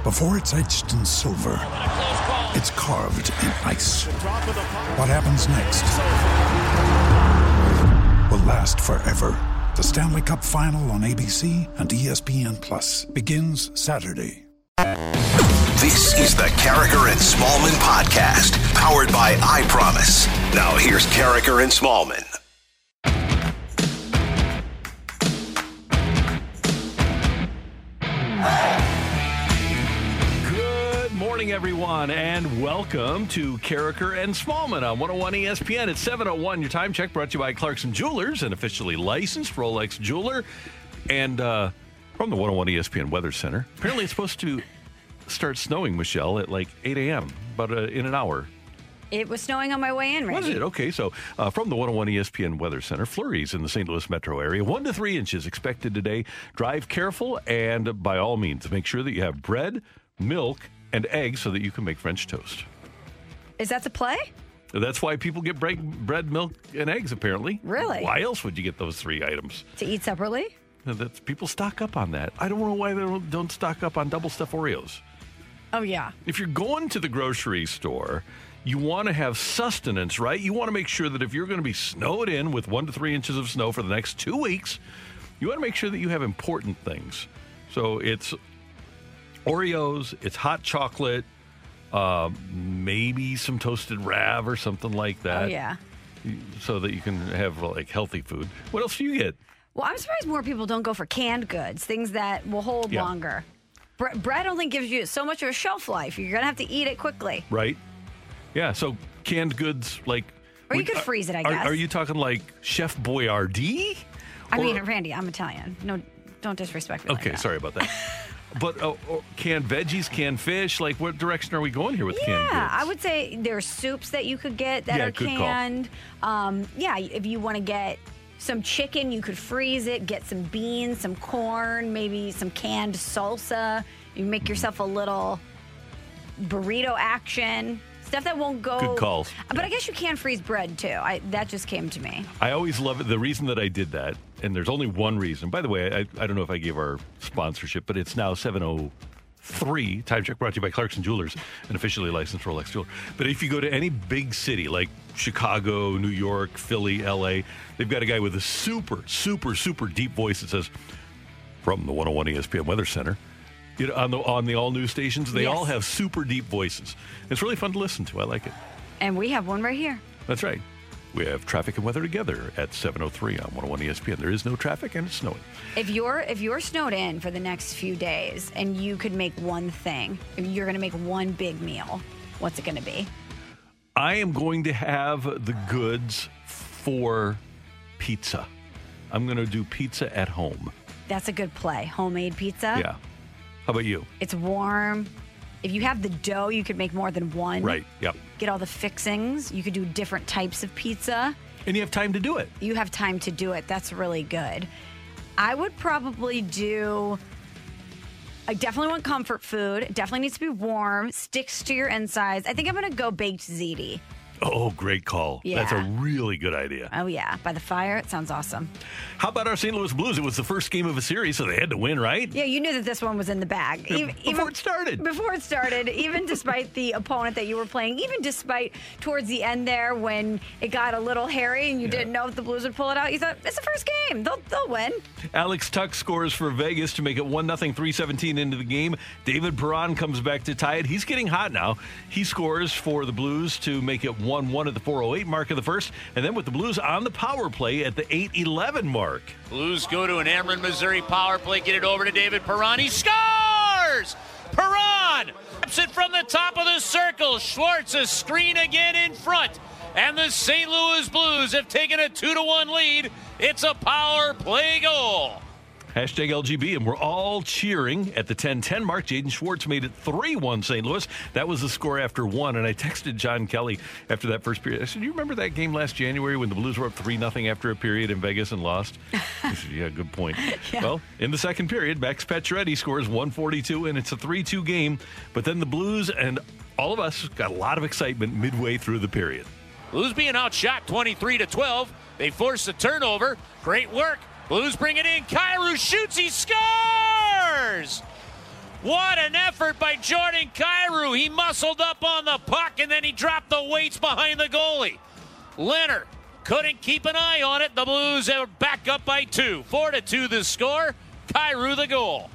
Before it's etched in silver, it's carved in ice. What happens next will last forever. The Stanley Cup Final on ABC and ESPN Plus begins Saturday. This is the Karraker and Smallmon podcast, powered by I Promise. Now here's Karraker and Smallmon. Morning, everyone, and welcome to Karraker and Smallmon on 101 ESPN. It's 701. Your time check brought to you by Clarkson Jewelers, an officially licensed Rolex jeweler, and uh, from the 101 ESPN Weather Center. Apparently, it's supposed to start snowing, Michelle, at like 8 a.m., but uh, in an hour. It was snowing on my way in, Was it? Okay, so uh, from the 101 ESPN Weather Center, flurries in the St. Louis metro area, one to three inches expected today. Drive careful and by all means, make sure that you have bread, milk, and eggs so that you can make French toast. Is that the play? That's why people get break, bread, milk, and eggs, apparently. Really? Why else would you get those three items? To eat separately? That's, people stock up on that. I don't know why they don't, don't stock up on double stuff Oreos. Oh, yeah. If you're going to the grocery store, you want to have sustenance, right? You want to make sure that if you're going to be snowed in with one to three inches of snow for the next two weeks, you want to make sure that you have important things. So it's Oreos, it's hot chocolate, uh, maybe some toasted rav or something like that. Oh, yeah. So that you can have like healthy food. What else do you get? Well, I'm surprised more people don't go for canned goods, things that will hold Yeah. longer. Bre- bread only gives you so much of a shelf life. You're going to have to eat it quickly. Right? Yeah. So canned goods like. Or you would- could freeze it, I are- guess. Are, you talking like Chef Boyardee? I Or- mean, Randy, I'm Italian. No, don't disrespect me. like Okay, that. sorry about that. but uh, canned veggies, canned fish. Like, what direction are we going here with canned goods? Yeah, I would say there's soups that you could get that Yeah, are canned. Um, yeah, if you want to get some chicken, you could freeze it, get some beans, some corn, maybe some canned salsa. You make yourself a little burrito action. Stuff that won't go. Good calls. But I guess you can freeze bread too. I, that just came to me. I always love it. The reason that I did that, and there's only one reason. By the way, I, I don't know if I gave our sponsorship, but it's now 703. Time check brought to you by Clarkson Jewelers, an officially licensed Rolex jeweler. But if you go to any big city like Chicago, New York, Philly, LA, they've got a guy with a super, super, super deep voice that says, from the 101 ESPN Weather Center. You know, on the on the all news stations, they Yes. all have super deep voices. It's really fun to listen to. I like it. And we have one right here. That's right. We have traffic and weather together at 7:03 on 101 ESPN. There is no traffic and it's snowing. If you're if you're snowed in for the next few days and you could make one thing, if you're going to make one big meal, what's it going to be? I am going to have the goods for pizza. I'm going to do pizza at home. That's a good play. Homemade pizza. Yeah. How about you? It's warm. If you have the dough, you could make more than one. Right. Yep. Get all the fixings. You could do different types of pizza. And you have time to do it. You have time to do it. That's really good. I would probably do. I definitely want comfort food. It definitely needs to be warm, sticks to your insides. I think I'm going to go baked ziti. Oh, great call. That's a really good idea. Oh, yeah. By the fire. It sounds awesome. How about our St. Louis Blues? It was the first game of a series, so they had to win, right? Yeah, you knew that this one was in the bag. Yeah, before it started. Before it started, even despite the opponent that you were playing, even despite towards the end there when it got a little hairy and you Yeah. didn't know if the Blues would pull it out, you thought, it's the first game. They'll, they'll win. Alex Tuch scores for Vegas to make it 1 0, 317 into the game. David Perron comes back to tie it. He's getting hot now. He scores for the Blues to make it 1 1 1 at the 408 mark of the first. And then with the Blues on the power play at the 8 11 mark. Blues go to an Ameren, Missouri power play, get it over to David Perron. He scores! Perron taps it from the top of the circle. Schwartz a screen again in front. And the St. Louis Blues have taken a 2 to 1 lead. It's a power play goal. Hashtag LGB, and we're all cheering at the 10-10 mark. Jaden Schwartz made it 3-1 St. Louis. That was the score after one, and I texted John Kelly after that first period. I said, Do you remember that game last January when the Blues were up 3-0 after a period in Vegas and lost? He said, yeah, good point. Yeah. Well, in the second period, Max Pacioretty scores 142, and it's a 3-2 game. But then the Blues and all of us got a lot of excitement midway through the period. Blues being outshot 23 to 12. They force the turnover. Great work. Blues bring it in. Kyrou shoots. He scores. What an effort by Jordan Kyrou. He muscled up on the puck and then he dropped the weights behind the goalie. Lehner couldn't keep an eye on it. The Blues are back up by two. Four to two the score. Kyrou the goal.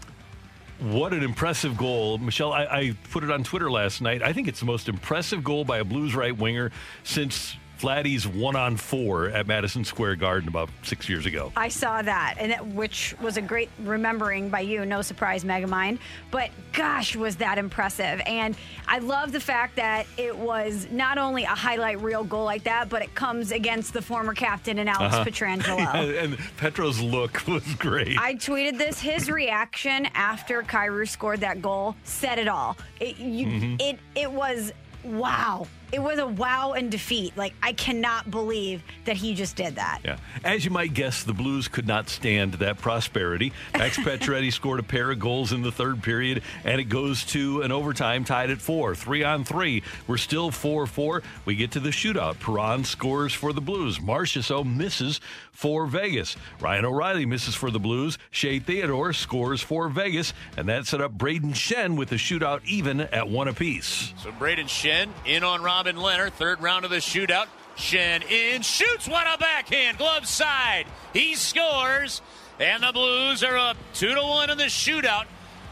What an impressive goal. Michelle, I, I, put it on Twitter last night. I think it's the most impressive goal by a Blues right winger since Vladdy's one on four at Madison Square Garden about six years ago. I saw that, and it, which was a great remembering by you. No surprise, Megamind. But gosh, was that impressive! And I love the fact that it was not only a highlight reel goal like that, but it comes against the former captain and Alex Uh-huh. Pietrangelo. Yeah, and Petro's look was great. I tweeted this. His reaction after Kyrou scored that goal said it all. It you, Mm-hmm. it it was wow. It was a wow and defeat. Like I cannot believe that he just did that. Yeah. As you might guess, the Blues could not stand that prosperity. Max Pacioretty scored a pair of goals in the third period, and it goes to an overtime tied at four. Three on three. We're still 4 4. We get to the shootout. Perron scores for the Blues. Marchessault misses for Vegas. Ryan O'Reilly misses for the Blues. Shea Theodore scores for Vegas, and that set up Brayden Schenn with the shootout even at one apiece. So Brayden Schenn in on Robin Lehner. Third round of the shootout. Schenn in, shoots one a backhand, glove side. He scores, and the Blues are up two to one in the shootout,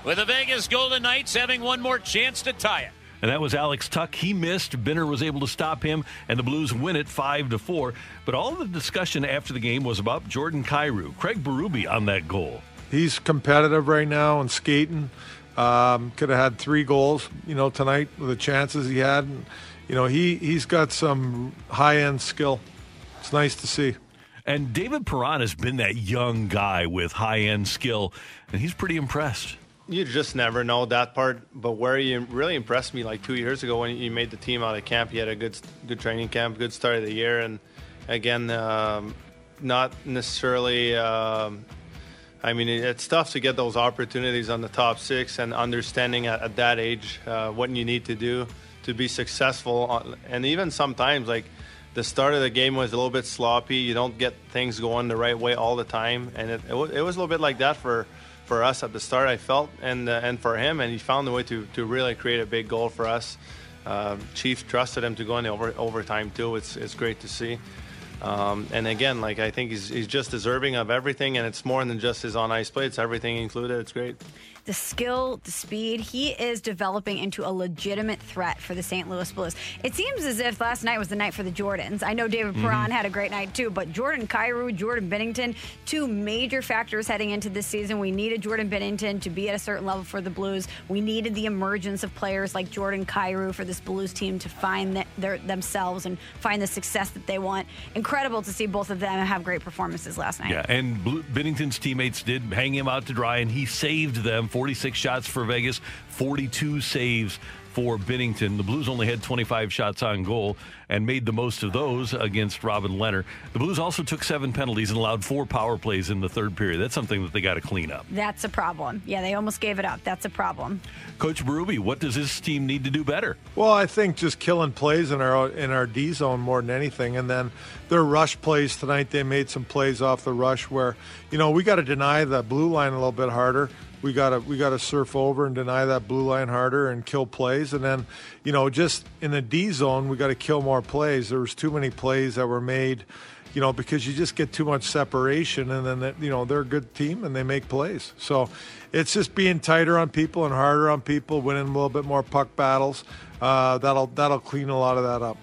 with the Vegas Golden Knights having one more chance to tie it. And that was Alex Tuch. He missed. Binner was able to stop him, and the Blues win it five to four. But all the discussion after the game was about Jordan Kyrou, Craig Berube on that goal. He's competitive right now and skating. Um, could have had three goals, you know, tonight with the chances he had. And, you know, he he's got some high end skill. It's nice to see. And David Perron has been that young guy with high end skill, and he's pretty impressed. You just never know that part. But where you really impressed me, like two years ago when you made the team out of camp, you had a good, good training camp, good start of the year, and again, um, not necessarily. Um, I mean, it's tough to get those opportunities on the top six, and understanding at, at that age uh, what you need to do to be successful. On, and even sometimes, like the start of the game was a little bit sloppy. You don't get things going the right way all the time, and it, it, it was a little bit like that for for us at the start. I felt, and uh, and for him, and he found a way to to really create a big goal for us. Uh, Chief trusted him to go in over overtime too. It's it's great to see. Um, and again, like I think he's, he's just deserving of everything, and it's more than just his on ice play. It's everything included. It's great. The skill, the speed, he is developing into a legitimate threat for the St. Louis Blues. It seems as if last night was the night for the Jordans. I know David mm-hmm. Perron had a great night too, but Jordan Kyrou, Jordan Binnington, two major factors heading into this season. We needed Jordan Binnington to be at a certain level for the Blues. We needed the emergence of players like Jordan Kyrou for this Blues team to find th- their, themselves and find the success that they want. Incredible to see both of them have great performances last night. Yeah, and Blue, Binnington's teammates did hang him out to dry, and he saved them. 46 shots for Vegas, 42 saves for Binnington. The Blues only had 25 shots on goal and made the most of those against Robin Lehner. The Blues also took seven penalties and allowed four power plays in the third period. That's something that they got to clean up. That's a problem. Yeah, they almost gave it up. That's a problem. Coach Berube, what does this team need to do better? Well, I think just killing plays in our in our D zone more than anything, and then their rush plays tonight. They made some plays off the rush where you know we got to deny the blue line a little bit harder. We got to we got to surf over and deny that blue line harder and kill plays, and then you know just in the D zone we got to kill more plays. There was too many plays that were made. You know, because you just get too much separation, and then that, you know they're a good team and they make plays. So it's just being tighter on people and harder on people, winning a little bit more puck battles. Uh, that'll that'll clean a lot of that up.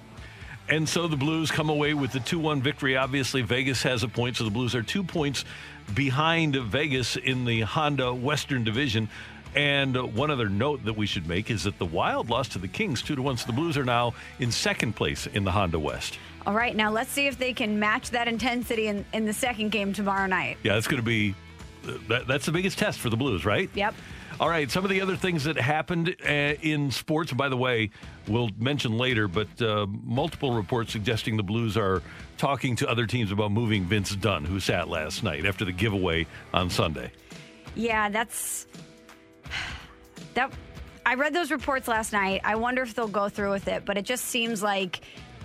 And so the Blues come away with the 2 1 victory. Obviously, Vegas has a point, so the Blues are two points behind Vegas in the Honda Western Division. And one other note that we should make is that the Wild lost to the Kings 2 to 1, so the Blues are now in second place in the Honda West. All right, now let's see if they can match that intensity in, in the second game tomorrow night. Yeah, that's going to be uh, that, that's the biggest test for the Blues, right? Yep. All right, some of the other things that happened uh, in sports, by the way, we'll mention later, but uh, multiple reports suggesting the Blues are talking to other teams about moving Vince Dunn, who sat last night after the giveaway on Sunday. Yeah, that's that. I read those reports last night. I wonder if they'll go through with it, but it just seems like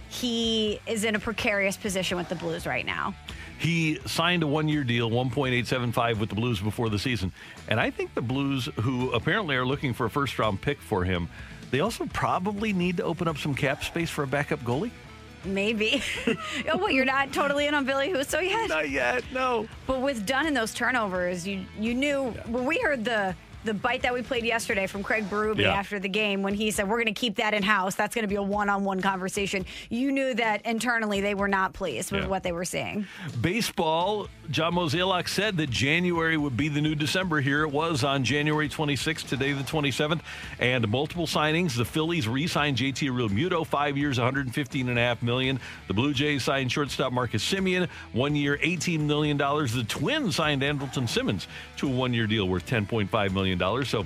he is in a precarious position with the Blues right now. He signed a one year deal, 1.875 with the Blues before the season. And I think the Blues, who apparently are looking for a first round pick for him, they also probably need to open up some cap space for a backup goalie. Maybe. oh, well, you're not totally in on Billy Husso yet? Not yet, no. But with Dunn and those turnovers, you you knew when we heard the the bite that we played yesterday from Craig Berube Yeah. after the game when he said we're going to keep that in house. That's going to be a one-on-one conversation. You knew that internally they were not pleased with Yeah. what they were seeing. Baseball, John Mozeliak said that January would be the new December. Here it was on January 26th, today the 27th, and multiple signings. The Phillies re-signed JT Realmuto, five years, 115 and a half million. The Blue Jays signed shortstop Marcus Semien, one year, 18 million dollars. The Twins signed Andrelton Simmons to a one-year deal worth 10.5 million dollars. So.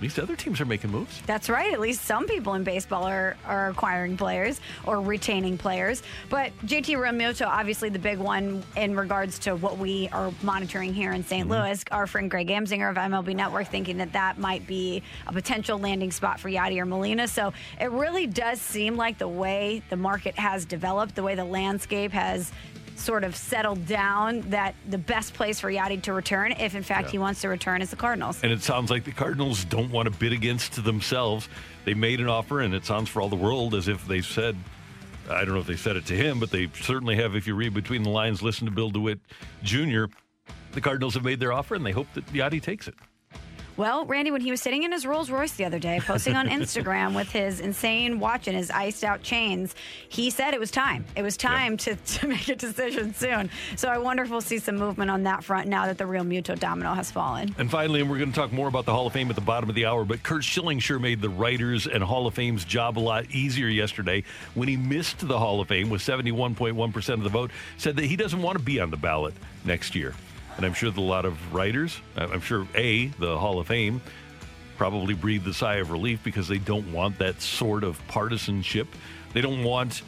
At least other teams are making moves. That's right. At least some people in baseball are, are acquiring players or retaining players. But JT Realmuto, obviously the big one in regards to what we are monitoring here in saint mm-hmm. Louis. Our friend Greg Amsinger of MLB Network thinking that that might be a potential landing spot for Yadier Molina. So it really does seem like the way the market has developed, the way the landscape has sort of settled down, that the best place for Yadi to return, if in fact Yeah. he wants to return, is the Cardinals. And it sounds like the Cardinals don't want to bid against themselves. They made an offer, and it sounds for all the world as if they said, I don't know if they said it to him, but they certainly have, if you read between the lines, listen to Bill DeWitt Jr. The Cardinals have made their offer, and they hope that Yadi takes it. Well, Randy, when he was sitting in his Rolls Royce the other day, posting on Instagram with his insane watch and his iced out chains, he said it was time. It was time to, to make a decision soon. So I wonder if we'll see some movement on that front now that the Realmuto domino has fallen. And finally, and we're going to talk more about the Hall of Fame at the bottom of the hour, but Curt Schilling sure made the writers and Hall of Fame's job a lot easier yesterday when he missed the Hall of Fame with 71.1% of the vote, said that he doesn't want to be on the ballot next year. And I'm sure that a lot of writers, uh, I'm sure A, the Hall of Fame, probably breathed a sigh of relief because they don't want that sort of partisanship. They don't want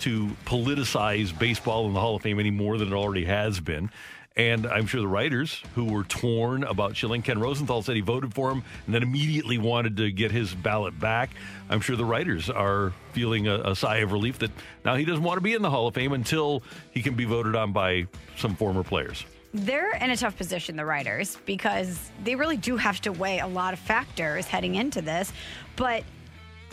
to politicize baseball in the Hall of Fame any more than it already has been. And I'm sure the writers who were torn about Schilling, Ken Rosenthal said he voted for him and then immediately wanted to get his ballot back. I'm sure the writers are feeling a, a sigh of relief that now he doesn't want to be in the Hall of Fame until he can be voted on by some former players. They're in a tough position, the writers, because they really do have to weigh a lot of factors heading into this. But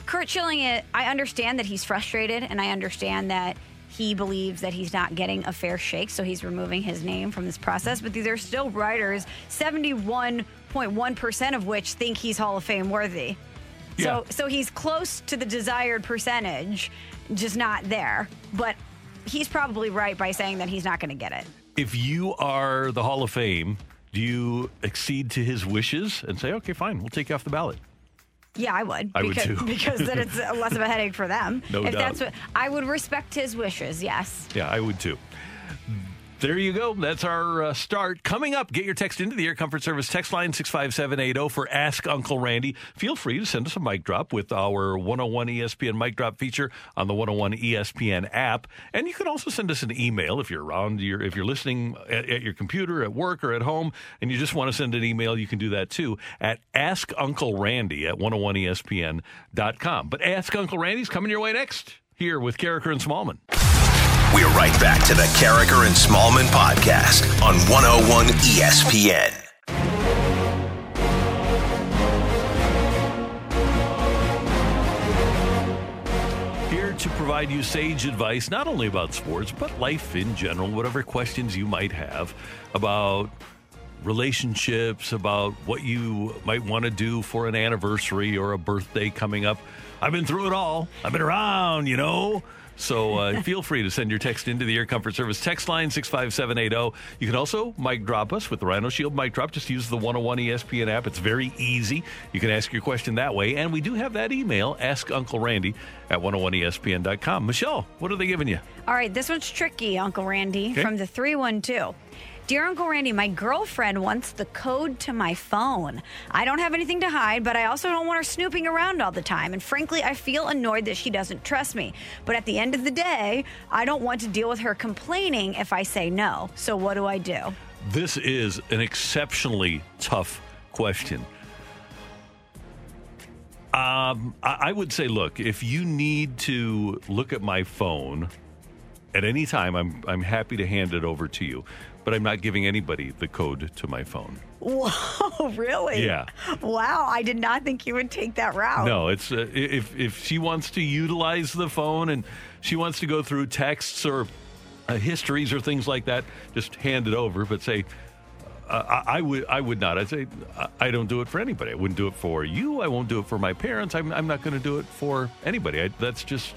Curt Schilling, I understand that he's frustrated, and I understand that he believes that he's not getting a fair shake, so he's removing his name from this process. But these are still writers, 71.1% of which think he's Hall of Fame worthy. Yeah. So, so he's close to the desired percentage, just not there. But he's probably right by saying that he's not going to get it. If you are the Hall of Fame, do you accede to his wishes and say, okay, fine, we'll take you off the ballot? Yeah, I would. I would because, too. because then it's less of a headache for them. No if doubt. that's what I would respect his wishes. Yes. Yeah, I would too. There you go. That's our uh, start. Coming up, get your text into the Air Comfort Service text line 65780 for Ask Uncle Randy. Feel free to send us a mic drop with our 101 ESPN mic drop feature on the 101 ESPN app. And you can also send us an email if you're around your if you're listening at, at your computer, at work, or at home, and you just want to send an email, you can do that too at Ask Uncle Randy at 101ESPN.com. But Ask Uncle Randy's coming your way next here with Karraker and Smallmon. We're right back to the Karraker and Smallmon podcast on 101 ESPN. Here to provide you sage advice, not only about sports, but life in general, whatever questions you might have about relationships, about what you might want to do for an anniversary or a birthday coming up. I've been through it all. I've been around, you know. So uh, feel free to send your text into the Air Comfort Service text line 65780. You can also mic drop us with the Rhino Shield mic drop. Just use the 101 ESPN app. It's very easy. You can ask your question that way. And we do have that email, ask Uncle Randy at 101ESPN.com. Michelle, what are they giving you? All right, this one's tricky, Uncle Randy Okay. from the 312. Dear Uncle Randy, my girlfriend wants the code to my phone. I don't have anything to hide, but I also don't want her snooping around all the time. And frankly, I feel annoyed that she doesn't trust me. But at the end of the day, I don't want to deal with her complaining if I say no. So what do I do? This is an exceptionally tough question. Um, I, would say, look, if you need to look at my phone at any time, I'm I'm happy to hand it over to you, but I'm not giving anybody the code to my phone. Whoa, really? Yeah. Wow, I did not think you would take that route. No, it's uh, if if she wants to utilize the phone and she wants to go through texts or uh, histories or things like that, just hand it over. But say, uh, I, I would I would not. I'd say I- I don't do it for anybody. I wouldn't do it for you. I won't do it for my parents. I'm I'm not going to do it for anybody. I, that's just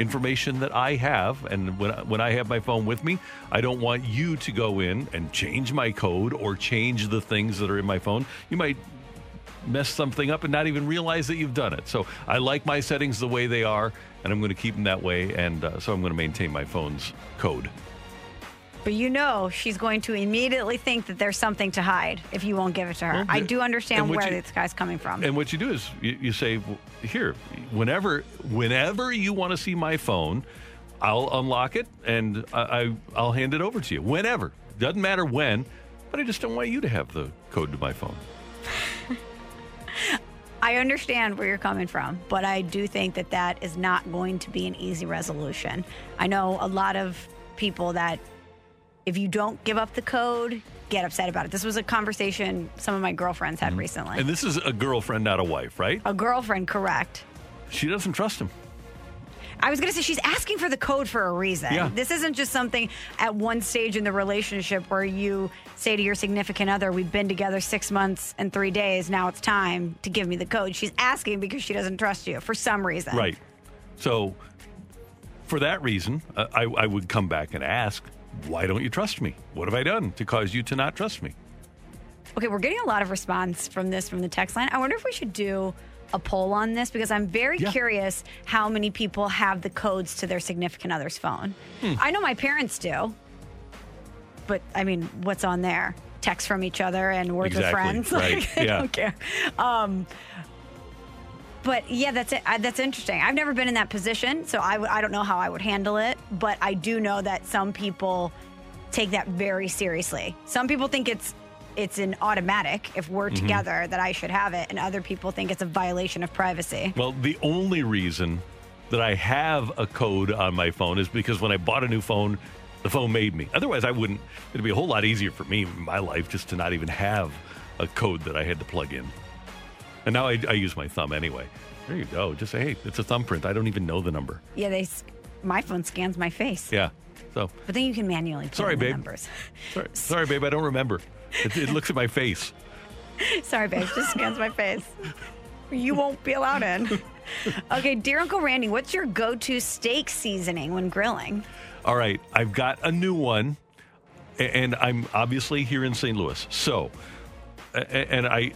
information that I have, and when when I have my phone with me, I don't want you to go in and change my code or change the things that are in my phone. You might mess something up and not even realize that you've done it. So I like my settings the way they are, and I'm going to keep them that way. And uh, so I'm going to maintain my phone's code. But you know she's going to immediately think that there's something to hide if you won't give it to her. Well, I do understand where you- this guy's coming from. And what you do is you, you say, "Well, "Here, whenever, whenever you want to see my phone, I'll unlock it and I, I, I'll hand it over to you. Whenever, doesn't matter when, but I just don't want you to have the code to my phone." I understand where you're coming from, but I do think that that is not going to be an easy resolution. I know a lot of people that if you don't give up the code, get upset about it. This was a conversation some of my girlfriends had recently. Mm-hmm. And this is a girlfriend, not a wife, right? a girlfriend, correct. She doesn't trust him. I was going to say she's asking for the code for a reason. Yeah. This isn't just something at one stage in the relationship where you say to your significant other, We've been together six months and three days. Now it's time to give me the code. She's asking because she doesn't trust you for some reason. Right. So, for that reason, uh, I, I would come back and ask, why don't you trust me? What have I done to cause you to not trust me? Okay, we're getting a lot of response from this from the text line. I wonder if we should do a poll on this because I'm very Yeah. curious how many people have the codes to their significant other's phone. Hmm. I know my parents do, but I mean, what's on there? Texts from each other and words with Exactly, friends. right, Like, I yeah. don't care. Um, but yeah, that's it. I, that's interesting. I've never been in that position, so I w- I don't know how I would handle it. But I do know that some people take that very seriously. Some people think it's it's an automatic if we're Mm-hmm. together that I should have it, and other people think it's a violation of privacy. Well, the only reason that I have a code on my phone is because when I bought a new phone, the phone made me. Otherwise, I wouldn't. It'd be a whole lot easier for me in my life just to not even have a code that I had to plug in. And now I, I use my thumb anyway. There you go. Just say, hey, it's a thumbprint. I don't even know the number. Yeah, they. s- My phone scans my face, Yeah. So but then you can manually put Sorry, in the babe. numbers. sorry, sorry, babe. I don't remember. It, it looks at my face. Sorry, babe. Just scans my face. You won't be allowed in. Okay, dear Uncle Randy, what's your go-to steak seasoning when grilling? All right, I've got a new one, a- and I'm obviously here in St. Louis. So, a- a- and I,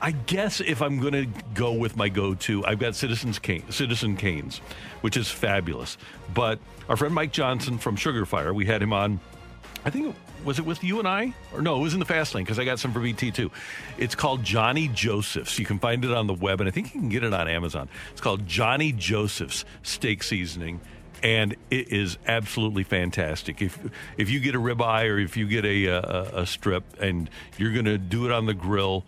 I guess if I'm going to go with my go-to, I've got Citizens Cane, Citizen Canes, which is fabulous. But our friend Mike Johnson from Sugar Fire, we had him on. I think was it with you and I, or no? It was in the fast lane because I got some for BT too. It's called Johnny Joseph's. You can find it on the web, and I think you can get it on Amazon. It's called Johnny Joseph's steak seasoning, and it is absolutely fantastic. If if you get a ribeye or if you get a a, a strip, and you're going to do it on the grill.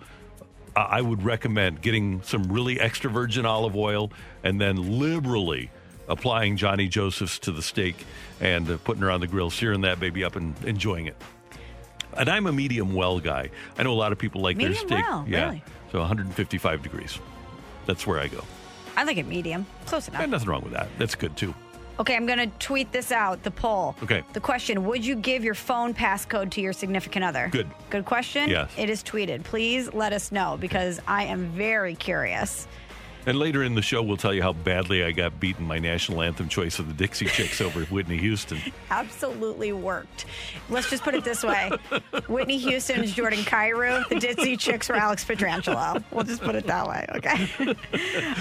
I I would recommend getting some really extra virgin olive oil and then liberally applying Johnny Joseph's to the steak and uh, putting her on the grill, searing that baby up and enjoying it. And I'm a medium well guy. I know a lot of people like Medium their steak. well, yeah. really? So 155 degrees. That's where I go. I like it medium. Close enough. And nothing wrong with that. That's good too. Okay, I'm going to tweet this out, the poll. Okay. The question Would you give your phone passcode to your significant other? Good. Good question. Yes. It is tweeted. Please let us know because I am very curious. And later in the show, we'll tell you how badly I got beaten my national anthem choice of the Dixie Chicks over Whitney Houston. Absolutely worked. Let's just put it this way Whitney Houston is Jordan Kyrou. The Dixie Chicks were Alex Pietrangelo. We'll just put it that way, okay?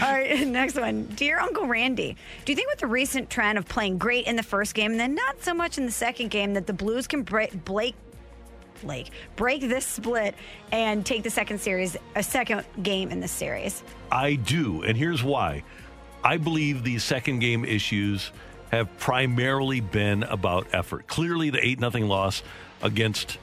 All right, next one. Dear Uncle Randy, do you think with the recent trend of playing great in the first game and then not so much in the second game that the Blues can break, Blake, Lake. Break this split and take the second series, a second game in this series. I do, and here's why. I believe these second game issues have primarily been about effort. Clearly, the eight nothing loss against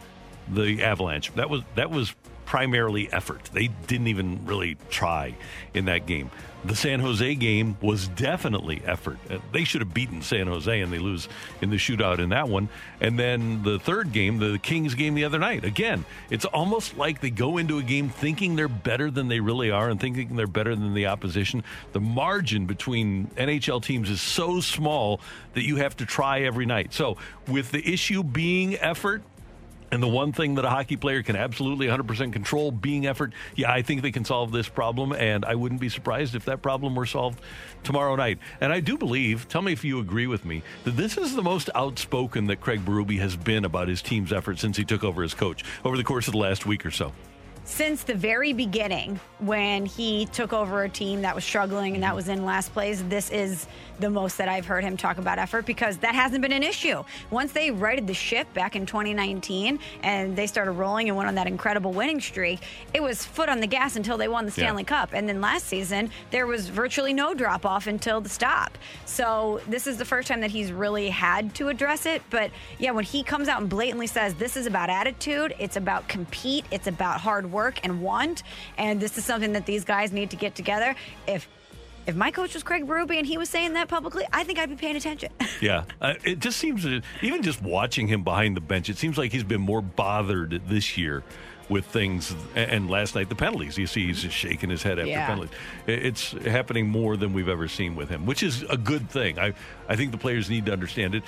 the Avalanche that was that was primarily effort. They didn't even really try in that game. The San Jose game was definitely effort. Uh, They should have beaten San Jose and they lose in the shootout in that one. And then the third game, the Kings game the other night. Again, it's almost like they go into a game thinking they're better than they really are and thinking they're better than the opposition. The margin between NHL teams is so small that you have to try every night. So, with the issue being effort, and the one thing that a hockey player can absolutely 100% control being effort, yeah, I think they can solve this problem. And I wouldn't be surprised if that problem were solved tomorrow night. And I do believe, tell me if you agree with me, that this is the most outspoken that Craig Berube has been about his team's effort since he took over as coach over the course of the last week or so. Since the very beginning when he took over a team that was struggling and that mm-hmm. was in last place this is the most that i've heard him talk about effort because that hasn't been an issue. Once they righted the ship back in 2019 and they started rolling and went on that incredible winning streak it was foot on the gas until they won the stanley Yeah. cup. And then last season there was virtually no drop off until the stop. So this is the first time that he's really had to address it. But yeah when he comes out and blatantly says this is about attitude. It's about compete. It's about hard work and want and this is something that these guys need to get together if if my coach was Craig Berube and he was saying that publicly, I think I'd be paying attention. Yeah, uh, it just seems even just watching him behind the bench, it seems like he's been more bothered this year with things. And and last night, the penalties. You see, he's just shaking his head after Yeah. penalties. It's happening more than we've ever seen with him, which is a good thing. I I think the players need to understand it.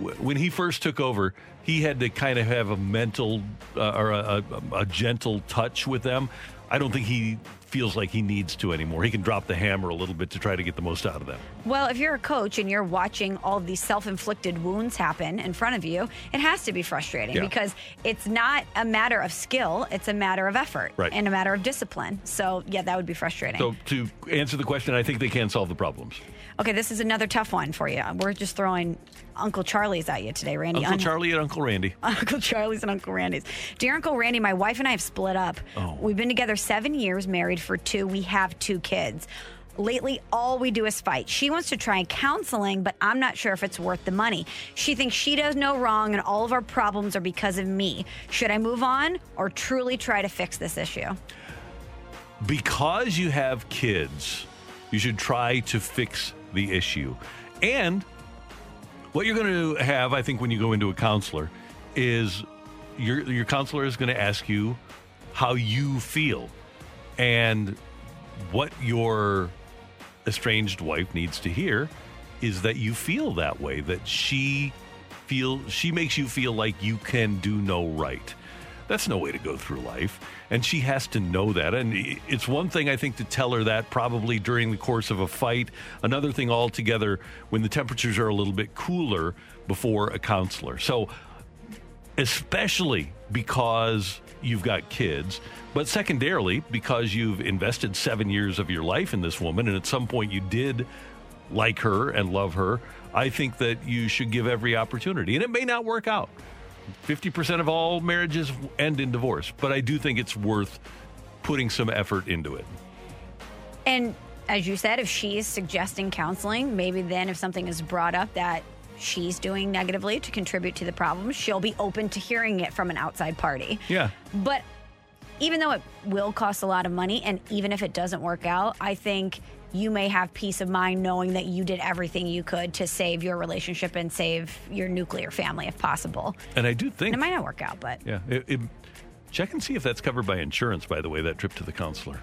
When he first took over, he had to kind of have a mental uh, or a, a, a gentle touch with them. I don't think he feels like he needs to anymore. He can drop the hammer a little bit to try to get the most out of them. Well, if you're a coach and you're watching all these self inflicted wounds happen in front of you, it has to be frustrating Yeah. because it's not a matter of skill, it's a matter of effort Right. and a matter of discipline. So, yeah, that would be frustrating. So to answer the question, I think they can solve the problems. Okay, this is another tough one for you. We're just throwing Uncle Charlie's at you today, Randy. Uncle Un- Charlie and Uncle Randy. Uncle Charlie's and Uncle Randy's. Dear Uncle Randy, my wife and I have split up. Oh. We've been together seven years, married for two. We have two kids. Lately, all we do is fight. She wants to try counseling, but I'm not sure if it's worth the money. She thinks she does no wrong and all of our problems are because of me. Should I move on or truly try to fix this issue? Because you have kids, you should try to fix the issue. And what you're going to have, I think, when you go into a counselor, is your your counselor is going to ask you how you feel and what your estranged wife needs to hear is that you feel that way that she feel she makes you feel like you can do no right that's no way to go through life and she has to know that and it's one thing i think to tell her that probably during the course of a fight another thing altogether when the temperatures are a little bit cooler before a counselor so especially because you've got kids, but secondarily because you've invested seven years of your life in this woman, and at some point you did like her and love her. I think that you should give every opportunity, and it may not work out. 50% of all marriages end in divorce, but I do think it's worth putting some effort into it. And as you said, if she is suggesting counseling, maybe then if something is brought up that she's doing negatively to contribute to the problem, she'll be open to hearing it from an outside party. Yeah. But even though it will cost a lot of money, and even if it doesn't work out, I think you may have peace of mind knowing that you did everything you could to save your relationship and save your nuclear family if possible. And I do think And it might not work out, but Yeah. It, it, check and see if that's covered by insurance, by the way, that trip to the counselor.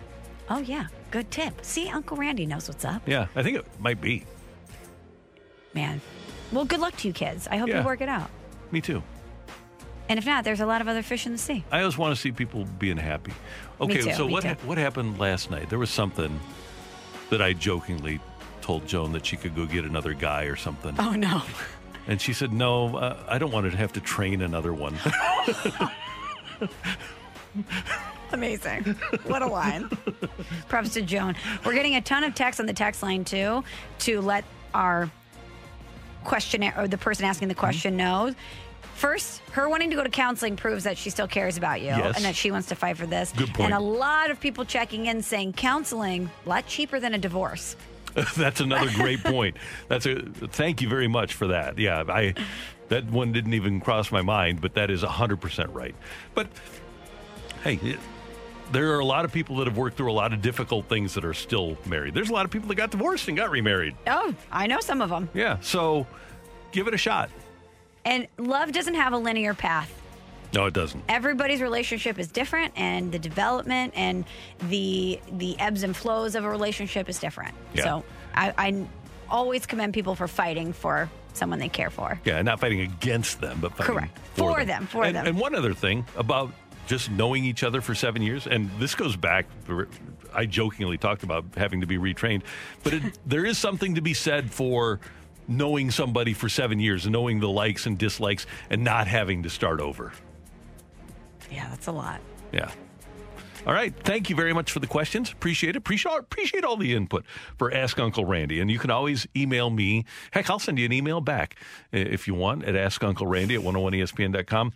oh, yeah, good tip. See, Uncle Randy knows what's up. Yeah, I think it might be. Man. Well, good luck to you kids. I hope Yeah. you work it out. Me too. And if not, there's a lot of other fish in the sea. I always want to see people being happy. Okay, too, so what ha- what happened last night? There was something that I jokingly told Joan that she could go get another guy or something, Oh, no. and she said, "No, uh, I don't want to have to train another one." Amazing. What a line. Props to Joan. We're getting a ton of texts on the text line, too, to let our questionnaire or the person asking the question know. First, her wanting to go to counseling proves that she still cares about you Yes. and that she wants to fight for this. Good point. And a lot of people checking in saying counseling a lot cheaper than a divorce. That's another great point. That's a thank you very much for that. Yeah, I that one didn't even cross my mind, but that is 100% right. But hey, it- there are a lot of people that have worked through a lot of difficult things that are still married. There's a lot of people that got divorced and got remarried. Oh, I know some of them. Yeah, so give it a shot. And love doesn't have a linear path. No, it doesn't. everybody's relationship is different and the development and the the ebbs and flows of a relationship is different Yeah. so I, I always commend people for fighting for someone they care for Yeah, not fighting against them, but fighting Correct. for, For them, for and, them. And one other thing about just knowing each other for seven years, and this goes back. I jokingly talked about having to be retrained, but it, there is something to be said for knowing somebody for seven years, knowing the likes and dislikes, and not having to start over. yeah that's a lot Yeah. All right. Thank you very much for the questions. Appreciate it. Appreciate appreciate all the input for Ask Uncle Randy. And you can always email me. Heck, I'll send you an email back if you want at AskUncleRandy at 101ESPN.com.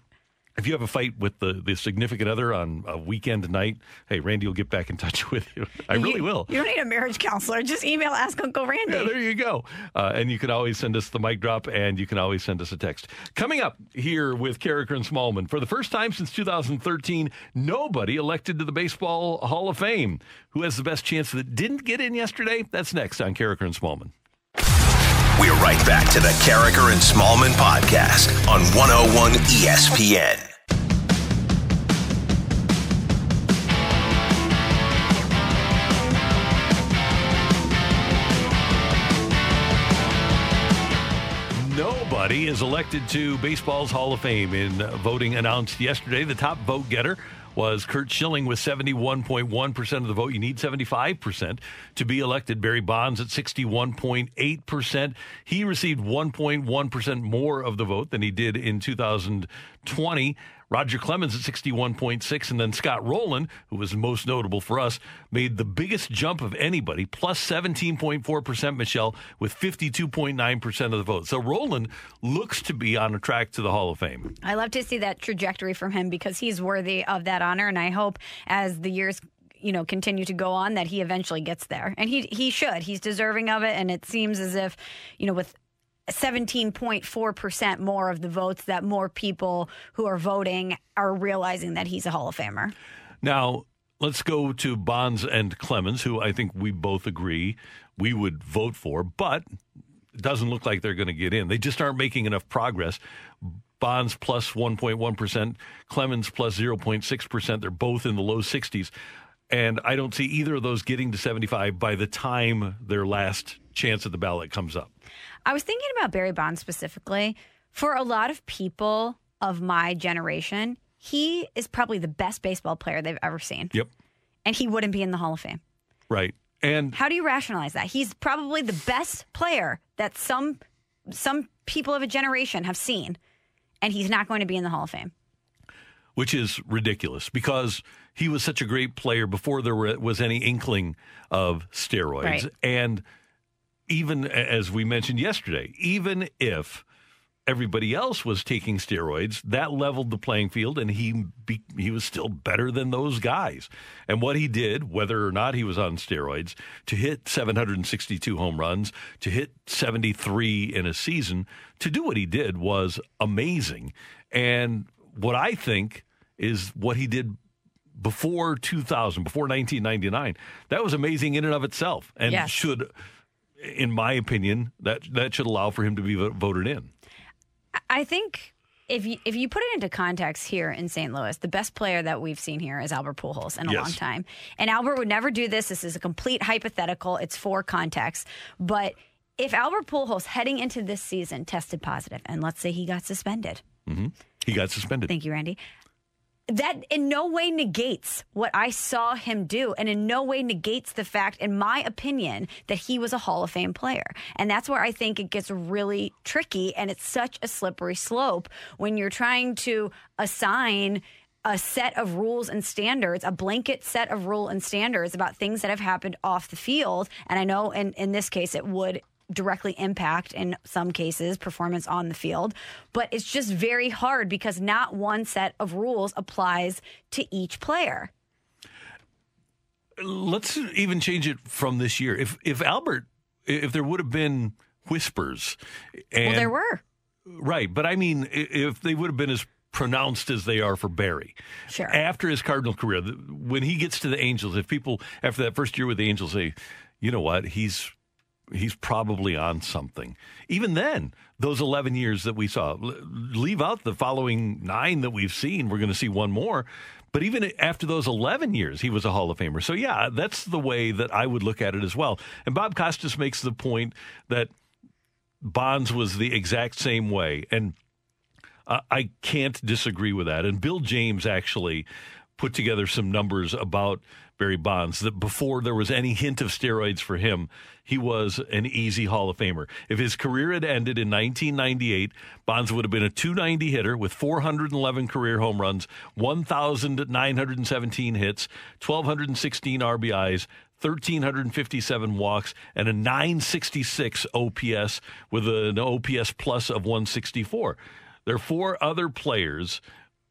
If you have a fight with the, the significant other on a weekend night, hey, Randy will get back in touch with you. I really You- will. you don't need a marriage counselor just email ask uncle randy Yeah, there you go. Uh, and you can always send us the mic drop and you can always send us a text. Coming up here with Karraker and Smallmon, for the first time since 2013, nobody elected to the Baseball Hall of Fame. Who has the best chance that didn't get in yesterday? That's next on Karraker and Smallmon. We're right back to the Karraker and Smallmon podcast on 101 ESPN. Nobody is elected to baseball's Hall of Fame in voting announced yesterday. The top vote getter was Curt Schilling with 71.1% of the vote. You need 75% to be elected. Barry Bonds at 61.8%. He received 1.1% more of the vote than he did in 2020. Roger Clemens at 61.6 and then Scott Rolen, who was most notable for us, made the biggest jump of anybody, plus 17.4% Michelle with 52.9% of the vote. So Rolen looks to be on a track to the Hall of Fame. i love to see that trajectory from him because he's worthy of that honor and i hope as the years you know continue to go on that he eventually gets there and he he should he's deserving of it and it seems as if you know with 17.4% more of the votes that more people who are voting are realizing that he's a Hall of Famer. Now, let's go to Bonds and Clemens, who I think we both agree we would vote for, but it doesn't look like they're going to get in. They just aren't making enough progress. Bonds plus 1.1, Clemens plus 0.6%. They're both in the low 60s. And I don't see either of those getting to 75 by the time their last chance at the ballot comes up. I was thinking about Barry Bonds specifically. For a lot of people of my generation, he is probably the best baseball player they've ever seen. Yep. And he wouldn't be in the Hall of Fame. Right. And How do you rationalize that? He's probably the best player that some some people of a generation have seen, and he's not going to be in the Hall of Fame. which is ridiculous because he was such a great player before there was any inkling of steroids. Right. And even as we mentioned yesterday, even if everybody else was taking steroids, that leveled the playing field, and he be, he was still better than those guys. And what he did, whether or not he was on steroids, to hit 762 home runs, to hit 73 in a season, to do what he did was amazing. And what I think is what he did before 2000, before 1999, that was amazing in and of itself, and Yes. should, in my opinion, that that should allow for him to be voted in. I think if you if you put it into context here in St. Louis, the best player that we've seen here is Albert Pujols in a Yes. long time. And Albert would never do this. This is a complete hypothetical. It's for context. But if Albert Pujols heading into this season tested positive, and let's say he got suspended, mm-hmm. He got suspended. Thank you, Randy. That in no way negates what I saw him do, and in no way negates the fact, in my opinion, that he was a Hall of Fame player. And that's where I think it gets really tricky, and it's such a slippery slope when you're trying to assign a set of rules and standards, a blanket set of rule and standards about things that have happened off the field. And I know in, in this case, it would directly impact in some cases performance on the field, but it's just very hard because not one set of rules applies to each player. Let's even change it from this year. If if Albert, if there would have been whispers, and, well, there were right, but I mean, if they would have been as pronounced as they are for Barry. Sure. After his Cardinal career, when he gets to the Angels, if people after that first year with the Angels say, you know what, he's he's probably on something. Even then, those 11 years that we saw, leave out the following nine that we've seen. We're going to see one more. But even after those 11 years, he was a Hall of Famer. So, yeah, that's the way that I would look at it as well. And Bob Costas makes the point that Bonds was the exact same way. And I can't disagree with that. And Bill James actually put together some numbers about Barry Bonds that before there was any hint of steroids for him, he was an easy Hall of Famer. If his career had ended in 1998, Bonds would have been a 290 hitter with 411 career home runs, 1,917 hits, 1,216 RBIs, 1,357 walks, and a 966 OPS with an OPS plus of 164. There are four other players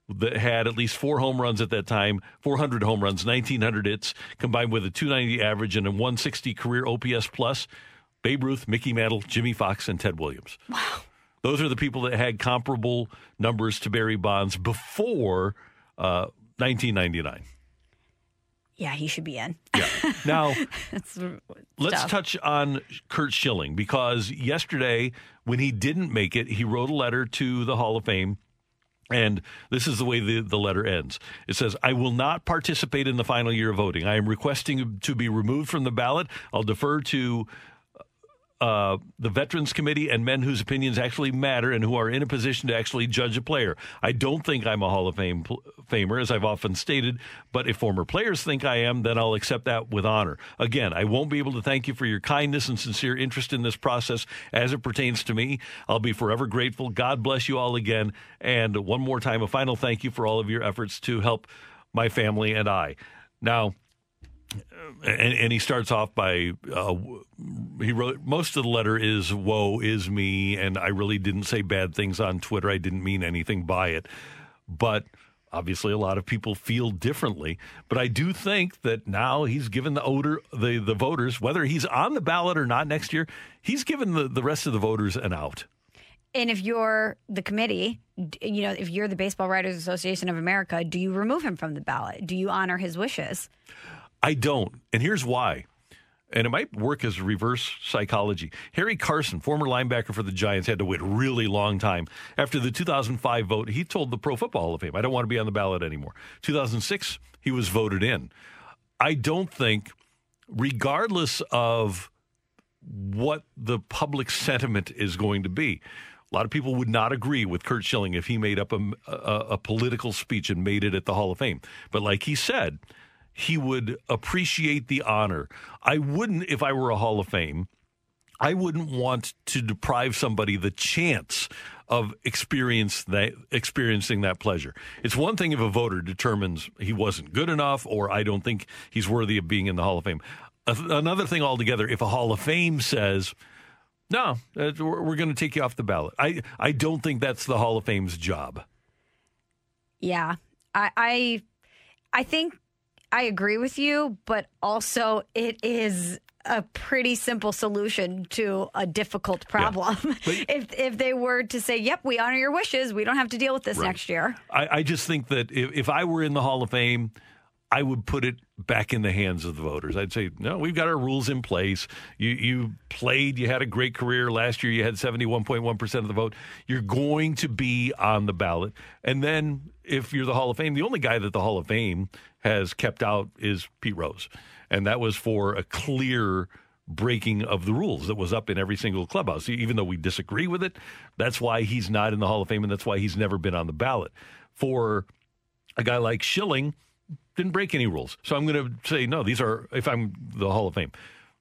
that had at least four home runs at that time, 400 home runs, 1,900 hits, combined with a 290 average and a 160 career OPS plus. Babe Ruth, Mickey Mantle, Jimmie Foxx, and Ted Williams. Wow. Those are the people that had comparable numbers to Barry Bonds before uh, 1999. Yeah, he should be in. Yeah. Now, let's tough. touch on Curt Schilling because yesterday, when he didn't make it, he wrote a letter to the Hall of Fame and this is the way the, the letter ends. It says, I will not participate in the final year of voting. I am requesting to be removed from the ballot. I'll defer to uh, the Veterans Committee and men whose opinions actually matter and who are in a position to actually judge a player. I don't think I'm a Hall of Fame pl- famer, as I've often stated, but if former players think I am, then I'll accept that with honor. Again, I won't be able to thank you for your kindness and sincere interest in this process as it pertains to me. I'll be forever grateful. God bless you all again. And one more time, a final thank you for all of your efforts to help my family and I. Now, and, and, he starts off by uh, he wrote most of the letter is woe is me and i really didn't say bad things on twitter i didn't mean anything by it but obviously a lot of people feel differently but i do think that now he's given the odor the, the voters whether he's on the ballot or not next year he's given the, the rest of the voters an out and if you're the committee, you know, if you're the Baseball Writers Association of America, do you remove him from the ballot? Do you honor his wishes? I don't. And here's why. And it might work as reverse psychology. Harry Carson, former linebacker for the Giants, had to wait a really long time. After the 2005 vote, he told the Pro Football Hall of Fame, I don't want to be on the ballot anymore. 2006, he was voted in. I don't think, regardless of what the public sentiment is going to be, a lot of people would not agree with Curt Schilling if he made up a, a, a political speech and made it at the Hall of Fame. But like he said, he would appreciate the honor. I wouldn't, if I were a Hall of Fame, I wouldn't want to deprive somebody the chance of experience that experiencing that pleasure. It's one thing if a voter determines he wasn't good enough or I don't think he's worthy of being in the Hall of Fame. Another thing altogether, if a Hall of Fame says, no, uh, we're going to take you off the ballot. I, I don't think that's the Hall of Fame's job. Yeah. I, I, I think I agree with you, but also it is a pretty simple solution to a difficult problem. Yeah. if if they were to say, "Yep, we honor your wishes. We don't have to deal with this right. next year." I, I, just think that if, if I were in the Hall of Fame, I would put it back in the hands of the voters. I'd say, no, we've got our rules in place. You you played, you had a great career. Last year you had 71.1% of the vote. You're going to be on the ballot. And then if you're the Hall of Fame, the only guy that the Hall of Fame has kept out is Pete Rose. And that was for a clear breaking of the rules that was up in every single clubhouse. Even though we disagree with it, that's why he's not in the Hall of Fame and that's why he's never been on the ballot. For a guy like Schilling, didn't break any rules. So I'm going to say, no, these are, if I'm the Hall of Fame,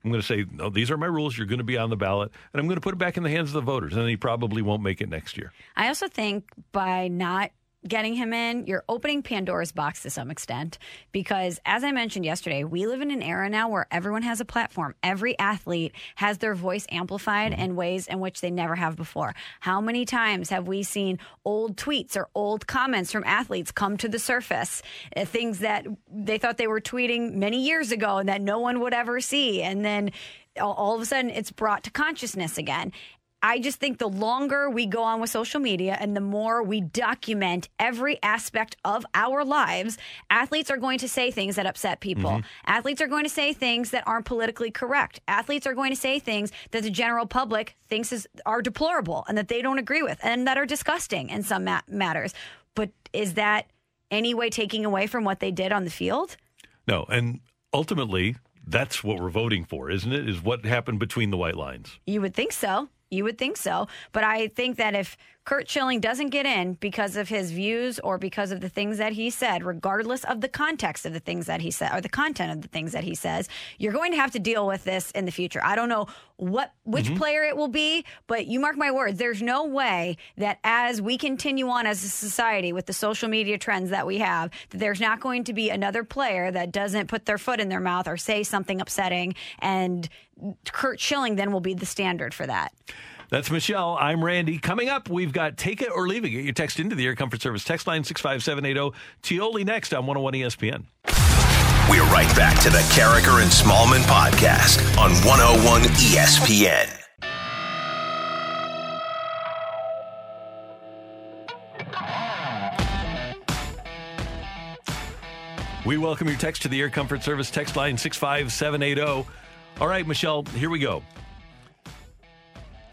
I'm going to say, no, these are my rules. You're going to be on the ballot. And I'm going to put it back in the hands of the voters. And he probably won't make it next year. I also think by not getting him in, you're opening Pandora's box to some extent because, as I mentioned yesterday, we live in an era now where everyone has a platform. Every athlete has their voice amplified in ways in which they never have before. How many times have we seen old tweets or old comments from athletes come to the surface? Uh, things that they thought they were tweeting many years ago and that no one would ever see. And then all of a sudden it's brought to consciousness again. I just think the longer we go on with social media and the more we document every aspect of our lives, athletes are going to say things that upset people. Mm-hmm. Athletes are going to say things that aren't politically correct. Athletes are going to say things that the general public thinks is, are deplorable and that they don't agree with and that are disgusting in some ma- matters. But is that any way taking away from what they did on the field? No, and ultimately, that's what we're voting for, isn't it? Is what happened between the white lines. You would think so. You would think so. But I think that if Curt Schilling doesn't get in because of his views or because of the things that he said, regardless of the context of the things that he said or the content of the things that he says, you're going to have to deal with this in the future. I don't know what which mm-hmm. player it will be, but you mark my words, there's no way that as we continue on as a society with the social media trends that we have, that there's not going to be another player that doesn't put their foot in their mouth or say something upsetting and Curt Schilling then will be the standard for that. That's Michelle. I'm Randy. Coming up, we've got Take It or Leave It. Get your text into the Air Comfort Service text line 65780. Tioli next on 101 ESPN. We're right back to the Karraker and Smallmon podcast on 101 ESPN. We welcome your text to the Air Comfort Service text line 65780. All right, Michelle, here we go.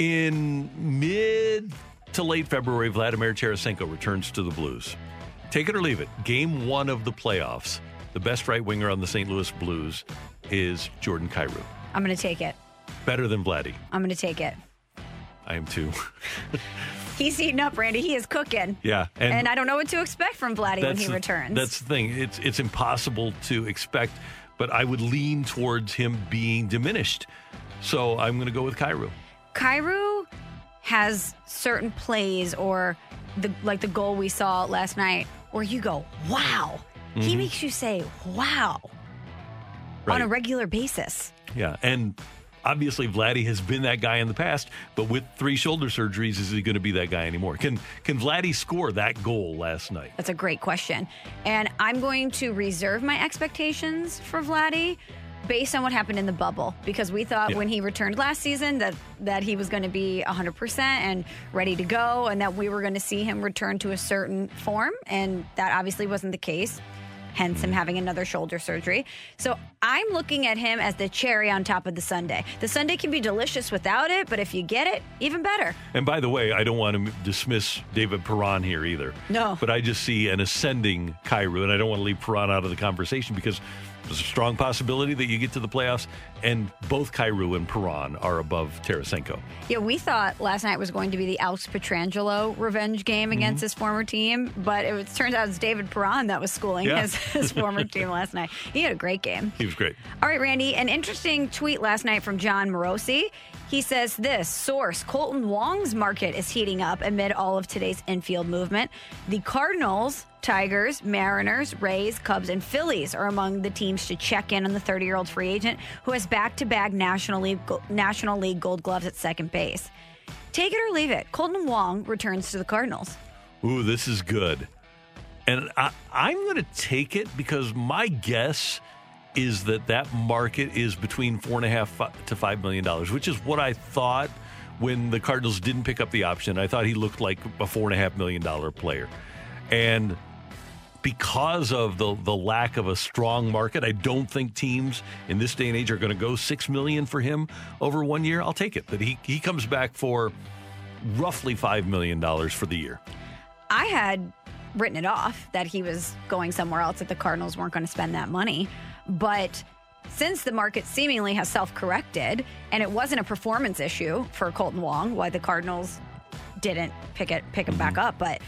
In mid to late February, Vladimir Tarasenko returns to the Blues. Take it or leave it. Game one of the playoffs. The best right winger on the St. Louis Blues is Jordan Kyrou. I'm going to take it. Better than Vladdy. I'm going to take it. I am too. He's heating up, Randy. He is cooking. yeah. And, I don't know what to expect from Vladdy when he the, returns. That's the thing. It's it's impossible to expect, but I would lean towards him being diminished. So I'm going to go with Kyrou. Kyrou has certain plays or the like the goal we saw last night where you go, wow. He makes you say, wow, on Mm-hmm. A regular basis. Yeah, and obviously Vladdy has been that guy in the past, but with three shoulder surgeries, is he going to be that guy anymore? Can can Vladdy score that goal last night? That's a great question. And I'm going to reserve my expectations for Vladdy based on what happened in the bubble because we thought Yeah. when he returned last season that that he was going to be 100% and ready to go and that we were going to see him return to a certain form and that obviously wasn't the case hence him mm. having another shoulder surgery. So I'm looking at him as the cherry on top of the sundae. The sundae can be delicious without it, but if you get it, even better. And by the way, I don't want to dismiss David Perron here either. No. But I just see an ascending Kyrou, and I don't want to leave Perron out of the conversation because there's a strong possibility that you get to the playoffs, and both Kyrou and Perron are above Tarasenko. Yeah, we thought last night was going to be the Alex Pietrangelo revenge game against Mm-hmm. his former team, but it was, turns out it's David Perron that was schooling Yeah. his, his former team last night. He had a great game. He was great. All right, Randy, an interesting tweet last night from Jon Morosi. He says this source Kolten Wong's market is heating up amid all of today's infield movement. The Cardinals, Tigers, Mariners, Rays, Cubs, and Phillies are among the teams to check in on the 30 year old free agent who has back to back National League National League Gold Gloves at second base. Take it or leave it. Kolten Wong returns to the Cardinals. Ooh, this is good. And I, I'm going to take it because my guess is that that market is between four and a half to five million dollars, which is what I thought when the Cardinals didn't pick up the option. I thought he looked like a four and a half million dollar player, and because of the the lack of a strong market, I don't think teams in this day and age are going to go six million for him over one year. I'll take it that he he comes back for roughly five million dollars for the year. I had written it off that he was going somewhere else, that the Cardinals weren't going to spend that money. But since the market seemingly has self corrected and it wasn't a performance issue for Kolten Wong, why the Cardinals didn't pick it pick him back mm-hmm. up, but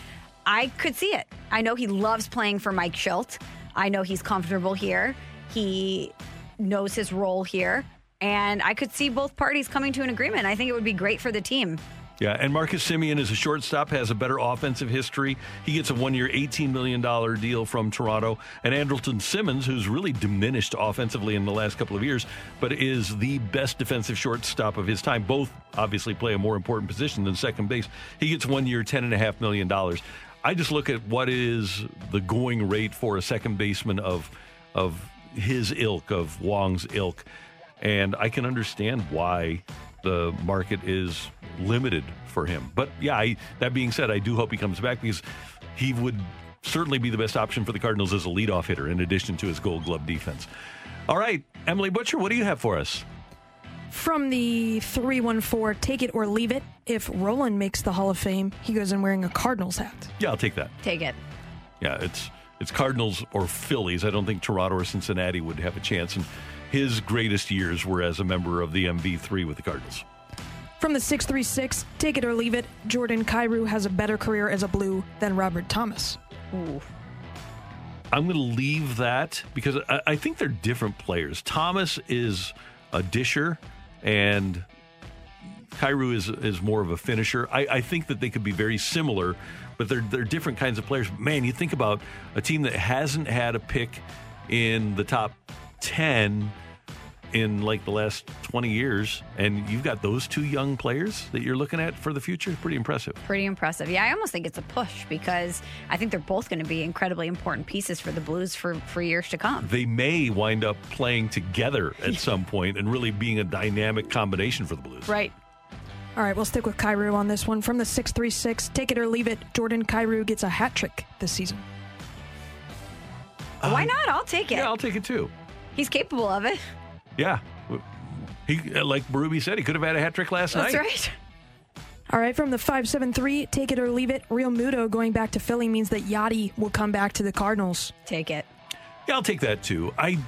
I could see it. I know he loves playing for Mike Shildt. I know he's comfortable here. He knows his role here. And I could see both parties coming to an agreement. I think it would be great for the team. Yeah, and Marcus Semien is a shortstop, has a better offensive history. He gets a one year, $18 million deal from Toronto. And Andrelton Simmons, who's really diminished offensively in the last couple of years, but is the best defensive shortstop of his time. Both obviously play a more important position than second base. He gets one year, $10.5 million. I just look at what is the going rate for a second baseman of, of his ilk, of Wong's ilk. And I can understand why the market is limited for him. But yeah, I, that being said, I do hope he comes back because he would certainly be the best option for the Cardinals as a leadoff hitter in addition to his gold glove defense. All right, Emily Butcher, what do you have for us? From the 314, take it or leave it. If Rolen makes the Hall of Fame, he goes in wearing a Cardinals hat. Yeah, I'll take that. Take it. Yeah, it's it's Cardinals or Phillies. I don't think Toronto or Cincinnati would have a chance. And his greatest years were as a member of the MV3 with the Cardinals. From the 636, take it or leave it, Jordan Kyrou has a better career as a Blue than Robert Thomas. Ooh. I'm going to leave that because I, I, think they're different players. Thomas is a disher, and Kyrou is is more of a finisher. I, I think that they could be very similar, but they're they're different kinds of players. Man, you think about a team that hasn't had a pick in the top ten in like the last 20 years and you've got those two young players that you're looking at for the future pretty impressive pretty impressive yeah i almost think it's a push because i think they're both going to be incredibly important pieces for the blues for for years to come they may wind up playing together at some point and really being a dynamic combination for the blues right all right, we'll stick with Kyrou on this one. From the 636, take it or leave it, Jordan Kyrou gets a hat trick this season. Why not? I'll take it. Yeah, I'll take it too. He's capable of it. Yeah. He, uh, like Ruby said, he could have had a hat trick last That's night. That's right. All right, from the 573, take it or leave it. Realmuto going back to Philly means that Yadi will come back to the Cardinals. Take it. Yeah, I'll take that too. I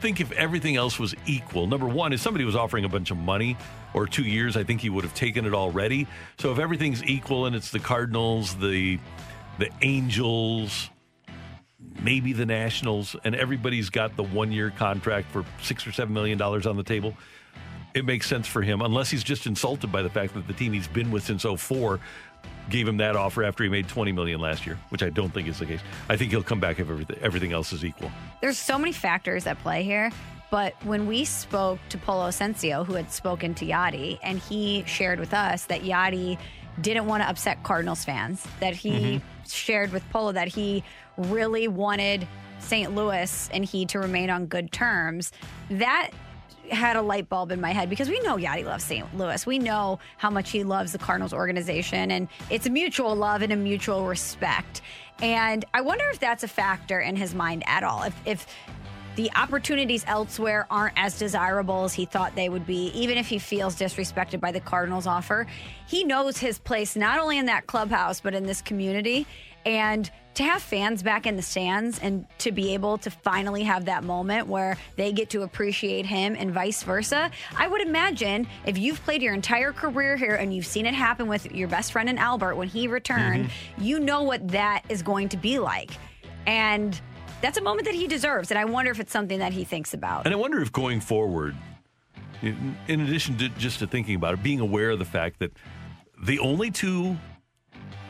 think if everything else was equal, number one, if somebody was offering a bunch of money or two years, I think he would have taken it already. So if everything's equal and it's the Cardinals, the the Angels, maybe the Nationals, and everybody's got the one year contract for six or seven million dollars on the table. It makes sense for him, unless he's just insulted by the fact that the team he's been with since 04 gave him that offer after he made 20 million last year, which I don't think is the case. I think he'll come back if everything, everything else is equal. There's so many factors at play here. But when we spoke to Polo Ascencio, who had spoken to Yadi, and he shared with us that Yadi didn't want to upset Cardinals fans, that he mm-hmm. shared with Polo that he really wanted St. Louis and he to remain on good terms. That had a light bulb in my head because we know Yadi loves St. Louis. We know how much he loves the Cardinals organization, and it's a mutual love and a mutual respect. And I wonder if that's a factor in his mind at all. If, if the opportunities elsewhere aren't as desirable as he thought they would be, even if he feels disrespected by the Cardinals offer. He knows his place not only in that clubhouse, but in this community. And to have fans back in the stands and to be able to finally have that moment where they get to appreciate him and vice versa, I would imagine if you've played your entire career here and you've seen it happen with your best friend in Albert when he returned, mm-hmm. you know what that is going to be like. And that's a moment that he deserves. And I wonder if it's something that he thinks about. And I wonder if going forward, in, in addition to just to thinking about it, being aware of the fact that the only two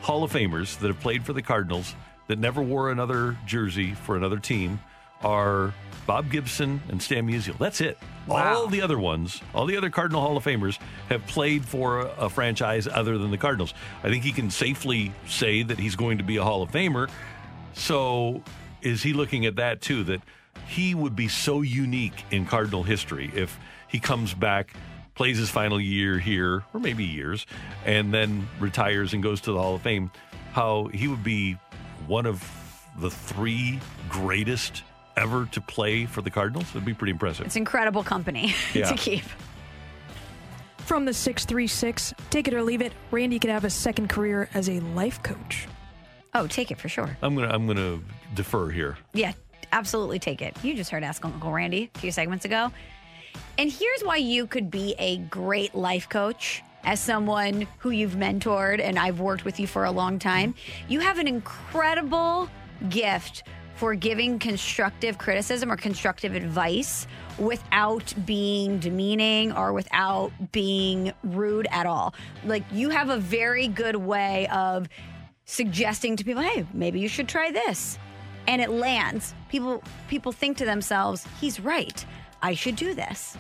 Hall of Famers that have played for the Cardinals that never wore another jersey for another team are Bob Gibson and Stan Musial. That's it. Wow. All the other ones, all the other Cardinal Hall of Famers have played for a, a franchise other than the Cardinals. I think he can safely say that he's going to be a Hall of Famer. So is he looking at that too? That he would be so unique in Cardinal history if he comes back, plays his final year here, or maybe years, and then retires and goes to the Hall of Fame. How he would be one of the three greatest ever to play for the Cardinals. It'd be pretty impressive. It's incredible company yeah. to keep. From the 636, take it or leave it, Randy could have a second career as a life coach. Oh, take it for sure. I'm gonna I'm gonna defer here. Yeah, absolutely take it. You just heard Ask Uncle Randy a few segments ago. And here's why you could be a great life coach as someone who you've mentored and I've worked with you for a long time. You have an incredible gift for giving constructive criticism or constructive advice without being demeaning or without being rude at all. Like you have a very good way of suggesting to people, "Hey, maybe you should try this." And it lands. People people think to themselves, "He's right. I should do this."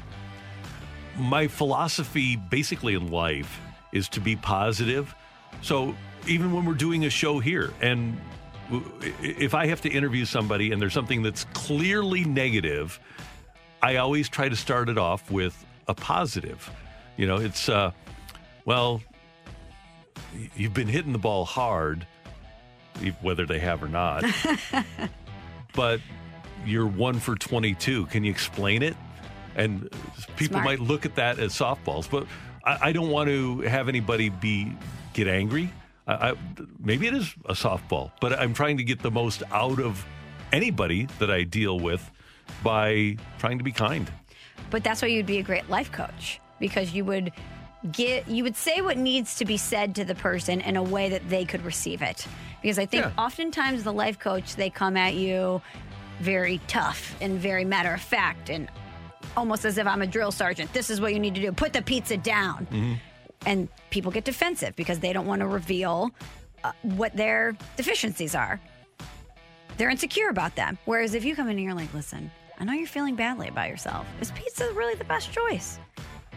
My philosophy basically in life is to be positive. So even when we're doing a show here, and if I have to interview somebody and there's something that's clearly negative, I always try to start it off with a positive. You know, it's, uh, well, you've been hitting the ball hard, whether they have or not, but you're one for 22. Can you explain it? And people Smart. might look at that as softballs, but I, I don't want to have anybody be get angry. I, I, maybe it is a softball, but I'm trying to get the most out of anybody that I deal with by trying to be kind. But that's why you'd be a great life coach because you would get you would say what needs to be said to the person in a way that they could receive it. Because I think Yeah. oftentimes the life coach they come at you very tough and very matter of fact and almost as if I'm a drill sergeant. This is what you need to do. Put the pizza down. And people get defensive because they don't want to reveal uh, what their deficiencies are. They're insecure about them. Whereas if you come in and you're like, listen, I know you're feeling badly about yourself. Is pizza really the best choice?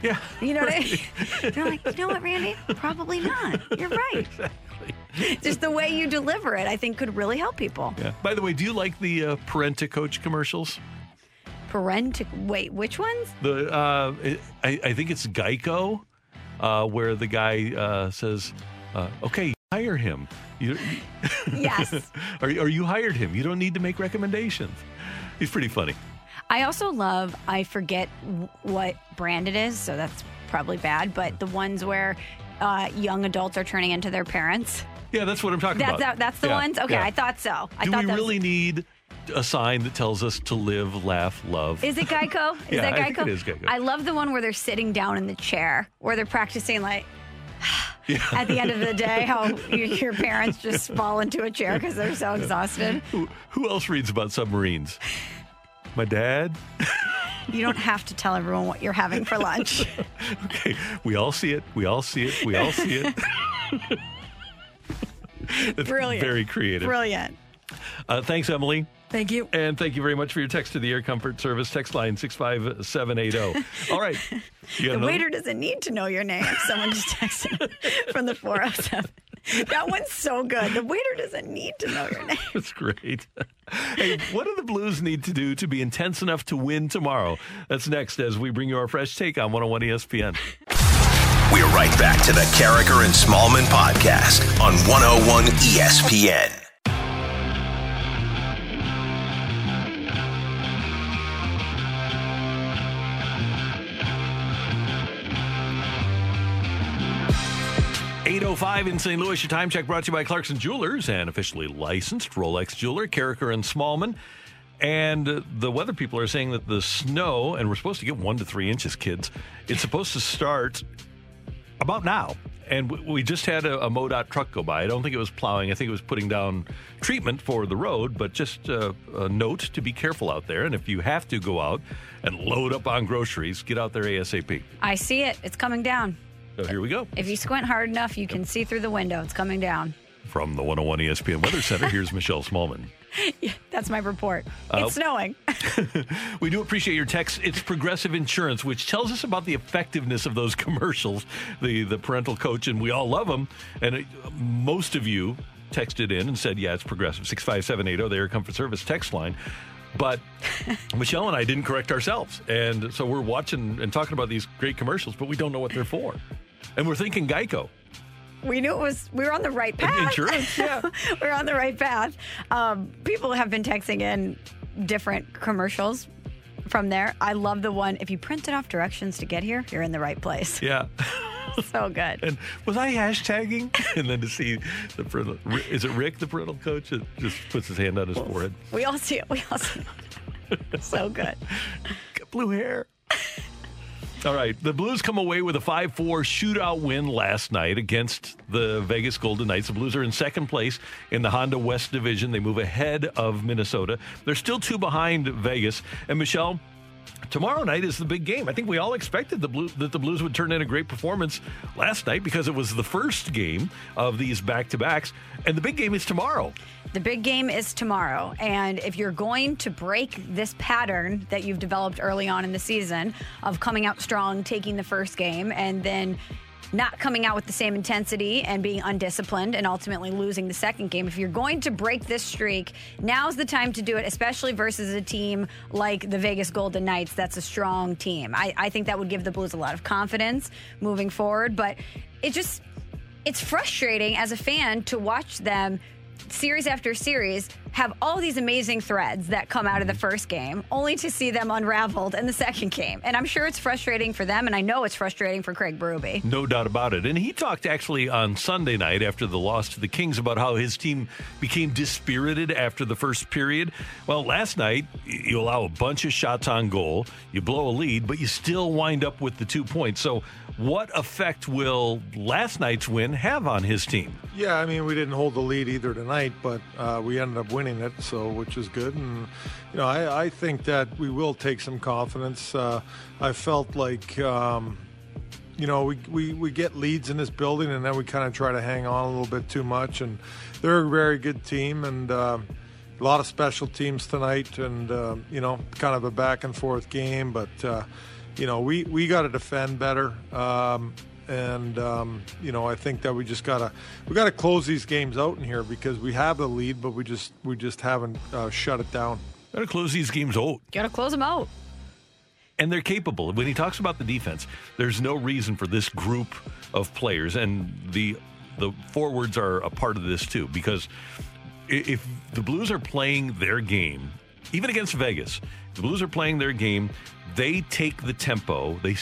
Yeah. You know what I mean? They're like, you know what, Randy? Probably not. You're right. Exactly. Just the way you deliver it, I think, could really help people. Yeah. By the way, do you like the uh, Parenta Coach commercials? Parentic. Wait, which ones? The uh, I, I think it's Geico, uh, where the guy uh, says, uh, "Okay, hire him." You, Yes. or, or you hired him. You don't need to make recommendations. He's pretty funny. I also love, I forget what brand it is, so that's probably bad, but the ones where uh, young adults are turning into their parents. Yeah, that's what I'm talking That's about. that, that's the Yeah, ones? Okay, yeah. I thought so. I Do thought we that was- really need a sign that tells us to live, laugh, love? Is it Geico? Is Yeah, that Geico? I think it is Geico. I love the one where they're sitting down in the chair, where they're practicing like at the end of the day, how your, your parents just fall into a chair because they're so exhausted. who, who else reads about submarines? My dad. You don't have to tell everyone what you're having for lunch. Okay, we all see it. We all see it. We all see it. It's Brilliant. Very creative. Brilliant. Uh, thanks, Emily. Thank you. And thank you very much for your text to the Air Comfort Service text line 65780. All right. The another? waiter doesn't need to know your name. Someone just texted from the 407. That one's so good. The waiter doesn't need to know your name. That's great. hey, what do the Blues need to do to be intense enough to win tomorrow? That's next as we bring you our fresh take on 101 ESPN. We're right back to the Karraker and Smallmon podcast on 101 ESPN. Eight oh five in St. Louis. Your time check brought to you by Clarkson Jewelers and officially licensed Rolex jeweler, Karraker and Smallmon. And uh, the weather people are saying that the snow, and we're supposed to get one to three inches, kids. It's supposed to start about now. And we just had a, a MoDOT truck go by. I don't think it was plowing. I think it was putting down treatment for the road. But just uh, a note to be careful out there. And if you have to go out and load up on groceries, get out there ASAP. I see it. It's coming down. So here we go. If you squint hard enough, you can see through the window. It's coming down. From the 101 ESPN Weather Center, here's Michelle Smallmon. That's my report. Uh, it's snowing. We do appreciate your text. It's Progressive Insurance, which tells us about the effectiveness of those commercials, the the parental coach, and we all love them. And it, most of you texted in and said, "Yeah, it's Progressive." Six five seven eight zero. Their comfort service text line. But Michelle and I didn't correct ourselves, and so we're watching and talking about these great commercials, but we don't know what they're for, and we're thinking Geico. we knew it was we were on the right path. Insurance, yeah. we're on the right path. Um, people have been texting in different commercials from there. I love the one. If you printed off directions to get here, you're in the right place. Yeah. so good. And was I hashtagging? and then to see the parental, is it Rick, the parental coach, that just puts his hand on his forehead? We all see it. We all see it. so good. Got blue hair. All right. The Blues come away with a 5 4 shootout win last night against the Vegas Golden Knights. The Blues are in second place in the Honda West Division. They move ahead of Minnesota. They're still two behind Vegas. And Michelle, Tomorrow night is the big game. I think we all expected the Blue, that the Blues would turn in a great performance last night because it was the first game of these back to backs. And the big game is tomorrow. The big game is tomorrow. And if you're going to break this pattern that you've developed early on in the season of coming out strong, taking the first game, and then not coming out with the same intensity and being undisciplined and ultimately losing the second game. If you're going to break this streak, now's the time to do it, especially versus a team like the Vegas Golden Knights. That's a strong team. I, I think that would give the Blues a lot of confidence moving forward, but it just it's frustrating as a fan to watch them series after series have all these amazing threads that come out of the mm. first game, only to see them unraveled in the second game. And I'm sure it's frustrating for them, and I know it's frustrating for Craig Berube. No doubt about it. And he talked actually on Sunday night after the loss to the Kings about how his team became dispirited after the first period. Well, last night, you allow a bunch of shots on goal, you blow a lead, but you still wind up with the two points. So, what effect will last night's win have on his team? Yeah, I mean, we didn't hold the lead either tonight, but uh, we ended up winning it, so which is good. And you know, I, I think that we will take some confidence. Uh, I felt like. Um, you know, we, we, we get leads in this building and then we kind of try to hang on a little bit too much. And they're a very good team and uh, a lot of special teams tonight and, uh, you know, kind of a back and forth game. But, uh, you know, we, we got to defend better. Um, and um, you know, I think that we just gotta we gotta close these games out in here because we have the lead, but we just we just haven't uh, shut it down. Gotta close these games out. Gotta close them out. And they're capable. When he talks about the defense, there's no reason for this group of players, and the the forwards are a part of this too, because if the Blues are playing their game, even against Vegas, the Blues are playing their game. They take the tempo. They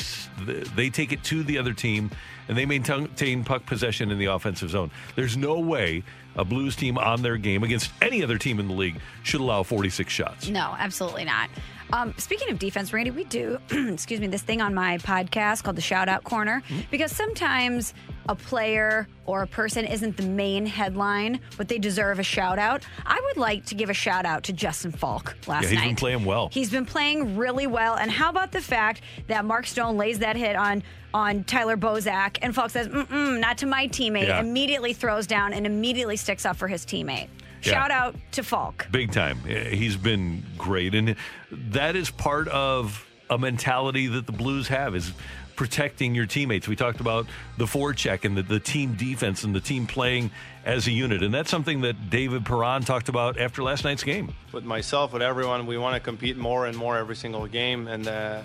they take it to the other team, and they maintain puck possession in the offensive zone. There's no way a Blues team on their game against any other team in the league should allow 46 shots. No, absolutely not. Um, speaking of defense, Randy, we do, excuse me, this thing on my podcast called the Shout Out Corner mm-hmm. because sometimes a player or a person isn't the main headline, but they deserve a shout out. I would like to give a shout out to Justin Faulk last yeah, he's night. He's been playing well. He's been playing really well. And how about the fact that Mark Stone lays that hit on on Tyler Bozak and Faulk says, Mm-mm, not to my teammate, yeah. immediately throws down and immediately sticks up for his teammate. Yeah. Shout out to Faulk. Big time. He's been great. And that is part of a mentality that the Blues have is protecting your teammates. We talked about the forecheck and the, the team defense and the team playing as a unit. And that's something that David Perron talked about after last night's game. With myself, with everyone, we want to compete more and more every single game. And uh,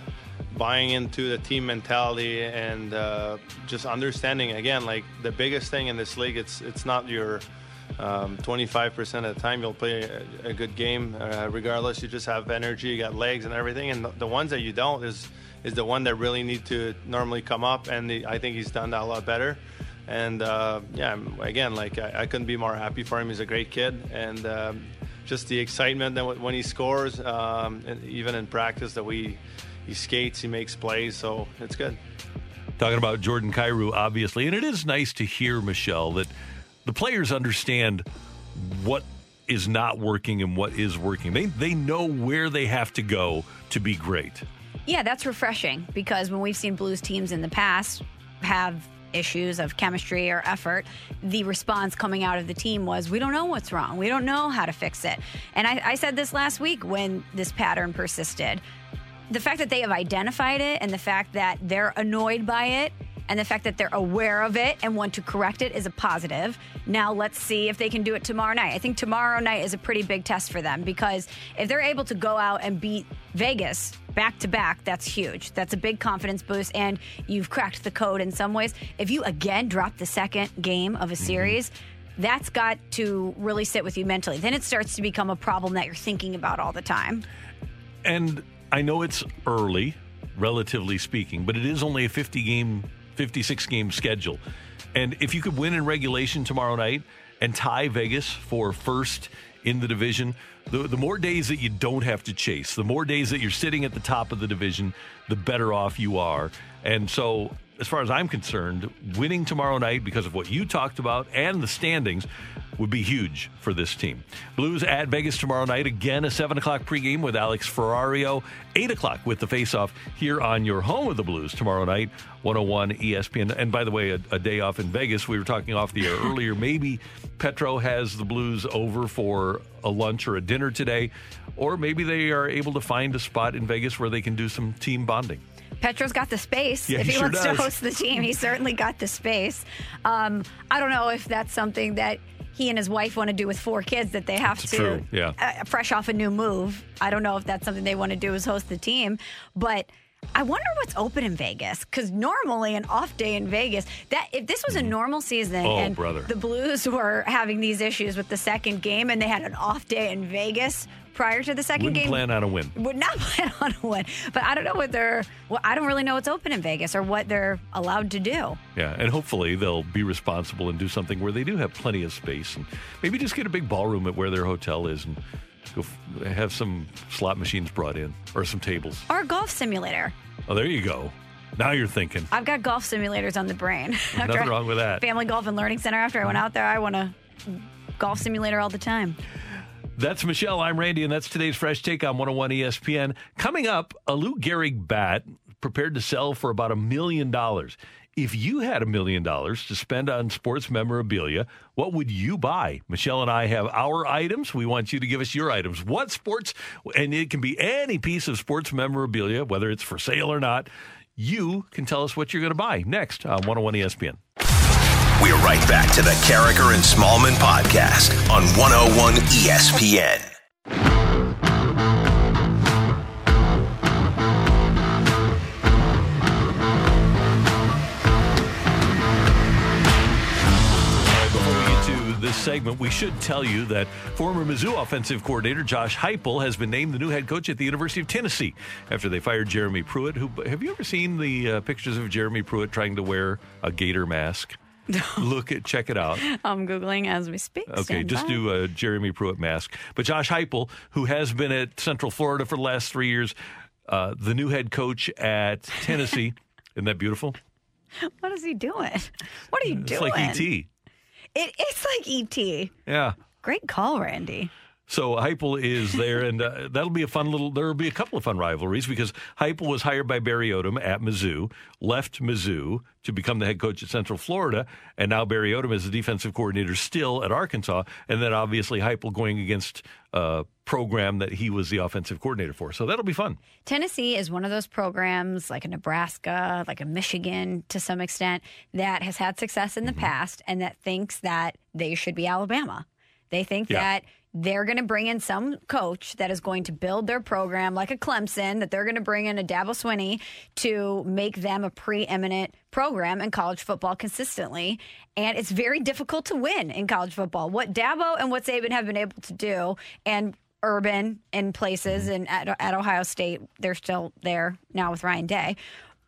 buying into the team mentality and uh, just understanding, again, like the biggest thing in this league, it's, it's not your – um, 25% of the time you'll play a, a good game. Uh, regardless, you just have energy, you got legs and everything. And the, the, ones that you don't is is the one that really need to normally come up. And the, I think he's done that a lot better. And uh, yeah, again, like I, I, couldn't be more happy for him. He's a great kid, and um, just the excitement that when he scores, um, even in practice, that we he skates, he makes plays, so it's good. Talking about Jordan Kyrou, obviously, and it is nice to hear Michelle that the players understand what is not working and what is working. They they know where they have to go to be great. Yeah, that's refreshing because when we've seen Blues teams in the past have issues of chemistry or effort, the response coming out of the team was, We don't know what's wrong. We don't know how to fix it. And I, I said this last week when this pattern persisted. The fact that they have identified it and the fact that they're annoyed by it and the fact that they're aware of it and want to correct it is a positive. Now let's see if they can do it tomorrow night. I think tomorrow night is a pretty big test for them because if they're able to go out and beat Vegas back to back, that's huge. That's a big confidence boost, and you've cracked the code in some ways. If you again drop the second game of a mm-hmm. series, mm-hmm. that's got to really sit with you mentally. Then it starts to become a problem that you're thinking about all the time. And I know it's early, relatively speaking, but it is only a 50 game 56 game schedule. And if you could win in regulation tomorrow night and tie Vegas for first in the division, The, the more days that you don't have to chase, the more days that you're sitting at the top of the division, the better off you are. And so, as far as I'm concerned, winning tomorrow night because of what you talked about and the standings would be huge for this team. Blues at Vegas tomorrow night. Again, a 7 o'clock pregame with Alex Ferrario. 8 o'clock with the faceoff here on your home of the Blues tomorrow night, 101 ESPN. And by the way, a, a day off in Vegas. We were talking off the air earlier. Maybe Petro has the Blues over for a lunch or a dinner today, or maybe they are able to find a spot in Vegas where they can do some team bonding. Petro's got the space. Yeah, if he he, sure wants does. to host the team, he certainly got the space. Um, I don't know if that's something that he and his wife want to do with four kids that they have It's to, true, yeah. uh, fresh off a new move. I don't know if that's something they want to do is host the team, but. I wonder what's open in Vegas because normally an off day in Vegas. That if this was a mm-hmm. normal season Oh, and brother. the Blues were having these issues with the second game and they had an off day in Vegas prior to the 2nd Wouldn't game, plan on a win. would not plan on a win. But I don't know what they're. Well, I don't really know what's open in Vegas or what they're allowed to do. Yeah, and hopefully they'll be responsible and do something where they do have plenty of space and maybe just get a big ballroom at where their hotel is and go f- have some slot machines brought in or some tables. Or a golf simulator. Oh, there you go. Now you're thinking. I've got golf simulators on the brain. After Nothing I- wrong with that. Family Golf and Learning Center. After I went out there, I want a golf simulator all the time. That's Michelle. I'm Randy, and that's today's Fresh Take on 101 ESPN. Coming up, a Lou Gehrig bat prepared to sell for about a million dollars. If you had a million dollars to spend on sports memorabilia, what would you buy? Michelle and I have our items. We want you to give us your items. What sports, and it can be any piece of sports memorabilia, whether it's for sale or not. You can tell us what you're going to buy next on 101 ESPN. We're right back to the Karraker and Smallmon podcast on 101 ESPN. This segment, we should tell you that former Mizzou offensive coordinator Josh Heupel has been named the new head coach at the University of Tennessee after they fired Jeremy Pruitt. Who have you ever seen the uh, pictures of Jeremy Pruitt trying to wear a gator mask? Look at, check it out. I'm googling as we speak. Okay, Stand just by. do a Jeremy Pruitt mask. But Josh Heupel, who has been at Central Florida for the last three years, uh, the new head coach at Tennessee. Isn't that beautiful? What is he doing? What are you It's doing? like ET. It, it's like ET. Yeah. Great call, Randy. So Heupel is there, and uh, that'll be a fun little. There will be a couple of fun rivalries because Heupel was hired by Barry Odom at Mizzou, left Mizzou to become the head coach at Central Florida, and now Barry Odom is the defensive coordinator still at Arkansas, and then obviously Heupel going against a program that he was the offensive coordinator for. So that'll be fun. Tennessee is one of those programs, like a Nebraska, like a Michigan to some extent, that has had success in the Mm-hmm. past and that thinks that they should be Alabama. They think Yeah. that they're going to bring in some coach that is going to build their program like a Clemson, that they're going to bring in a Dabo Swinney to make them a preeminent program in college football consistently. And it's very difficult to win in college football. What Dabo and what Saban have been able to do, and Urban in places mm-hmm. and at, at Ohio State, they're still there now with Ryan Day,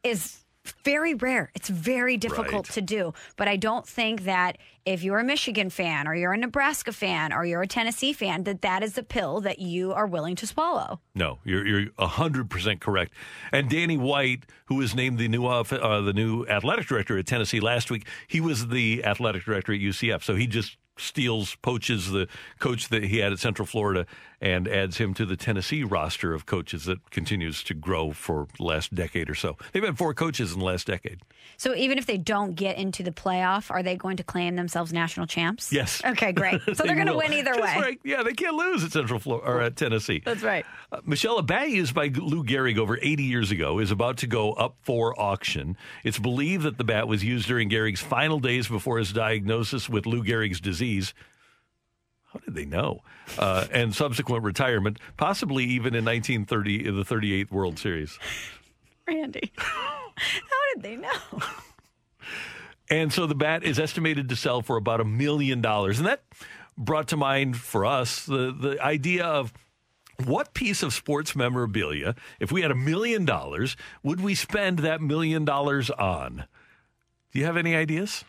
is very rare. It's very difficult Right. to do. But I don't think that if you're a Michigan fan or you're a Nebraska fan or you're a Tennessee fan, that that is the pill that you are willing to swallow. No, you're you're hundred percent correct. And Danny White, who was named the new uh, the new athletic director at Tennessee last week, he was the athletic director at UCF. So he just steals, poaches the coach that he had at Central Florida, and adds him to the Tennessee roster of coaches that continues to grow for the last decade or so. They've had four coaches in the last decade. So even if they don't get into the playoff, are they going to claim themselves national champs? Yes. Okay, great. So They they're going to win either That's way. right. Yeah, they can't lose at Central Florida or at Tennessee. That's right. Uh, Michelle, a bat used by Lou Gehrig over 80 years ago is about to go up for auction. It's believed that the bat was used during Gehrig's final days before his diagnosis with Lou Gehrig's disease. How did they know? Uh, and subsequent retirement, possibly even in 1930, in the 38th World Series. Randy, how did they know? And so the bat is estimated to sell for about a million dollars. And that brought to mind for us the, the idea of what piece of sports memorabilia, if we had a million dollars, would we spend that million dollars on? Do you have any ideas?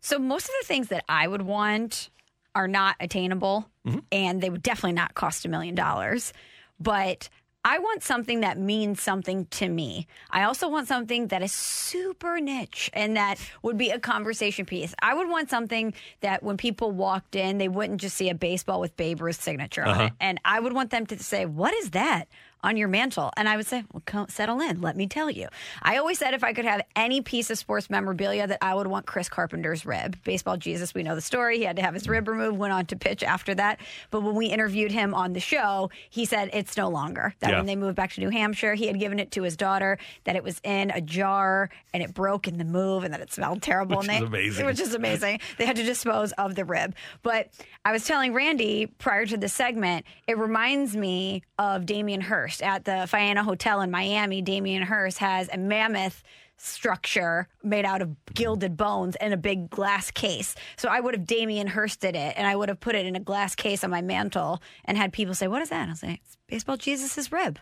So most of the things that I would want are not attainable mm-hmm. and they would definitely not cost a million dollars. But I want something that means something to me. I also want something that is super niche and that would be a conversation piece. I would want something that when people walked in, they wouldn't just see a baseball with Babe Ruth's signature on uh-huh. it. And I would want them to say, What is that? On your mantle, and I would say, "Well, come, settle in. Let me tell you." I always said if I could have any piece of sports memorabilia, that I would want Chris Carpenter's rib. Baseball Jesus, we know the story. He had to have his rib mm. removed. Went on to pitch after that. But when we interviewed him on the show, he said it's no longer. That Yeah. when they moved back to New Hampshire, he had given it to his daughter. That it was in a jar and it broke in the move, and that it smelled terrible. Which and is they, amazing. Which is amazing. They had to dispose of the rib. But I was telling Randy prior to the segment, it reminds me of Damien Hirst at the Faena Hotel in Miami. Damien Hirst has a mammoth structure made out of gilded bones in a big glass case. So I would have Damien Hirsted it and I would have put it in a glass case on my mantle and had people say, What is that? And I'll say, It's baseball Jesus' rib.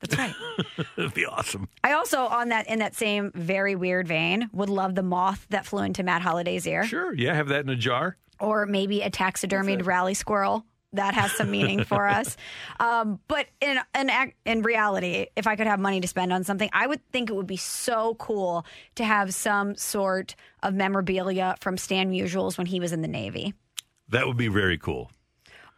That's right. That'd be awesome. I also, on that in that same very weird vein, would love the moth that flew into Matt Holliday's ear, Sure. Yeah, have that in a jar. or maybe a taxidermied rally squirrel. That has some meaning for us. Um, but in in in reality, if I could have money to spend on something, I would think it would be so cool to have some sort of memorabilia from Stan Musials when he was in the Navy, That would be very cool.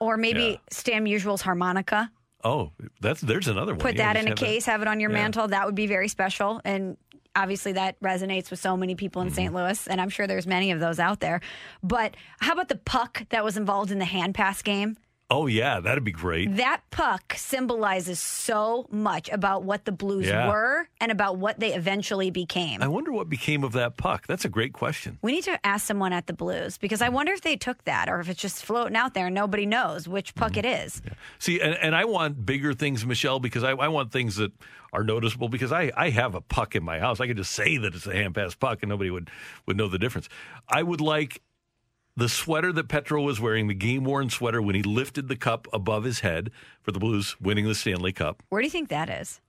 or maybe Yeah. Stan Musials harmonica. Oh, that's there's another one. put Yeah, that in a have that. case, have it on your Yeah. mantle. That would be very special. And obviously, that resonates with so many people in Mm-hmm. St. Louis. And I'm sure there's many of those out there. But how about the puck that was involved in the hand pass game? Oh yeah, that'd be great. That puck symbolizes so much about what the Blues Yeah. were and about what they eventually became. I wonder what became of that puck. That's a great question. we need to ask someone at the Blues because I wonder if they took that or if it's just floating out there and nobody knows which puck Mm-hmm. it is. See, and, and I want bigger things, Michelle, because I, I want things that are noticeable. Because I, I have a puck in my house, I could just say that it's a hand pass puck, and nobody would would know the difference. I would like the sweater that Petro was wearing, the game worn sweater, when he lifted the cup above his head for the Blues winning the Stanley Cup. Where do you think that is?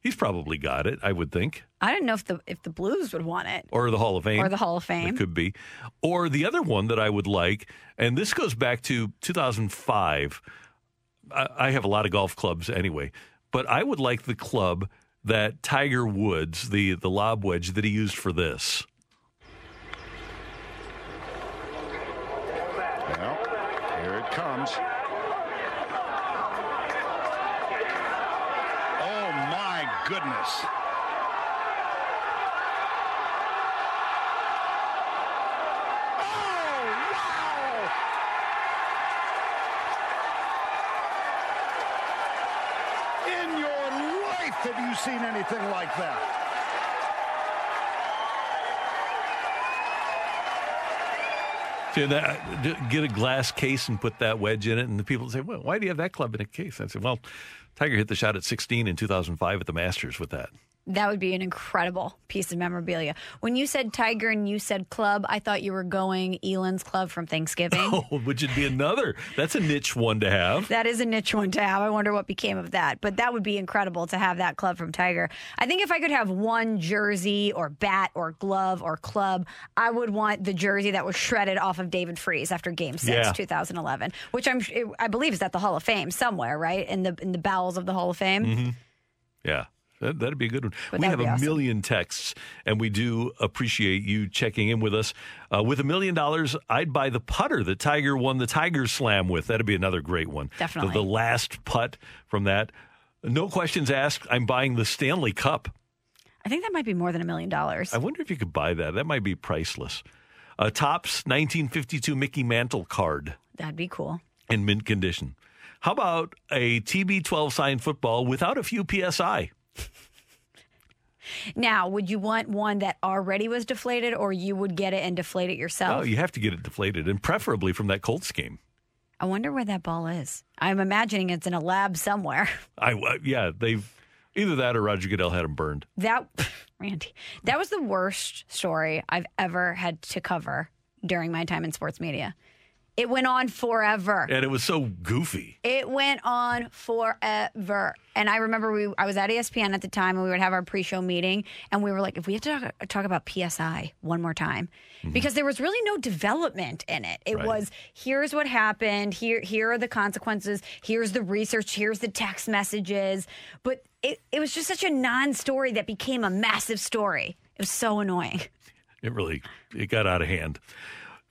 He's probably got it, I would think, I don't know if the if the Blues would want it. or the Hall of Fame, Or the Hall of Fame. It could be, or the other one that I would like, and this goes back to 2005. I, I have a lot of golf clubs anyway, but I would like the club that Tiger Woods, the the lob wedge that he used for this. Well, here it comes. Oh my goodness. Oh, wow! In your life have you seen anything like that? That, uh, get a glass case and put that wedge in it, and the people say, "Well, why do you have that club in a case?" I said, "Well, Tiger hit the shot at 16 in 2005 at the Masters with that." That would be an incredible piece of memorabilia. When you said Tiger and you said club, I thought you were going Elan's Club from Thanksgiving. Oh, which would be another. That's a niche one to have. That is a niche one to have. I wonder what became of that. But that would be incredible to have that club from Tiger. I think if I could have one jersey or bat or glove or club, I would want the jersey that was shredded off of David Freese after Game Six, Yeah. 2011, which I'm I believe is at the Hall of Fame somewhere, right in the in the bowels of the Hall of Fame. Mm-hmm. Yeah. That, that'd be a good one. But we have a awesome. million texts, and we do appreciate you checking in with us. Uh, with a million dollars, I'd buy the putter that Tiger won the Tiger Slam with. That'd be another great one. Definitely. The, the last putt from that. No questions asked. I'm buying the Stanley Cup. I think that might be more than a million dollars. I wonder if you could buy that. That might be priceless. A Topps 1952 Mickey Mantle card That'd be cool. in mint condition. How about a TB12 signed football without a few PSI? Now, would you want one that already was deflated, or you would get it and deflate it yourself? Oh, you have to get it deflated, and preferably from that Colts game. I wonder where that ball is. I'm imagining it's in a lab somewhere. I uh, yeah, they've either that or Roger Goodell had them burned. That, Randy, that was the worst story I've ever had to cover during my time in sports media. It went on forever. and it was so goofy. It went on forever. And I remember we I was at ESPN at the time and we would have our pre-show meeting and we were like if we have to talk, talk about PSI one more time mm-hmm. because there was really no development in it. It Right. was here's what happened, here here are the consequences, here's the research, here's the text messages, but it, it was just such a non-story that became a massive story. It was so annoying. It really it got out of hand.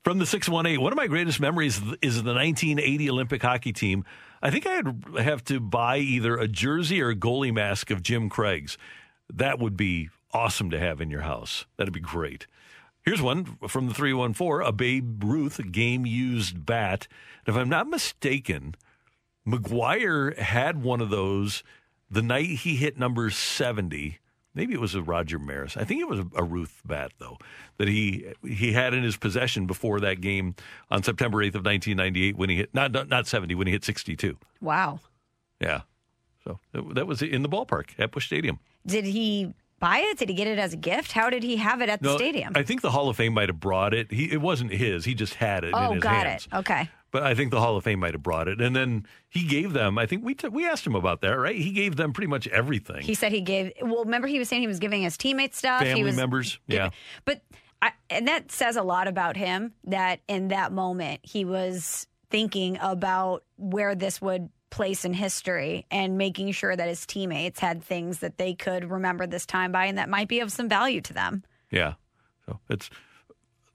From the 618, one of my greatest memories is the 1980 Olympic hockey team. I think I'd have to buy either a jersey or a goalie mask of Jim Craig's. That would be awesome to have in your house. That'd be great. Here's one from the 314 a Babe Ruth game used bat. And if I'm not mistaken, McGwire had one of those the night he hit number 70. Maybe it was a Roger Maris. I think it was a, Ruth bat though that he he had in his possession before that game on September 8th of 1998 when he hit not not, not 70 when he hit 62. Wow. Yeah. So that was in the ballpark at Busch Stadium. Did he buy it? Did he get it as a gift? How did he have it at the No, stadium? I think the Hall of Fame might have brought it. He it wasn't his. He just had it in oh, his got hands. it. Okay. But I think the Hall of Fame might have brought it, and then he gave them. I think we t- we asked him about that, right? He gave them pretty much everything. He said he gave. Well, remember he was saying he was giving his teammates stuff. he Family was members, giving- yeah. But I, and that says a lot about him. That in that moment he was thinking about where this would place in history and making sure that his teammates had things that they could remember this time by, and that might be of some value to them. Yeah. So it's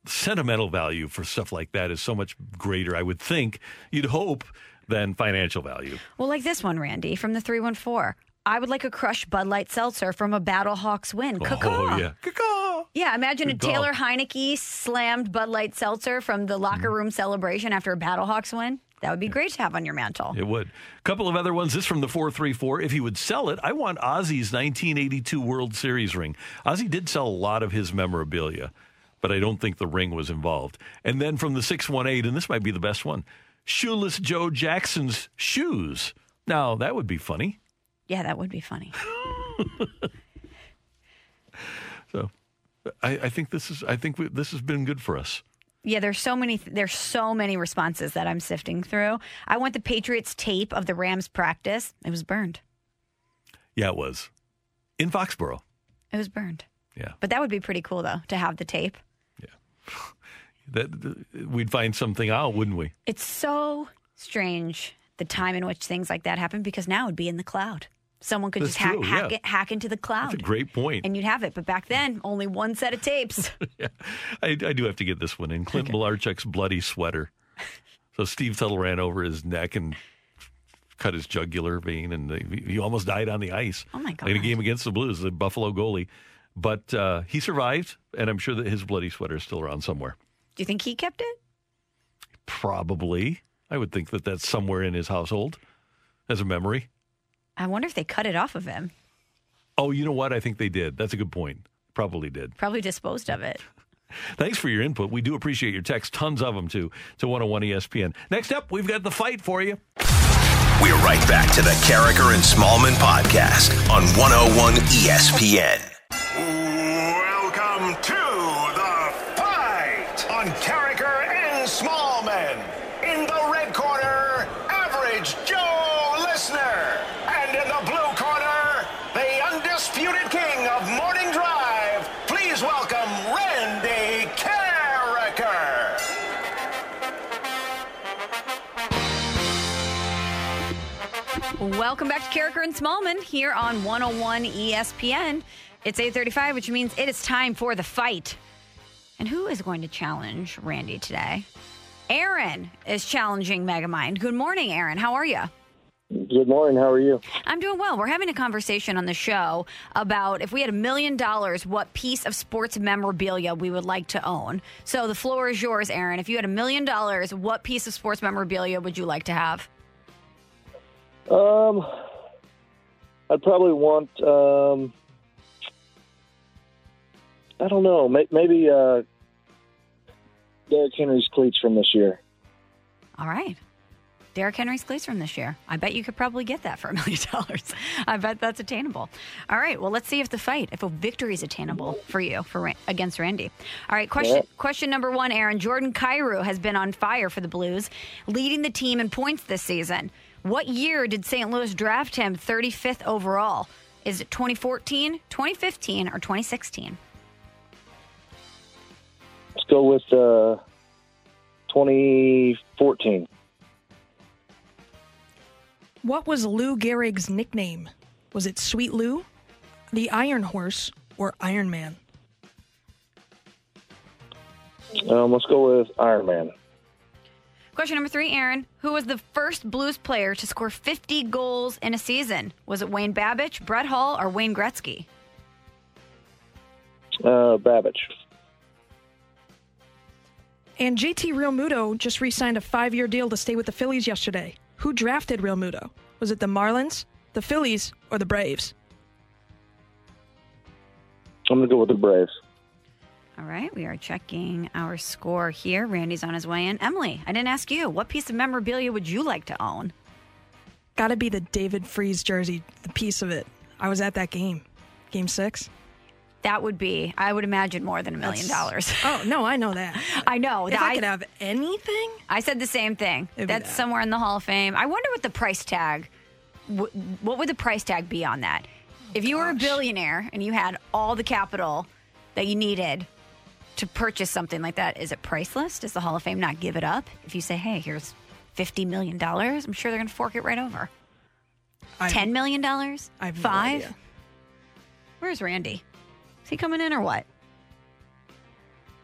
sentimental value for stuff like that is so much greater, I would think, you'd hope, than financial value. Well, like this one, Randy from the three one four. I would like a crushed Bud Light seltzer from a Battle Hawks win. Oh, Caw-caw. yeah. Caw-caw. Yeah, imagine Good a Taylor call. Heinicke slammed Bud Light seltzer from the locker Mm-hmm. room celebration after a Battlehawks win. That would be great to have on your mantle. It would. A couple of other ones. This from the 434. If he would sell it, I want Ozzie's 1982 World Series ring. Ozzie did sell a lot of his memorabilia, but I don't think the ring was involved. And then from the 618, and this might be the best one Shoeless Joe Jackson's shoes. Now, that would be funny. Yeah, that would be funny. So I, I think this is I think we, this has been good for us. Yeah, there's so many there's so many responses that I'm sifting through. I want the Patriots tape of the Rams practice. It was burned. Yeah, it was in Foxborough. It was burned. Yeah, But that would be pretty cool though to have the tape. That we'd find something out, wouldn't we? It's so strange the time in which things like that happen because now it'd be in the cloud. Someone could That's just hack, true, hack yeah. it, hack into the cloud. That's a great point. and you'd have it. But back then, only one set of tapes. yeah, I, I do have to get this one in. Clint Malarchuk's bloody sweater. So Steve Tuttle ran over his neck and cut his jugular vein, and he almost died on the ice. Oh, my God. In a game against the Blues, the Buffalo goalie. But uh, he survived, and I'm sure that his bloody sweater is still around somewhere. Do you think he kept it? Probably, I would think that that's somewhere in his household as a memory. I wonder if they cut it off of him. Oh, you know what? I think they did. That's a good point. Probably did. Probably disposed of it. Thanks for your input. We do appreciate your text. Tons of them, too, to 101 ESPN. Next up, we've got the fight for you. We're right back to the Karraker and Smallmon podcast on 101 ESPN. Welcome to the fight on Karraker and Smallmon. In the red corner, Average Joe Listener. And in the blue corner, the undisputed king of morning drive. Please welcome Randy Karraker. Welcome back to Karraker and Smallmon here on 101 ESPN. It's 8:35, which means it is time for the fight. And who is going to challenge Randy today? Aaron is challenging Megamind. Good morning, Aaron. How are you? Good morning. How are you? I'm doing well. We're having a conversation on the show about if we had a million dollars, what piece of sports memorabilia we would like to own. So the floor is yours, Aaron. If you had a million dollars, what piece of sports memorabilia would you like to have? Um, I'd probably want. Um, I don't know. Maybe uh, Derrick Henry's cleats from this year. All right. Derrick Henry's cleats from this year. I bet you could probably get that for a million dollars. I bet that's attainable. All right, well, let's see if the fight, if a victory is attainable for you for against Randy. All right, question Yeah. question number one, Aaron. Jordan Kyrou has been on fire for the Blues, leading the team in points this season. What year did St. Louis draft him 35th overall? Is it 2014, 2015, or 2016? Let's go with uh, 2014. What was Lou Gehrig's nickname? Was it Sweet Lou, the Iron Horse, or Iron Man? Um, let's go with Iron Man. Question number three, Aaron. Who was the first Blues player to score 50 goals in a season? Was it Wayne Babych, Brett Hull, or Wayne Gretzky? Uh, Babych. And JT Realmuto just re signed a five year deal to stay with the Phillies yesterday. Who drafted Realmuto? Was it the Marlins, the Phillies, or the Braves? I'm going to go with the Braves. All right, we are checking our score here. Randy's on his way in. Emily, I didn't ask you. What piece of memorabilia would you like to own? Gotta be the David Freese jersey, the piece of it. I was at that game, game six. That would be, I would imagine, more than a million dollars. Oh, no, I know that. I know. If that I could have anything, I said the same thing. That's that. somewhere in the Hall of Fame. I wonder what the price tag. What would the price tag be on that? Oh, if you were a billionaire and you had all the capital that you needed to purchase something like that, is it priceless? Does the Hall of Fame not give it up? If you say, "Hey, here's fifty million dollars," I'm sure they're going to fork it right over. I- Ten million dollars? I have no Five? idea. Where's Randy? Is he coming in or what?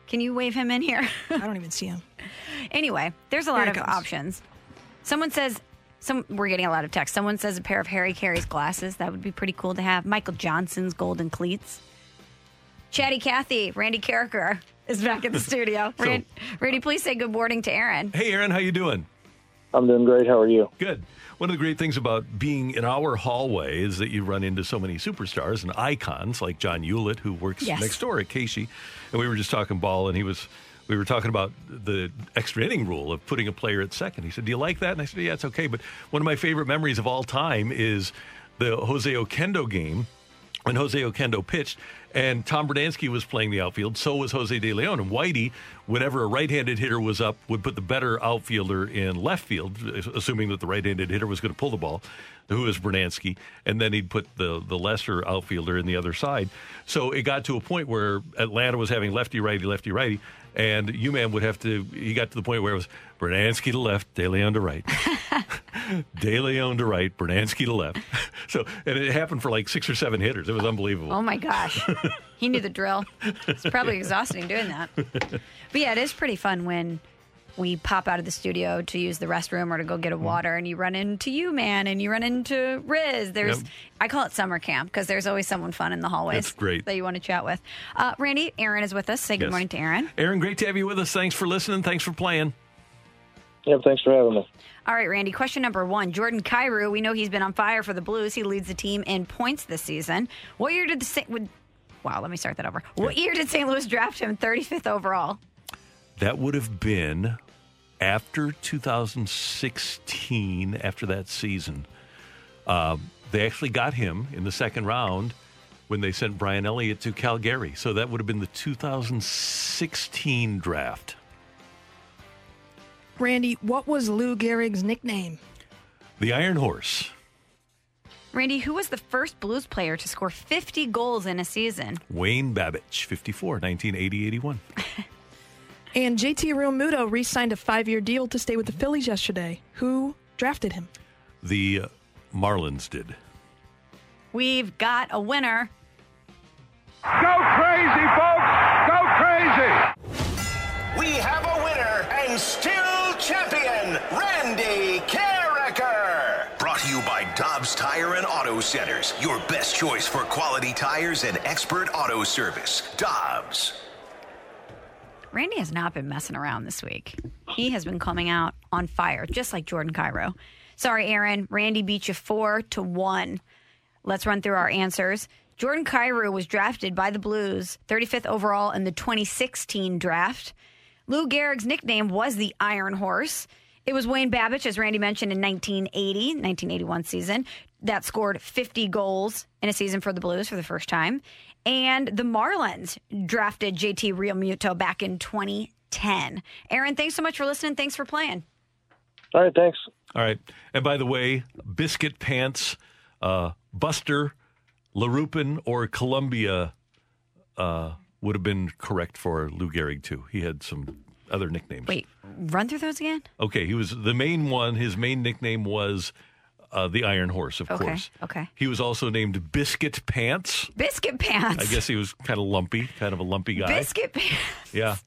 Can you wave him in here? I don't even see him. Anyway, there's a lot of comes. options. Someone says, some we're getting a lot of text. Someone says a pair of Harry Caray's glasses. That would be pretty cool to have. Michael Johnson's golden cleats. Chatty Cathy, Randy Karraker is back in the studio. So- Ran- Randy, please say good morning to Aaron. Hey, Aaron, how you doing? I'm doing great. How are you? Good. One of the great things about being in our hallway is that you run into so many superstars and icons like John Hewlett, who works Yes. next door at Casey. And we were just talking ball, and he was, we were talking about the extra inning rule of putting a player at second. He said, Do you like that? And I said, Yeah, it's okay. But one of my favorite memories of all time is the Jose Oquendo game when Jose Oquendo pitched, and Tom Brunansky was playing the outfield. So was Jose De Leon. And Whitey, whenever a right-handed hitter was up, would put the better outfielder in left field, assuming that the right-handed hitter was going to pull the ball, who was Brunansky, and then he'd put the the lesser outfielder in the other side. So it got to a point where Atlanta was having lefty righty lefty righty, and U-Man would have to. He got to the point where it was Brunansky to left, De Leon to right. De Leon to right, Brunansky to left. So, and it happened for like six or seven hitters. It was unbelievable. Oh my gosh. he knew the drill. It's probably exhausting doing that. But yeah, it is pretty fun when we pop out of the studio to use the restroom or to go get a Mm-hmm. water and you run into you, man, and you run into Riz. There's, Yep. I call it summer camp because there's always someone fun in the hallways. That's great. That you want to chat with. Uh, Randy, Aaron is with us. Say good Yes. morning to Aaron. Aaron, great to have you with us. Thanks for listening. Thanks for playing. Yeah, thanks for having me. All right, Randy. Question number one: Jordan Kyrou. We know he's been on fire for the Blues. He leads the team in points this season. What year did the St. Wow, let me start that over. What year did St. Louis draft him 35th overall? That would have been after 2016, after that season. Uh, they actually got him in the second round when they sent Brian Elliott to Calgary. So that would have been the 2016 draft. Randy, what was Lou Gehrig's nickname? The Iron Horse. Randy, who was the first Blues player to score 50 goals in a season? Wayne Babych, 54, 1980 81. And JT Realmuto re signed a five year deal to stay with the Phillies yesterday. Who drafted him? The uh, Marlins did. We've got a winner. Go crazy, folks! Go crazy! We have a winner and still champion, Randy Karraker. Brought to you by Dobbs Tire and Auto Centers, your best choice for quality tires and expert auto service. Dobbs. Randy has not been messing around this week. He has been coming out on fire, just like Jordan Kyrou. Sorry, Aaron. Randy beat you four to one. Let's run through our answers. Jordan Kyrou was drafted by the Blues, 35th overall in the 2016 draft. Lou Gehrig's nickname was the Iron Horse. It was Wayne Babych, as Randy mentioned, in 1980, 1981 season, that scored 50 goals in a season for the Blues for the first time. And the Marlins drafted JT Realmuto back in 2010. Aaron, thanks so much for listening. Thanks for playing. All right, thanks. All right. And by the way, Biscuit Pants, uh, Buster, Larrupin, or Columbia uh, would have been correct for Lou Gehrig, too. He had some other nicknames. Wait, run through those again? Okay, he was the main one. His main nickname was uh, the Iron Horse, of Okay, course. okay. He was also named Biscuit Pants. Biscuit Pants. I guess he was kind of lumpy, kind of a lumpy guy. Biscuit Pants. Yeah.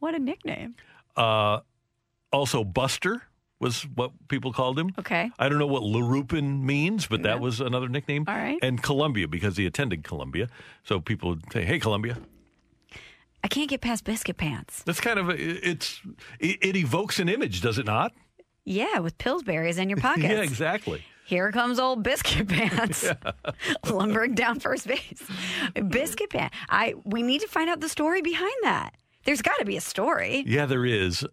What a nickname. Uh, also, Buster was what people called him. Okay. I don't know what Larrupin means, but that Yeah. was another nickname. All right. And Columbia, because he attended Columbia. So people would say, hey, Columbia. I can't get past Biscuit Pants. That's kind of, a, it's, it, it evokes an image, does it not? Yeah, with Pillsbury's in your pockets. Yeah, exactly. Here comes old Biscuit Pants, lumbering down first base. Biscuit Pants. I we need to find out the story behind that. There's got to be a story. Yeah, there is.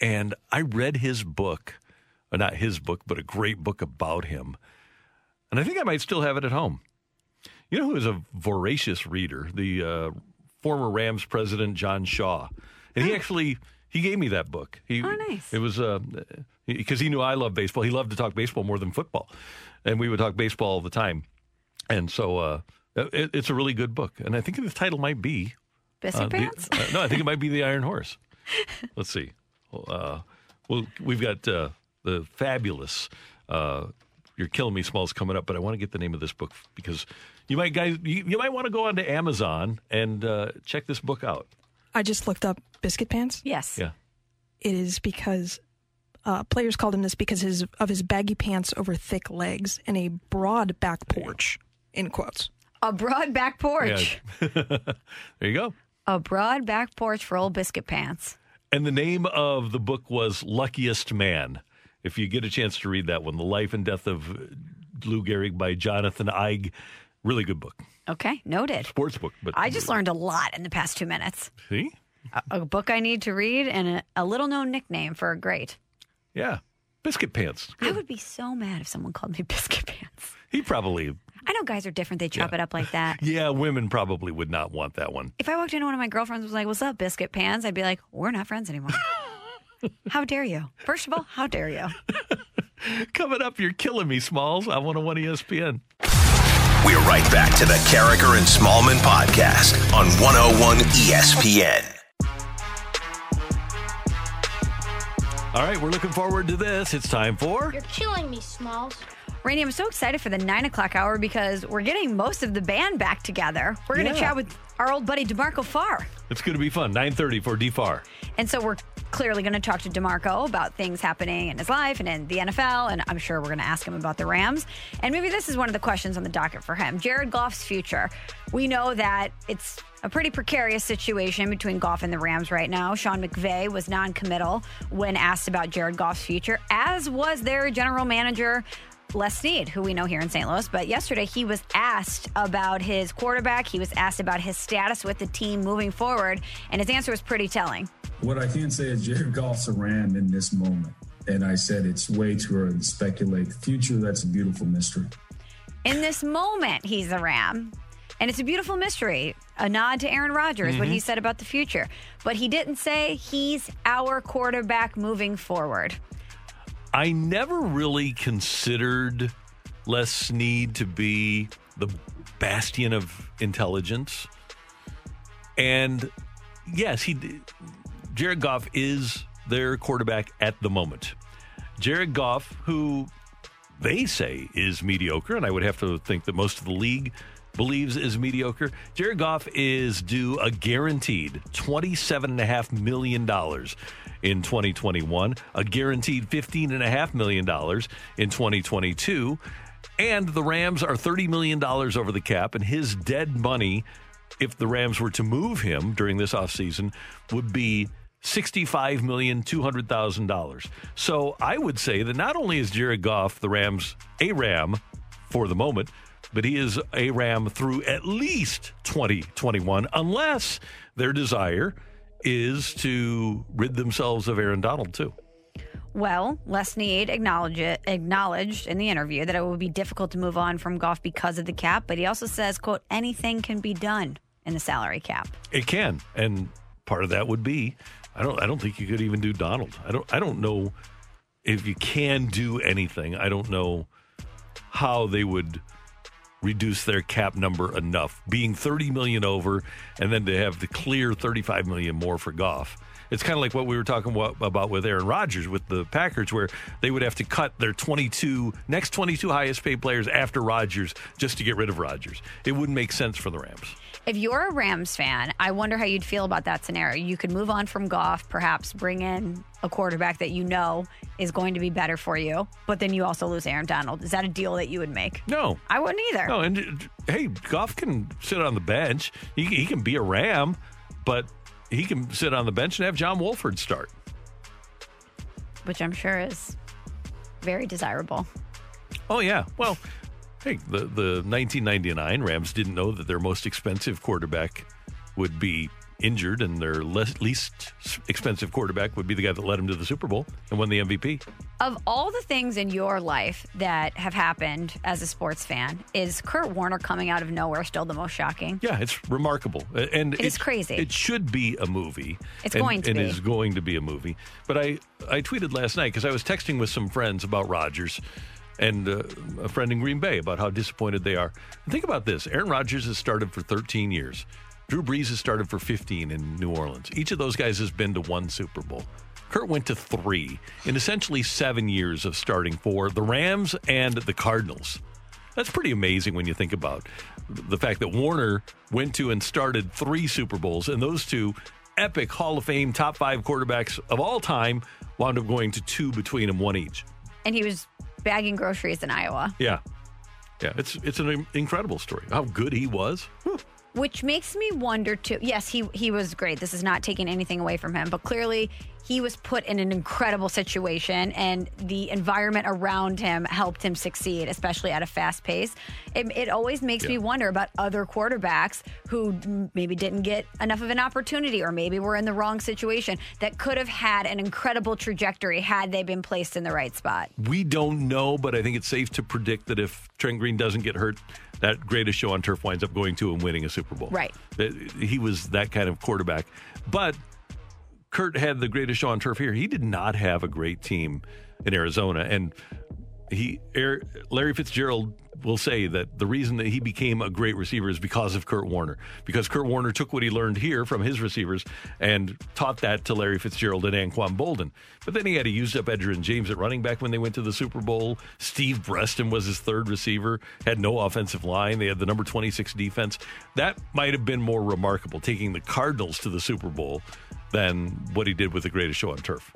And I read his book, or not his book, but a great book about him. And I think I might still have it at home. You know who is a voracious reader? The uh, former Rams president, John Shaw. And he actually he gave me that book. He, Oh, nice. It was because he knew I love baseball. He loved to talk baseball more than football, and we would talk baseball all the time. And so uh, it, it's a really good book. And I think the title might be Biscuit uh, the- Pants? uh, no, I think it might be the Iron Horse. Let's see. Uh, well, we've got uh, the fabulous uh, "You're Killing Me" Smalls coming up, but I want to get the name of this book because you might guys you, you might want to go onto Amazon and uh, check this book out. I just looked up Biscuit Pants. Yes. Yeah. It is because uh, players called him this because his, of his baggy pants over thick legs and a broad back porch, in quotes. A broad back porch. there you go. A broad back porch for old Biscuit Pants. And the name of the book was Luckiest Man. If you get a chance to read that one, The Life and Death of Lou Gehrig by Jonathan Eig. Really good book. Okay, noted. Sports book, but I just learned a lot in the past two minutes. see? A, a book I need to read and a, a little known nickname for a great. Yeah. Biscuit pants. I would be so mad if someone called me Biscuit Pants. He probably I know guys are different. They chop it up like that. Yeah, women probably would not want that one. If I walked into one of my girlfriends and was like, What's up, Biscuit Pants? I'd be like, We're not friends anymore. how dare you? First of all, how dare you? Coming up, you're killing me, Smalls. I want to one ESPN. We're right back to the Karraker and Smallmon podcast on 101 ESPN. All right, we're looking forward to this. It's time for. You're killing me, Smalls. Rainey, I'm so excited for the nine o'clock hour because we're getting most of the band back together. We're going to Yeah. chat with our old buddy DeMarco Farr. It's going to be fun. 9:30 for DFAR. And so we're clearly going to talk to DeMarco about things happening in his life and in the NFL. And I'm sure we're going to ask him about the Rams. And maybe this is one of the questions on the docket for him Jared Goff's future. We know that it's a pretty precarious situation between Goff and the Rams right now. Sean McVay was non committal when asked about Jared Goff's future, as was their general manager. Les Snead, who we know here in St. Louis, but yesterday he was asked about his quarterback. He was asked about his status with the team moving forward, and his answer was pretty telling. What I can say is Jared Goff's a Ram in this moment. And I said it's way too early to speculate. The future, that's a beautiful mystery. In this moment, he's a Ram. And it's a beautiful mystery, a nod to Aaron Rodgers, what he mm-hmm. said about the future. But he didn't say he's our quarterback moving forward. I never really considered Les Snead to be the bastion of intelligence. And yes, he Jared Goff is their quarterback at the moment. Jared Goff, who they say is mediocre, and I would have to think that most of the league believes is mediocre. Jared Goff is due a guaranteed $27.5 million in 2021, a guaranteed $15.5 million in 2022. And the Rams are $30 million over the cap, and his dead money, if the Rams were to move him during this offseason, would be sixty-five million two hundred thousand dollars. So I would say that not only is Jared Goff the Rams a Ram for the moment, but he is a Ram through at least twenty twenty-one, unless their desire is to rid themselves of Aaron Donald too. Well, Les it, acknowledged in the interview that it would be difficult to move on from Goff because of the cap, but he also says, quote, anything can be done in the salary cap. It can, and part of that would be, I don't, I don't think you could even do Donald. I don't, I don't know if you can do anything. I don't know how they would reduce their cap number enough, being 30 million over, and then to have the clear 35 million more for Goff. It's kind of like what we were talking about with Aaron Rodgers with the Packers, where they would have to cut their 22 next 22 highest paid players after Rodgers just to get rid of Rodgers. It wouldn't make sense for the Rams. If you're a Rams fan, I wonder how you'd feel about that scenario. You could move on from Goff, perhaps bring in a quarterback that you know is going to be better for you, but then you also lose Aaron Donald. Is that a deal that you would make? No, I wouldn't either. No, and hey, Goff can sit on the bench. He, he can be a Ram, but he can sit on the bench and have John Wolford start, which I'm sure is very desirable. Oh yeah, well. Hey, the, the 1999 Rams didn't know that their most expensive quarterback would be injured, and their less, least expensive quarterback would be the guy that led them to the Super Bowl and won the MVP. Of all the things in your life that have happened as a sports fan, is Kurt Warner coming out of nowhere still the most shocking? Yeah, it's remarkable, and it is crazy. It should be a movie. It's and, going to it be. It is going to be a movie. But I I tweeted last night because I was texting with some friends about Rodgers and uh, a friend in Green Bay about how disappointed they are. And think about this Aaron Rodgers has started for 13 years. Drew Brees has started for 15 in New Orleans. Each of those guys has been to one Super Bowl. Kurt went to three in essentially seven years of starting for the Rams and the Cardinals. That's pretty amazing when you think about the fact that Warner went to and started three Super Bowls, and those two epic Hall of Fame top five quarterbacks of all time wound up going to two between them, one each. And he was bagging groceries in Iowa. Yeah. Yeah, it's it's an incredible story. How good he was. Whew. Which makes me wonder too. Yes, he he was great. This is not taking anything away from him, but clearly he was put in an incredible situation and the environment around him helped him succeed, especially at a fast pace. It, it always makes yeah. me wonder about other quarterbacks who maybe didn't get enough of an opportunity or maybe were in the wrong situation that could have had an incredible trajectory had they been placed in the right spot. We don't know, but I think it's safe to predict that if Trent Green doesn't get hurt, that greatest show on turf winds up going to and winning a Super Bowl. Right. He was that kind of quarterback. But Kurt had the greatest show on turf here. He did not have a great team in Arizona, and he Larry Fitzgerald will say that the reason that he became a great receiver is because of Kurt Warner. Because Kurt Warner took what he learned here from his receivers and taught that to Larry Fitzgerald and Anquan Boldin. But then he had to use up Edgerrin James at running back when they went to the Super Bowl. Steve Breaston was his third receiver, had no offensive line. They had the number 26 defense. That might have been more remarkable, taking the Cardinals to the Super Bowl than what he did with the greatest show on turf.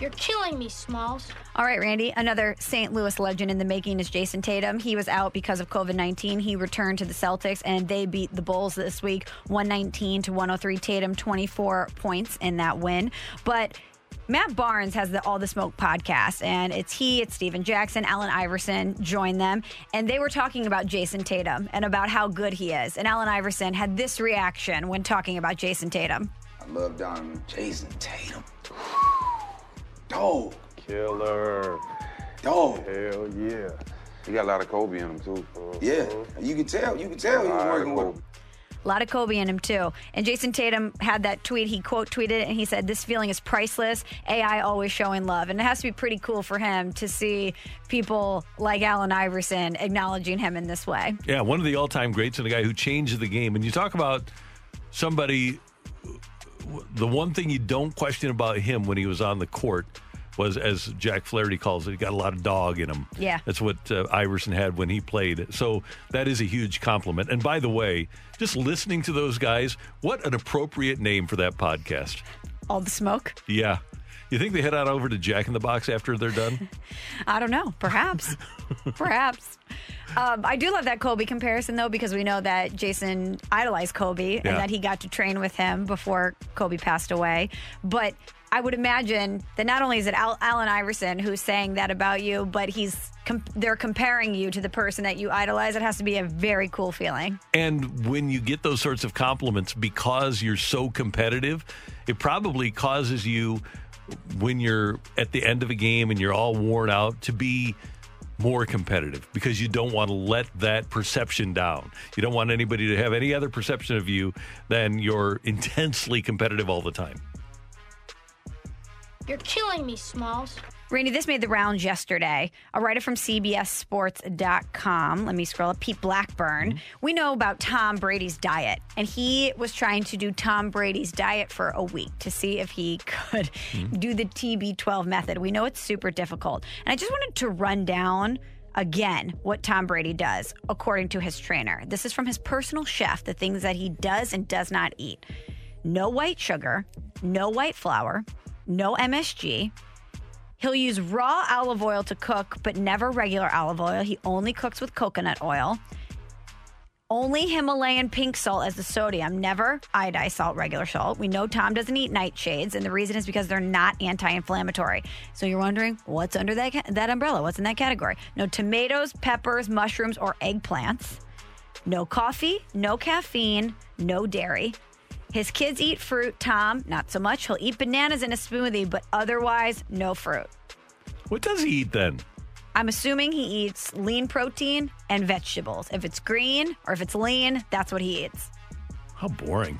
You're killing me, Smalls. All right, Randy. Another St. Louis legend in the making is Jayson Tatum. He was out because of COVID 19. He returned to the Celtics, and they beat the Bulls this week 119 to 103. Tatum, 24 points in that win. But Matt Barnes has the All the Smoke podcast, and it's he, it's Stephen Jackson, Allen Iverson joined them, and they were talking about Jayson Tatum and about how good he is. And Allen Iverson had this reaction when talking about Jayson Tatum. I love Donovan. Jayson Tatum. Dog. Killer. Dog. Hell yeah. He got a lot of Kobe in him too. Uh, yeah, you can tell. You can tell he was working with him. A lot of Kobe in him too. And Jayson Tatum had that tweet. He quote tweeted it and he said, "This feeling is priceless. AI always showing love." And it has to be pretty cool for him to see people like Allen Iverson acknowledging him in this way. Yeah, one of the all-time greats and a guy who changed the game. And you talk about somebody the one thing you don't question about him when he was on the court was, as Jack Flaherty calls it, he got a lot of dog in him. Yeah. That's what uh, Iverson had when he played. So that is a huge compliment. And by the way, just listening to those guys, what an appropriate name for that podcast. All the smoke? Yeah. You think they head on over to Jack in the Box after they're done? I don't know. Perhaps. Perhaps. Um, I do love that Kobe comparison, though, because we know that Jayson idolized Kobe yeah. and that he got to train with him before Kobe passed away. But I would imagine that not only is it Al- Allen Iverson who's saying that about you, but he's com- they're comparing you to the person that you idolize. It has to be a very cool feeling. And when you get those sorts of compliments because you're so competitive, it probably causes you when you're at the end of a game and you're all worn out to be more competitive because you don't want to let that perception down. You don't want anybody to have any other perception of you than you're intensely competitive all the time. You're killing me, Smalls. Randy, this made the rounds yesterday. A writer from CBSSports.com, let me scroll up, Pete Blackburn. Mm-hmm. We know about Tom Brady's diet, and he was trying to do Tom Brady's diet for a week to see if he could mm-hmm. do the TB12 method. We know it's super difficult. And I just wanted to run down again what Tom Brady does according to his trainer. This is from his personal chef, the things that he does and does not eat no white sugar, no white flour, no MSG. He'll use raw olive oil to cook, but never regular olive oil. He only cooks with coconut oil. Only Himalayan pink salt as the sodium, never iodized salt, regular salt. We know Tom doesn't eat nightshades, and the reason is because they're not anti-inflammatory. So you're wondering what's under that that umbrella? What's in that category? No tomatoes, peppers, mushrooms, or eggplants. No coffee, no caffeine, no dairy. His kids eat fruit. Tom, not so much. He'll eat bananas in a smoothie, but otherwise, no fruit. What does he eat then? I'm assuming he eats lean protein and vegetables. If it's green or if it's lean, that's what he eats. How boring.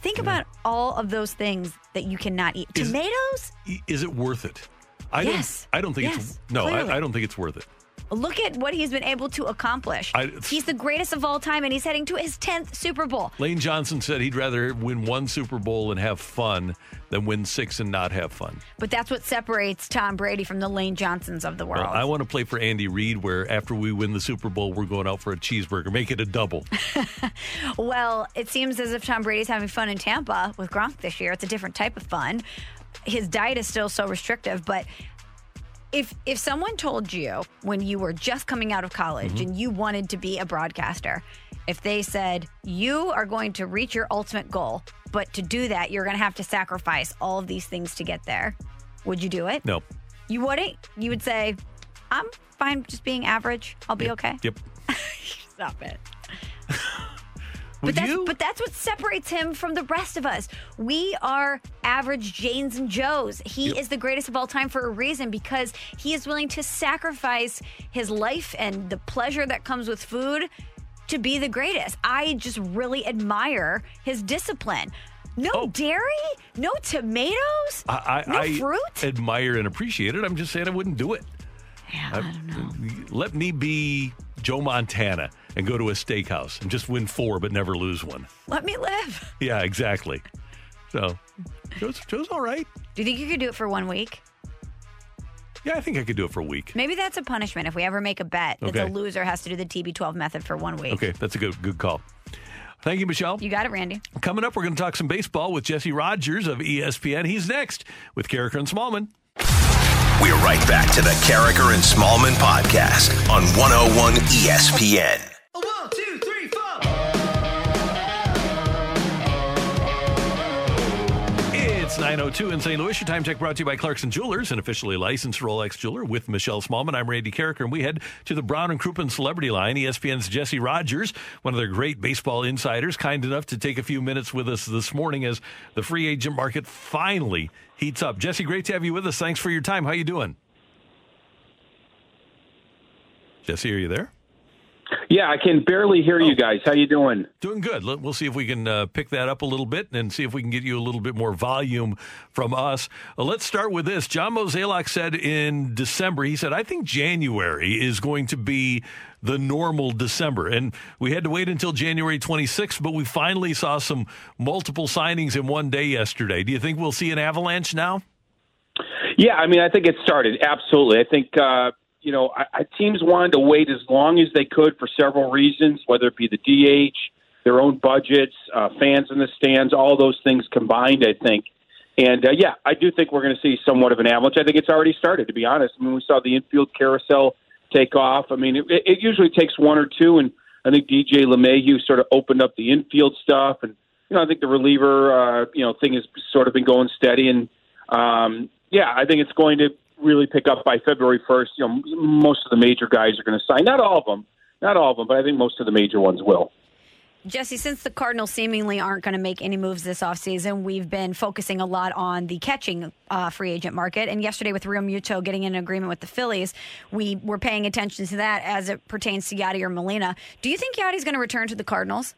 Think about all of those things that you cannot eat. Is- Tomatoes? Is it worth it? I Yes. don't. I don't think Yes, it's no. I, I don't think it's worth it. Look at what he's been able to accomplish. I- he's the greatest of all time, and he's heading to his 10th Super Bowl. Lane Johnson said he'd rather win one Super Bowl and have fun than win six and not have fun. But that's what separates Tom Brady from the Lane Johnsons of the world. Well, I want to play for Andy Reid, where after we win the Super Bowl, we're going out for a cheeseburger. Make it a double. Well, it seems as if Tom Brady's having fun in Tampa with Gronk this year. It's a different type of fun. His diet is still so restrictive, but if if someone told you when you were just coming out of college Mm-hmm. and you wanted to be a broadcaster, if they said you are going to reach your ultimate goal, but to do that you're going to have to sacrifice all of these things to get there, would you do it? No. You wouldn't. You would say, "I'm fine just being average. I'll be okay." Yep. Stop it. Would but that's, you? But that's what separates him from the rest of us. We are average Janes and Joes. He Yep. is the greatest of all time for a reason because he is willing to sacrifice his life and the pleasure that comes with food to be the greatest. I just really admire his discipline. No oh. dairy, no tomatoes, Oh. I, I, no I fruit. admire and appreciate it. I'm just saying I wouldn't do it. Yeah, I uh, don't know. Let me be Joe Montana and go to a steakhouse and just win four but never lose one. Let me live. Yeah, exactly. So Joe's, Joe's all right. Do you think you could do it for one week? Yeah, I think I could do it for a week. Maybe that's a punishment if we ever make a bet that the loser has to do the TB12 method for one week. Okay, that's a good good call. Thank you, Michelle. You got it, Randy. Coming up, we're going to talk some baseball with Jesse Rogers of ESPN. He's next with Karraker and Smallmon. We're right back to the Karraker and Smallmon podcast on 101 ESPN. One, two, three, four. It's 902 in St. Louis. Your time check brought to you by Clarkson Jewelers, an officially licensed Rolex jeweler with Michelle Smallmon. I'm Randy Karraker, and we head to the Brown and Crouppen Celebrity Line. ESPN's Jesse Rogers, one of their great baseball insiders, kind enough to take a few minutes with us this morning as the free agent market finally heats up. Jesse, great to have you with us. Thanks for your time. How you doing? Jesse, are you there? Yeah, I can barely hear you guys. How you doing? Doing good. We'll see if we can uh, pick that up a little bit and see if we can get you a little bit more volume from us. Uh, let's start with this. John Mozeliak said in December, he said, I think January is going to be the normal December. And we had to wait until January 26th, but we finally saw some multiple signings in one day yesterday. Do you think we'll see an avalanche now? Yeah, I mean, I think it started absolutely. I think uh, you know, I, I, teams wanted to wait as long as they could for several reasons, whether it be the DH, their own budgets, uh, fans in the stands, all those things combined. I think, and uh, yeah, I do think we're going to see somewhat of an avalanche. I think it's already started. To be honest, I mean, we saw the infield carousel take off. I mean, it, it usually takes one or two, and I think DJ LeMahieu sort of opened up the infield stuff, and you know, I think the reliever, uh, you know, thing has sort of been going steady, and um, yeah, I think it's going to really pick up by February 1st. You know, most of the major guys are going to sign. Not all of them, not all of them, but I think most of the major ones will. Jesse, since the Cardinals seemingly aren't going to make any moves this offseason, we've been focusing a lot on the catching uh, free agent market. And yesterday, with Realmuto getting an agreement with the Phillies, we were paying attention to that as it pertains to Yadi or Molina. Do you think Yadi's going to return to the Cardinals?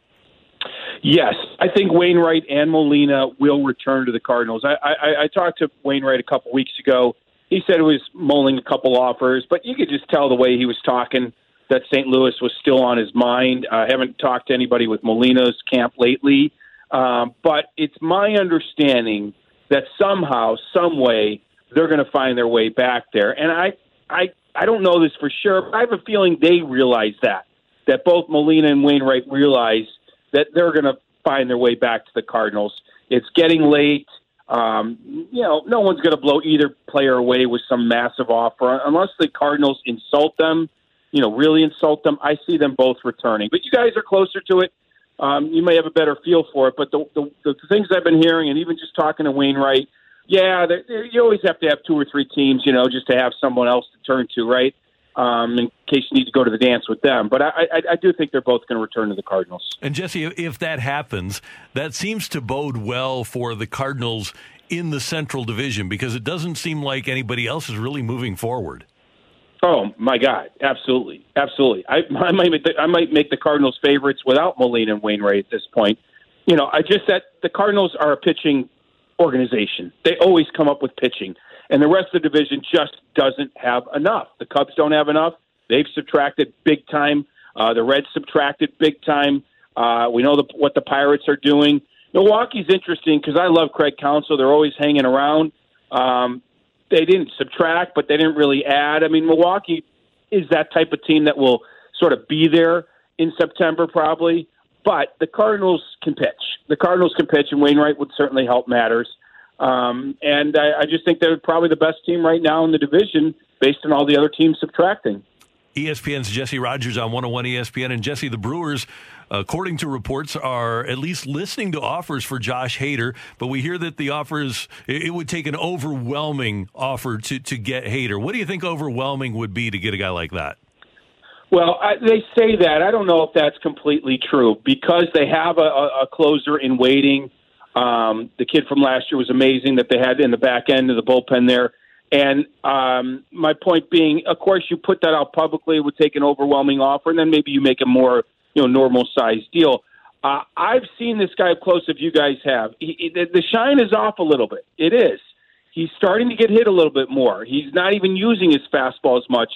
Yes, I think Wainwright and Molina will return to the Cardinals. I, I, I talked to Wainwright a couple weeks ago. He said it was mulling a couple offers, but you could just tell the way he was talking that St. Louis was still on his mind. I haven't talked to anybody with Molina's camp lately, um, but it's my understanding that somehow, some way, they're going to find their way back there. And I, I, I don't know this for sure, but I have a feeling they realize that that both Molina and Wainwright realize that they're going to find their way back to the Cardinals. It's getting late. Um, you know, no one's going to blow either player away with some massive offer unless the Cardinals insult them you know, really insult them. I see them both returning. But you guys are closer to it. Um, you may have a better feel for it. But the, the, the things I've been hearing, and even just talking to Wainwright, yeah, they're, they're, you always have to have two or three teams, you know, just to have someone else to turn to, right? Um, in case you need to go to the dance with them. But I, I, I do think they're both going to return to the Cardinals. And Jesse, if that happens, that seems to bode well for the Cardinals in the Central Division because it doesn't seem like anybody else is really moving forward. Oh my God, absolutely, absolutely. I, I might make the, I might make the Cardinals favorites without Molina and Wainwright at this point. You know, I just said the Cardinals are a pitching organization. They always come up with pitching, and the rest of the division just doesn't have enough. The Cubs don't have enough. They've subtracted big time. Uh, the Reds subtracted big time. Uh, we know the, what the Pirates are doing. Milwaukee's interesting because I love Craig Counsell. They're always hanging around. Um, they didn't subtract, but they didn't really add. I mean, Milwaukee is that type of team that will sort of be there in September, probably. But the Cardinals can pitch. The Cardinals can pitch, and Wainwright would certainly help matters. Um, and I, I just think they're probably the best team right now in the division based on all the other teams subtracting. ESPN's Jesse Rogers on 101 ESPN. And Jesse, the Brewers, according to reports, are at least listening to offers for Josh Hader. But we hear that the offers, it would take an overwhelming offer to, to get Hader. What do you think overwhelming would be to get a guy like that? Well, I, they say that. I don't know if that's completely true because they have a, a closer in waiting. Um, the kid from last year was amazing that they had in the back end of the bullpen there. And um, my point being, of course, you put that out publicly, it would take an overwhelming offer, and then maybe you make a more you know normal sized deal. Uh, I've seen this guy up close. If you guys have, he, he, the shine is off a little bit. It is. He's starting to get hit a little bit more. He's not even using his fastball as much,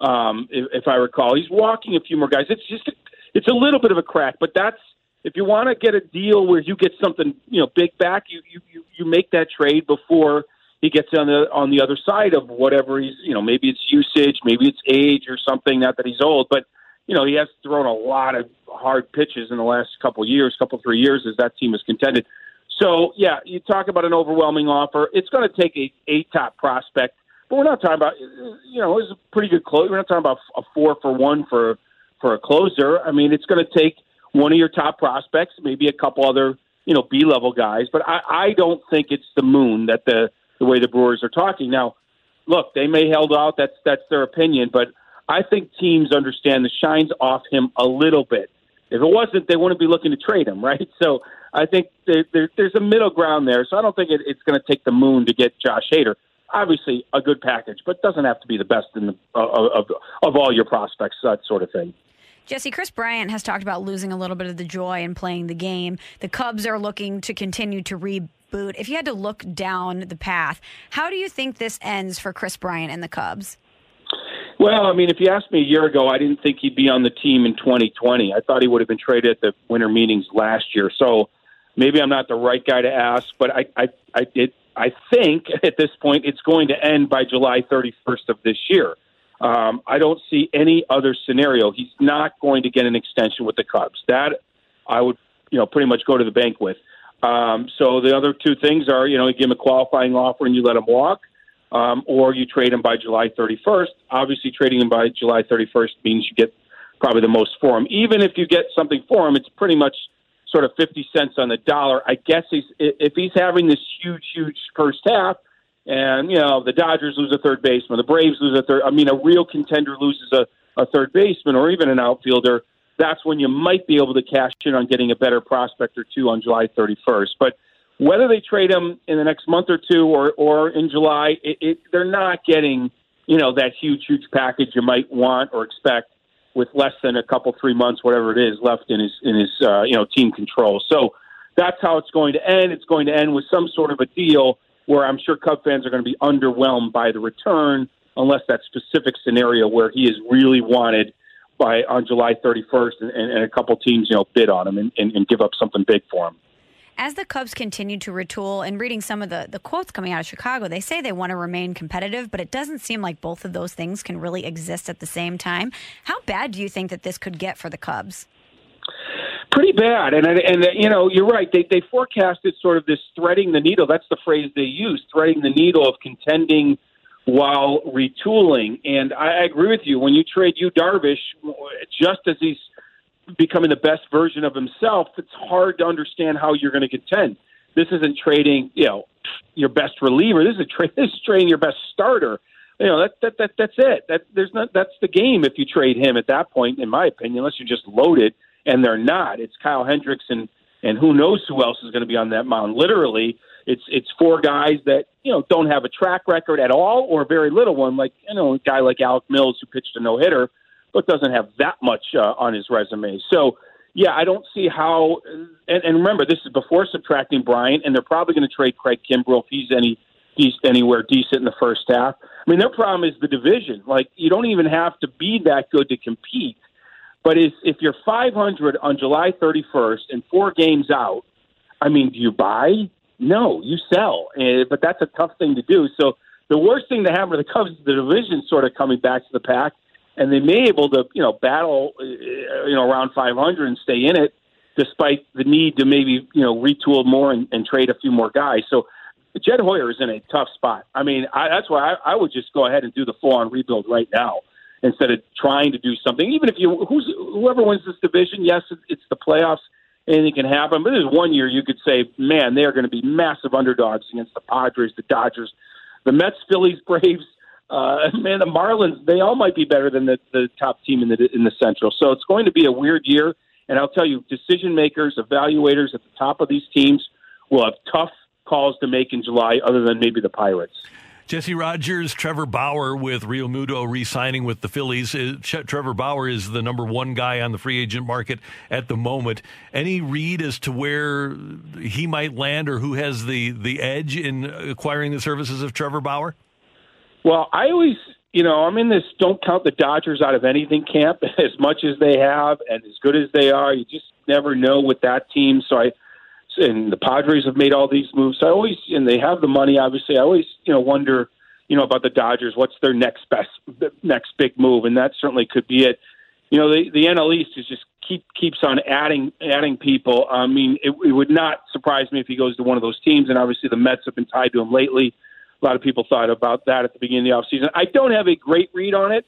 um, if, if I recall. He's walking a few more guys. It's just it's a little bit of a crack, but that's if you want to get a deal where you get something you know big back, you you you, you make that trade before he gets on the on the other side of whatever he's you know maybe it's usage, maybe it's age or something. Not that he's old, but you know he has thrown a lot of hard pitches in the last couple years, couple three years as that team has contended. So yeah, you talk about an overwhelming offer. It's going to take a a top prospect, but we're not talking about you know it's a pretty good close. We're not talking about a four for one for for a closer. I mean, it's going to take one of your top prospects, maybe a couple other you know B level guys, but I, I don't think it's the moon that the the way the Brewers are talking. Now, look, they may held out. That's that's their opinion, but I think teams understand the shine's off him a little bit. If it wasn't, they wouldn't be looking to trade him, right? So I think there, there, there's a middle ground there. So I don't think it, it's going to take the moon to get Josh Hader. Obviously, a good package, but doesn't have to be the best in the, of, of of all your prospects, that sort of thing. Jesse, Kris Bryant has talked about losing a little bit of the joy in playing the game. The Cubs are looking to continue to reboot. If you had to look down the path, how do you think this ends for Kris Bryant and the Cubs? Well, I mean, if you asked me a year ago, I didn't think he'd be on the team in 2020. I thought he would have been traded at the winter meetings last year. So maybe I'm not the right guy to ask, but I, I, I did. I think at this point it's going to end by July 31st of this year. Um, I don't see any other scenario. He's not going to get an extension with the Cubs. That I would, you know, pretty much go to the bank with. Um, so the other two things are, you know, you give him a qualifying offer and you let him walk, um, or you trade him by July 31st. Obviously, trading him by July 31st means you get probably the most for him. Even if you get something for him, it's pretty much sort of 50 cents on the dollar. I guess he's if he's having this huge, huge first half – and you know the Dodgers lose a third baseman, the Braves lose a third. I mean, a real contender loses a, a third baseman or even an outfielder. that's when you might be able to cash in on getting a better prospect or two on July 31st. But whether they trade him in the next month or two or or in July, it, it, they're not getting you know that huge huge package you might want or expect with less than a couple three months whatever it is left in his in his uh, you know team control. So that's how it's going to end. It's going to end with some sort of a deal where I'm sure Cub fans are going to be underwhelmed by the return unless that specific scenario where he is really wanted by on July 31st and, and a couple teams you know bid on him and, and, and give up something big for him. As the Cubs continue to retool and reading some of the, the quotes coming out of Chicago, they say they want to remain competitive, but it doesn't seem like both of those things can really exist at the same time. How bad do you think that this could get for the Cubs? Pretty bad, and and you know you're right. They they forecasted sort of this threading the needle. That's the phrase they use, threading the needle of contending while retooling. And I, agree with you. When you trade you Darvish, just as he's becoming the best version of himself, it's hard to understand how you're going to contend. This isn't trading, you know, your best reliever. This is a trade. This is trading your best starter. You know that that that that's it. That there's not that's the game. If you trade him at that point, in my opinion, unless you're just loaded, and they're not. It's Kyle Hendricks and and who knows who else is going to be on that mound. Literally, it's it's four guys that you know don't have a track record at all or very little one. Like you know, a guy like Alec Mills who pitched a no hitter but doesn't have that much uh, on his resume. So, yeah, I don't see how. And, and remember, this is before subtracting Bryant, and they're probably going to trade Craig Kimbrel if he's any he's anywhere decent in the first half. I mean, their problem is the division. Like, you don't even have to be that good to compete. But if, if you're 500 on July 31st and four games out, I mean, do you buy? No, you sell. Uh, but that's a tough thing to do. So the worst thing to happen to the Cubs is the division sort of coming back to the pack and they may able to you know battle uh, you know around 500 and stay in it despite the need to maybe you know retool more and, and trade a few more guys. So Jed Hoyer is in a tough spot. I mean, I, that's why I, I would just go ahead and do the full on rebuild right now instead of trying to do something. Even if you who's whoever wins this division, yes, it's the playoffs. Anything can happen, but there's one year you could say, man, they are going to be massive underdogs against the Padres, the Dodgers, the Mets, Phillies, Braves uh, man, the Marlins, they all might be better than the, the top team in the in the Central. So it's going to be a weird year. And I'll tell you, decision makers, evaluators at the top of these teams will have tough calls to make in July, other than maybe the Pirates. Jesse Rogers, Trevor Bauer with Realmuto re-signing with the Phillies. Uh, Trevor Bauer is the number one guy on the free agent market at the moment. Any read as to where he might land or who has the, the edge in acquiring the services of Trevor Bauer? Well, I always, you know, I'm in this don't count the Dodgers out of anything camp as much as they have and as good as they are. You just never know with that team. So I, and the Padres have made all these moves. So I always, and they have the money, obviously. I always, you know, wonder, you know, about the Dodgers. What's their next best, next big move? And that certainly could be it. You know, the the NL East is just keep keeps on adding adding people. I mean, it, it would not surprise me if he goes to one of those teams. And obviously, the Mets have been tied to him lately. A lot of people thought about that at the beginning of the offseason. I don't have a great read on it,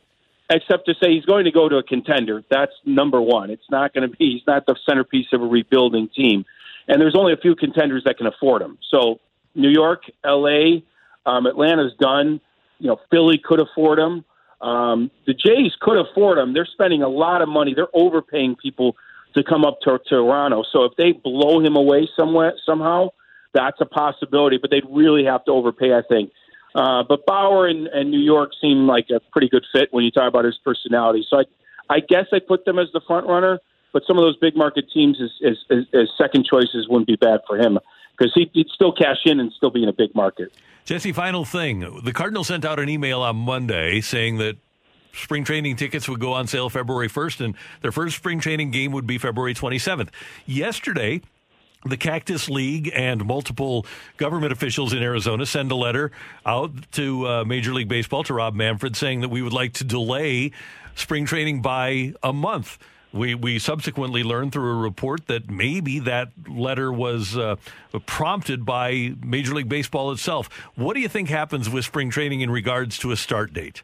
except to say he's going to go to a contender. That's number one. It's not going to be, he's not the centerpiece of a rebuilding team. And there's only a few contenders that can afford him. So New York, LA, um, Atlanta's done. You know, Philly could afford him. Um, the Jays could afford him. They're spending a lot of money. They're overpaying people to come up to Toronto. So if they blow him away somewhere somehow, that's a possibility, but they'd really have to overpay, I think. Uh, but Bauer and, and New York seem like a pretty good fit when you talk about his personality. So I, I guess I put them as the front runner, but some of those big market teams as, as, as, as second choices wouldn't be bad for him because he, he'd still cash in and still be in a big market. Jesse, final thing. The Cardinals sent out an email on Monday saying that spring training tickets would go on sale February 1st, and their first spring training game would be February 27th. Yesterday, the Cactus League and multiple government officials in Arizona send a letter out to uh, Major League Baseball to Rob Manfred saying that we would like to delay spring training by a month. We we subsequently learned through a report that maybe that letter was uh, prompted by Major League Baseball itself. What do you think happens with spring training in regards to a start date?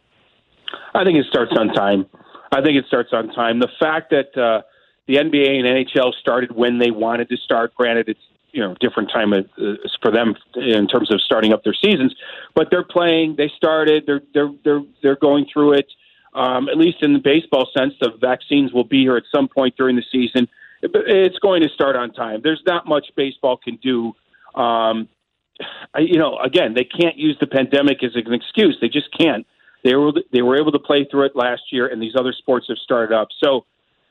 I think it starts on time. I think it starts on time. The fact that uh, the NBA and NHL started when they wanted to start. Granted, it's you know different time of, uh, for them in terms of starting up their seasons, but they're playing. They started. They're they're they're they're going through it. um, at least in the baseball sense, the vaccines will be here at some point during the season. It's going to start on time. There's not much baseball can do. Um, I, you know, again, they can't use the pandemic as an excuse. They just can't. They were they were able to play through it last year, and these other sports have started up. So,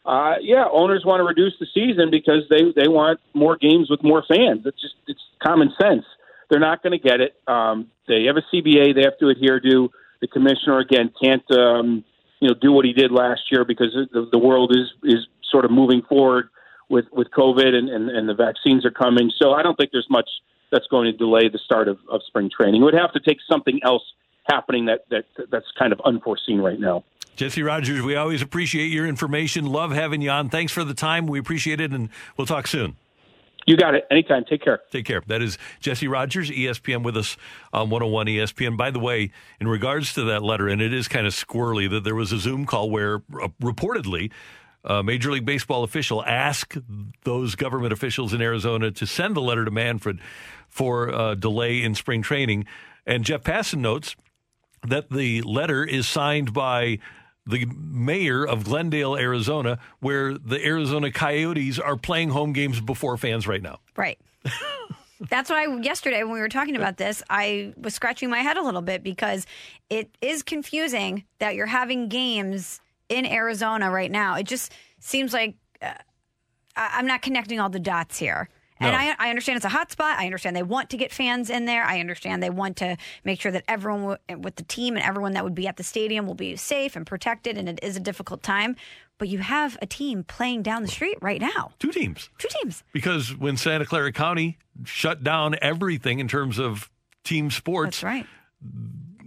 uh, yeah, owners want to reduce the season because they they want more games with more fans. It's just it's common sense. They're not going to get it. Um, they have a CBA they have to adhere to. The commissioner again can't um, you know do what he did last year because the, the world is is sort of moving forward with with COVID and, and and the vaccines are coming. So I don't think there's much that's going to delay the start of, of spring training. It would have to take something else happening that, that that's kind of unforeseen right now. Jesse Rogers, we always appreciate your information. Love having you on. Thanks for the time. We appreciate it, and we'll talk soon. You got it. Anytime. Take care. Take care. That is Jesse Rogers, ESPN, with us on 101 ESPN. By the way, in regards to that letter, and it is kind of squirrely that there was a Zoom call where uh, reportedly a Major League Baseball official asked those government officials in Arizona to send the letter to Manfred for a delay in spring training. And Jeff Passan notes that the letter is signed by the mayor of Glendale, Arizona, where the Arizona Coyotes are playing home games before fans right now. Right. That's why yesterday when we were talking about this, I was scratching my head a little bit because it is confusing that you're having games in Arizona right now. It just seems like uh, I'm not connecting all the dots here. And I, I understand it's a hot spot. I understand they want to get fans in there. I understand they want to make sure that everyone w- with the team and everyone that would be at the stadium will be safe and protected. And it is a difficult time. But you have a team playing down the street right now. Two teams. Two teams. Because when Santa Clara County shut down everything in terms of team sports, That's right.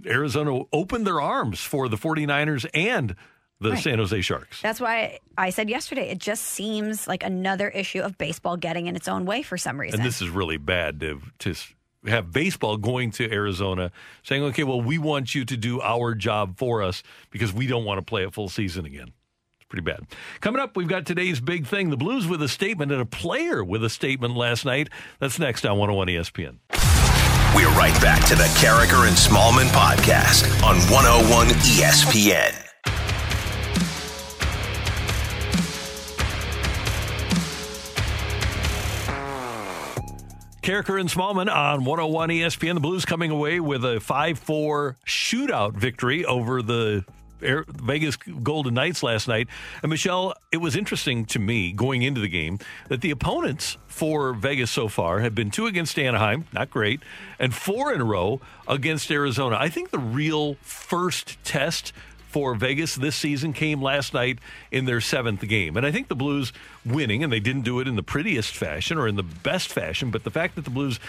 Arizona opened their arms for the 49ers and the Right. San Jose Sharks. That's why I said yesterday, it just seems like another issue of baseball getting in its own way for some reason. And this is really bad to, to have baseball going to Arizona saying, okay, well, we want you to do our job for us because we don't want to play a full season again. It's pretty bad. Coming up, we've got today's big thing the Blues with a statement and a player with a statement last night. That's next on 101 ESPN. We're right back to the Karraker and Smallmon podcast on 101 ESPN. Karraker and Smallmon on 101 ESPN. The Blues coming away with a 5 4 shootout victory over the Vegas Golden Knights last night. And Michelle, it was interesting to me going into the game that the opponents for Vegas so far have been two against Anaheim, not great, and four in a row against Arizona. I think the real first test for Vegas this season came last night in their seventh game. And I think the Blues winning, and they didn't do it in the prettiest fashion or in the best fashion, but the fact that the Blues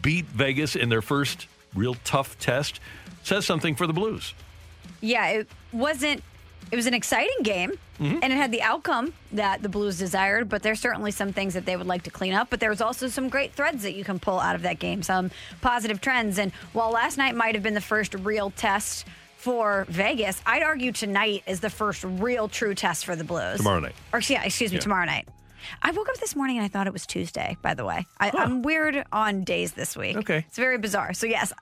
beat Vegas in their first real tough test says something for the Blues. yeah, it wasn't. It was an exciting game, mm-hmm. and it had the outcome that the Blues desired. But there's certainly some things that they would like to clean up. But there was also some great threads that you can pull out of that game, some positive trends. And while last night might have been the first real test for Vegas, I'd argue tonight is the first real true test for the Blues. Tomorrow night. Or yeah, excuse me, Yeah. tomorrow night. I woke up this morning and I thought it was Tuesday. By the way, I, I'm weird on days this week. Okay. it's very bizarre. So yes,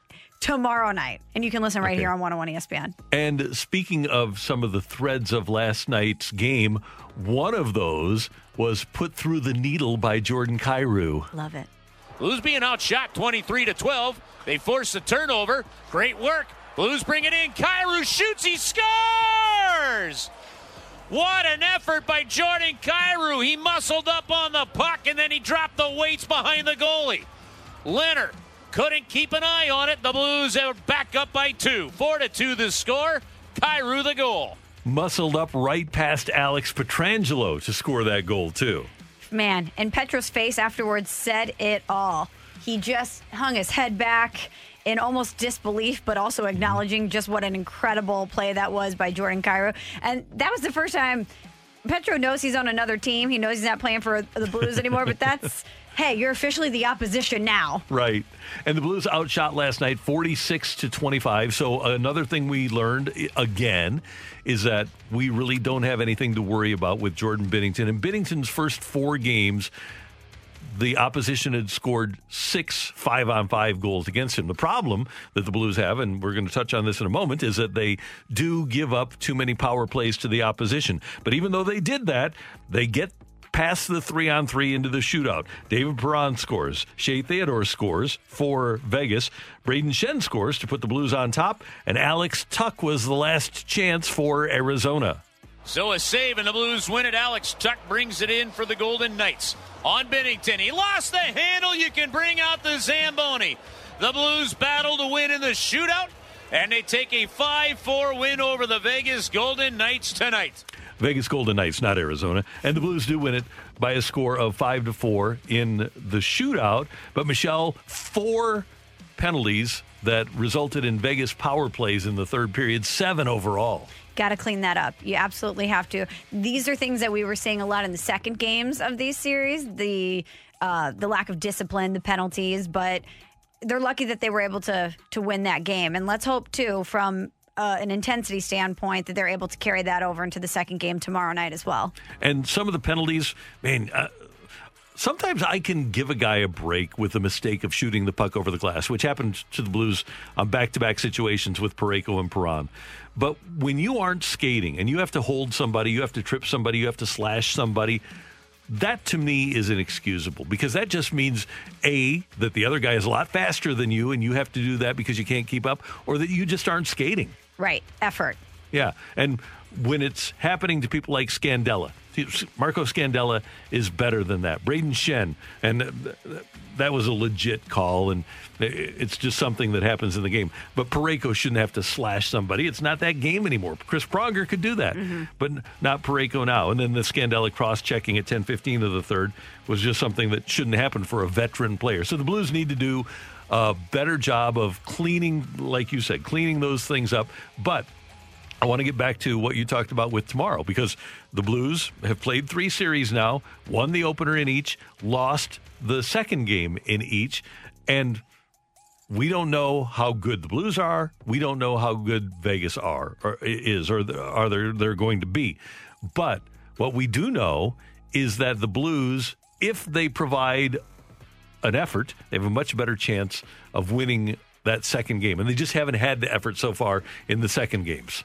tomorrow night, and you can listen right Okay. here on 101 ESPN. And speaking of some of the threads of last night's game, one of those was put through the needle by Jordan Kyrou. Love it. Blues being outshot 23 to 12. They force the turnover. Great work. Blues bring it in. Kyrou shoots. He scores. What an effort by Jordan Kyrou. He muscled up on the puck and then he dropped the weights behind the goalie. Lehner couldn't keep an eye on it. The Blues are back up by two. Four to two the score. Kyrou the goal. Muscled up right past Alex Pietrangelo to score that goal, too. Man, and Petro's face afterwards said it all. He just hung his head back in almost disbelief, but also acknowledging just what an incredible play that was by Jordan Kyrou. And that was the first time Petro knows he's on another team. He knows he's not playing for the Blues anymore, but that's, hey, you're officially the opposition now. Right. And the Blues outshot last night 46 to 25. So another thing we learned eh, again is that we really don't have anything to worry about with Jordan Binnington. And Binnington's first four games, the opposition had scored six five on five goals against him. The problem that the Blues have, and we're going to touch on this in a moment, is that they do give up too many power plays to the opposition. But even though they did that, they get past the three on three into the shootout. David Perron scores. Shea Theodore scores for Vegas. Brayden Schenn scores to put the Blues on top. And Alex Tuch was the last chance for Arizona. So a save and the Blues win it. Alex Tuch brings it in for the Golden Knights. On Binnington, he lost the handle. You can bring out the Zamboni. The Blues battle to win in the shootout, and they take a 5 4 win over the Vegas Golden Knights tonight. Vegas Golden Knights, not Arizona, and the Blues do win it by a score of five to four in the shootout. But Michelle, four penalties that resulted in Vegas power plays in the third period, seven overall. Got to clean that up. You absolutely have to. These are things that we were seeing a lot in the second games of these series. The uh, the lack of discipline, the penalties, but they're lucky that they were able to to win that game. And let's hope too, from uh, an intensity standpoint, that they're able to carry that over into the second game tomorrow night as well. And some of the penalties, man. Uh, Sometimes I can give a guy a break with the mistake of shooting the puck over the glass, which happened to the Blues on back to back situations with Parayko and Perron. But when you aren't skating and you have to hold somebody, you have to trip somebody, you have to slash somebody, that to me is inexcusable because that just means A, that the other guy is a lot faster than you and you have to do that because you can't keep up, or that you just aren't skating. Right. Effort. Yeah. And when it's happening to people like Scandella, Marco Scandella is better than that. Brayden Schenn, and that was a legit call, and it's just something that happens in the game. But Parayko shouldn't have to slash somebody. It's not that game anymore. Chris Pronger could do that, mm-hmm. but not Parayko now. And then the Scandella cross checking at 10 15 of the third was just something that shouldn't happen for a veteran player. So the Blues need to do a better job of cleaning, like you said, cleaning those things up. But I want to get back to what you talked about with tomorrow because the Blues have played three series now, won the opener in each, lost the second game in each, and we don't know how good the Blues are. We don't know how good Vegas are or is or are they they're going to be. But what we do know is that the Blues, if they provide an effort, they have a much better chance of winning that second game. And they just haven't had the effort so far in the second games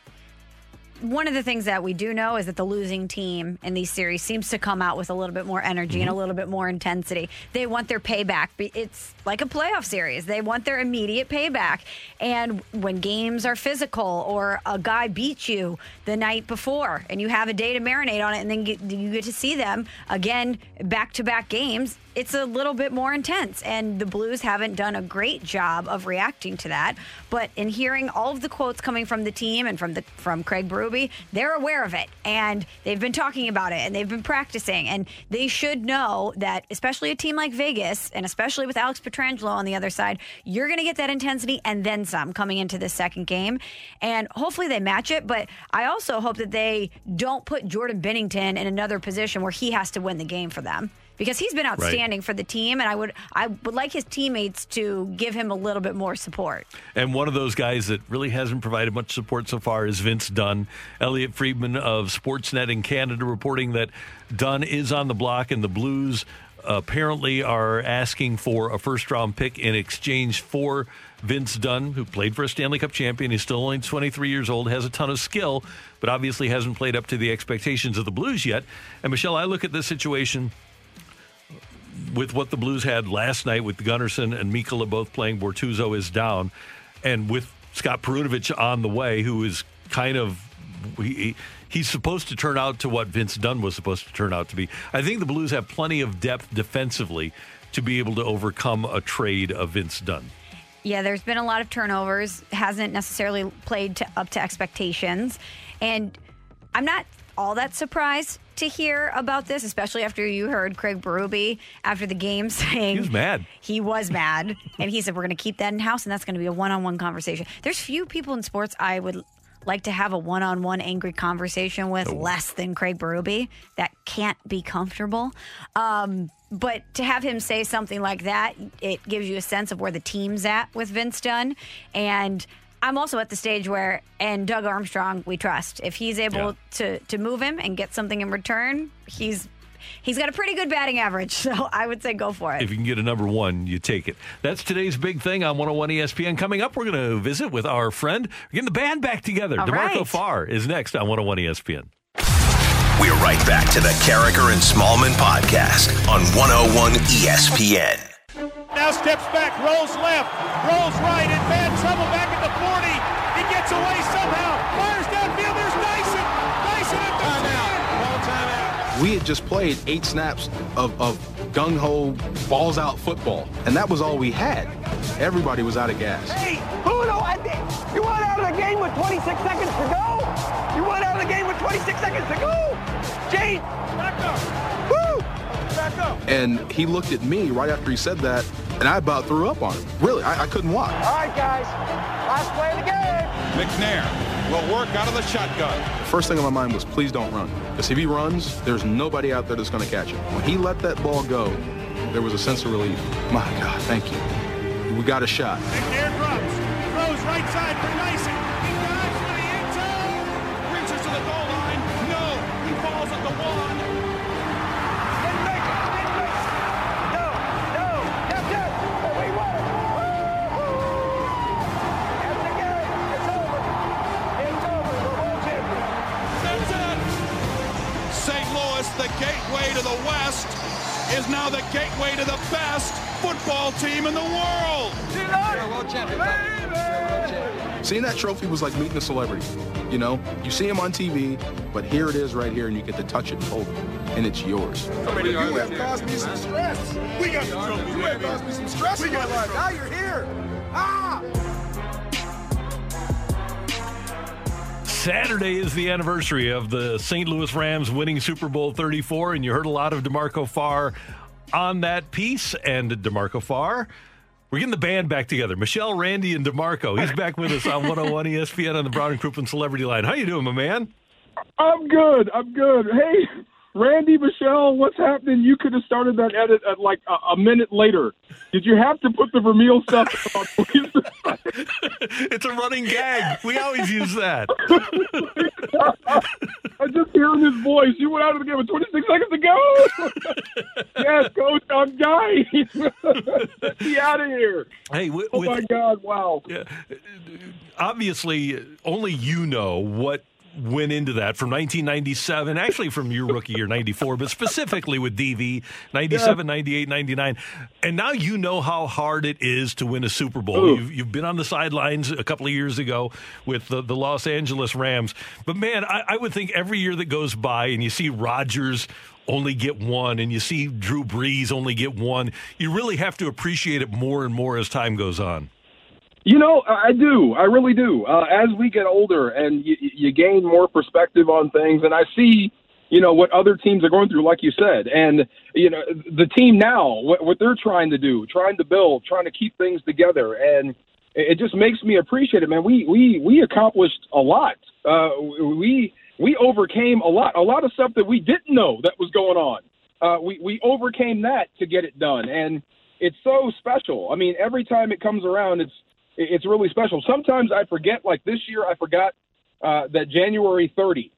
one of the things that we do know is that the losing team in these series seems to come out with a little bit more energy mm-hmm. and a mm-hmm. little bit more intensity. They want their payback. It's like a playoff series. They want their immediate payback. And when games are physical or a guy beats you the night before and you have a day to marinate on it and then you get to see them again back to back games, it's a little bit more intense. And the Blues haven't done a great job of reacting to that. But in hearing all of the quotes coming from the team and from the from Craig Berube, they're aware of it and they've been talking about it and they've been practicing. And they should know that, especially a team like Vegas and especially with Alex Pietrangelo on the other side, you're going to get that intensity and then some coming into this second game. And hopefully they match it. But I also hope that they don't put Jordan Binnington in another position where he has to win the game for them because he's been outstanding right. for the team, and I would I would like his teammates to give him a little bit more support. And one of those guys that really hasn't provided much support so far is Vince Dunn. Elliot Friedman of Sportsnet in Canada reporting that Dunn is on the block, and the Blues apparently are asking for a first round pick in exchange for Vince Dunn, who played for a Stanley Cup champion. He's still only 23 years old, has a ton of skill, but obviously hasn't played up to the expectations of the Blues yet. And Michelle, I look at this situation with what the Blues had last night with Gunnarsson and Mikkola both playing, Bortuzzo is down, and with Scott Perunovich on the way, who is kind of he, he's supposed to turn out to what Vince Dunn was supposed to turn out to be. I think the Blues have plenty of depth defensively to be able to overcome a trade of Vince Dunn. Yeah, there's been a lot of turnovers. Hasn't necessarily played to, up to expectations, and I'm not all that surprised to hear about this, especially after you heard Craig Berube after the game saying he was mad. He was mad, and he said we're going to keep that in house, and that's going to be a one-on-one conversation. There's few people in sports I would like to have a one-on-one angry conversation with oh. less than Craig Berube. That can't be comfortable. Um, but to have him say something like that, it gives you a sense of where the team's at with Vince Dunn, and I'm also at the stage where, and Doug Armstrong, we trust. If he's able yeah. to to move him and get something in return, he's he's got a pretty good batting average, so I would say go for it. If you can get a number one, you take it. That's today's big thing on 101 ESPN. Coming up, we're going to visit with our friend. We're getting the band back together. All DeMarco right. Farr is next on 101 ESPN. We're right back to the Karraker and Smallmon podcast on 101 ESPN. Now steps back, rolls left, rolls right, in bad trouble back at the 40. He gets away somehow, fires downfield. There's Dyson. Dyson at the 10. Ball timeout. We had just played eight snaps of, of gung ho, balls out football, and that was all we had. Everybody was out of gas. Hey, Uno, I did, you went out of the game with 26 seconds to go. You went out of the game with 26 seconds to go. Jane, back up. Woo! Back up. And he looked at me right after he said that, and I about threw up on him. Really, I, I couldn't walk. All right, guys. Last play of the game. McNair will work out of the shotgun. The first thing on my mind was, please don't run. Because if he runs, there's nobody out there that's going to catch him. When he let that ball go, there was a sense of relief. My God, thank you. We got a shot. McNair drops, throws right side for Dyson. Is now the gateway to the best football team in the world. Seeing that trophy was like meeting a celebrity. You know, you see him on TV, but here it is right here, and you get to touch it and hold it, and it's yours. You have caused me some stress. We got the trophy. You have caused me some stress in my life. Now you're here. Ah! Saturday is the anniversary of the St. Louis Rams winning Super Bowl 34, and you heard a lot of DeMarco Farr on that piece. And DeMarco Farr, we're getting the band back together. Michelle, Randy, and DeMarco. He's back with us on 101 ESPN on the Brown and Crouppen Celebrity Line. How you doing, my man? I'm good. I'm good. Hey, Randy, Michelle, what's happening? You could have started that edit at like a, a minute later. Did you have to put the Vermeil stuff on? it's a running gag. We always use that. I just hearing his voice. You went out of the game with 26 seconds to go. yes, coach, I'm dying. Get me out of here. Hey, w- oh with- my God! Wow. Yeah. Obviously, only you know what went into that from 1997, actually from your rookie year, 94, but specifically with DV, 97, 98, 99. And now you know how hard it is to win a Super Bowl. You've, you've been on the sidelines a couple of years ago with the, the Los Angeles Rams. But man, I, I would think every year that goes by and you see Rodgers only get one and you see Drew Brees only get one, you really have to appreciate it more and more as time goes on. You know, I do. I really do. Uh, as we get older and you, you gain more perspective on things, and I see, you know, what other teams are going through, like you said, and you know, the team now, what, what they're trying to do, trying to build, trying to keep things together, and it it just makes me appreciate it, man. We we we accomplished a lot. Uh, we we overcame a lot, a lot of stuff that we didn't know that was going on. Uh, we we overcame that to get it done, and it's so special. I mean, every time it comes around, it's it's really special. Sometimes I forget, like this year, I forgot uh, that January 30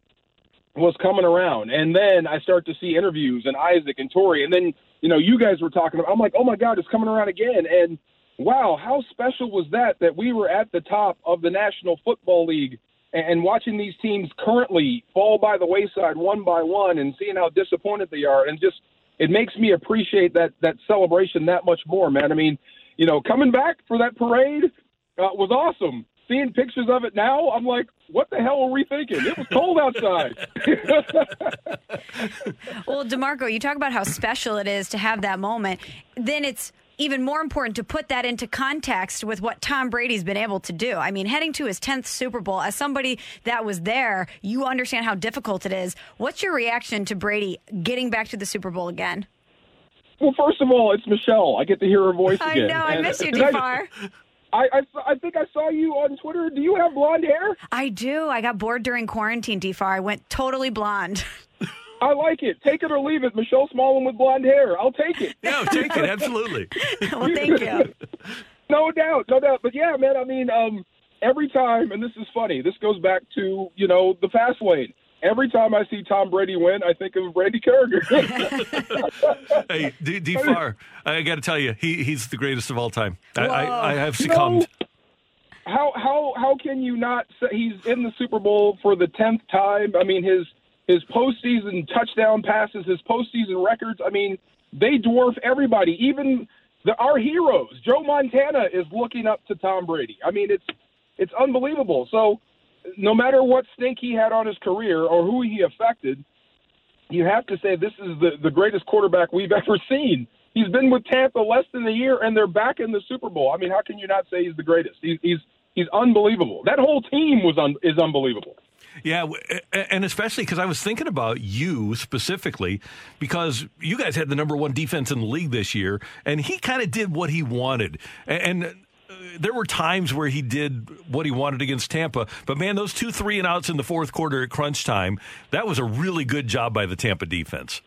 was coming around, and then I start to see interviews and Isaac and Torry, and then you know you guys were talking about. I'm like, oh my God, it's coming around again, and wow, how special was that that we were at the top of the National Football League and watching these teams currently fall by the wayside one by one, and seeing how disappointed they are, and just it makes me appreciate that that celebration that much more, man. I mean, you know, coming back for that parade uh, was awesome. Seeing pictures of it now, I'm like, what the hell were we thinking? It was cold outside. Well, DeMarco, you talk about how special it is to have that moment. Then it's even more important to put that into context with what Tom Brady's been able to do. I mean, heading to his 10th Super Bowl, as somebody that was there, you understand how difficult it is. What's your reaction to Brady getting back to the Super Bowl again? well, first of all, it's Michelle. I get to hear her voice again. I know, I And- miss you, DeFar. I, I, I think I saw you on Twitter. Do you have blonde hair? I do. I got bored during quarantine, DeFar. I went totally blonde. I like it. Take it or leave it. Michelle Smallmon with blonde hair. I'll take it. Yeah, take it. Absolutely. well, thank you. no doubt, no doubt. But yeah, man, I mean, um, every time, and this is funny, this goes back to, you know, the fast lane. Every time I see Tom Brady win, I think of Brady Karraker. hey, D, D Far, I got to tell you, he, he's the greatest of all time. I, I, I have You know, succumbed. how how how can you not say he's in the Super Bowl for the tenth time? I mean his his postseason touchdown passes, his postseason records. I mean they dwarf everybody, even the, our heroes. Joe Montana is looking up to Tom Brady. I mean it's it's unbelievable. So no matter what stink he had on his career or who he affected, you have to say this is the the greatest quarterback we've ever seen. He's been with Tampa less than a year, and they're back in the Super Bowl. I mean, how can you not say he's the greatest? He's he's he's unbelievable. That whole team was un, is unbelievable. Yeah, and especially because I was thinking about you specifically because you guys had the number one defense in the league this year, and he kind of did what he wanted. And, there were times where he did what he wanted against Tampa, but man, those two three and outs in the fourth quarter at crunch time, that was a really good job by the Tampa defense.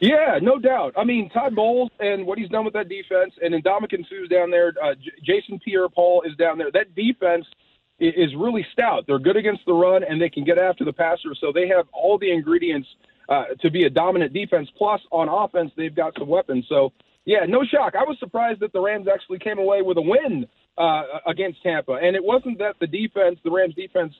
Yeah, no doubt. I mean, Todd Bowles and what he's done with that defense, and then Ndamukong Suh's down there. Uh, J- Jason Pierre-Paul is down there. That defense i- is really stout. They're good against the run, and they can get after the passer. So they have all the ingredients uh, to be a dominant defense. Plus, on offense, they've got some weapons. So, yeah, no shock. I was surprised that the Rams actually came away with a win uh, against Tampa, and it wasn't that the defense, the Rams defense,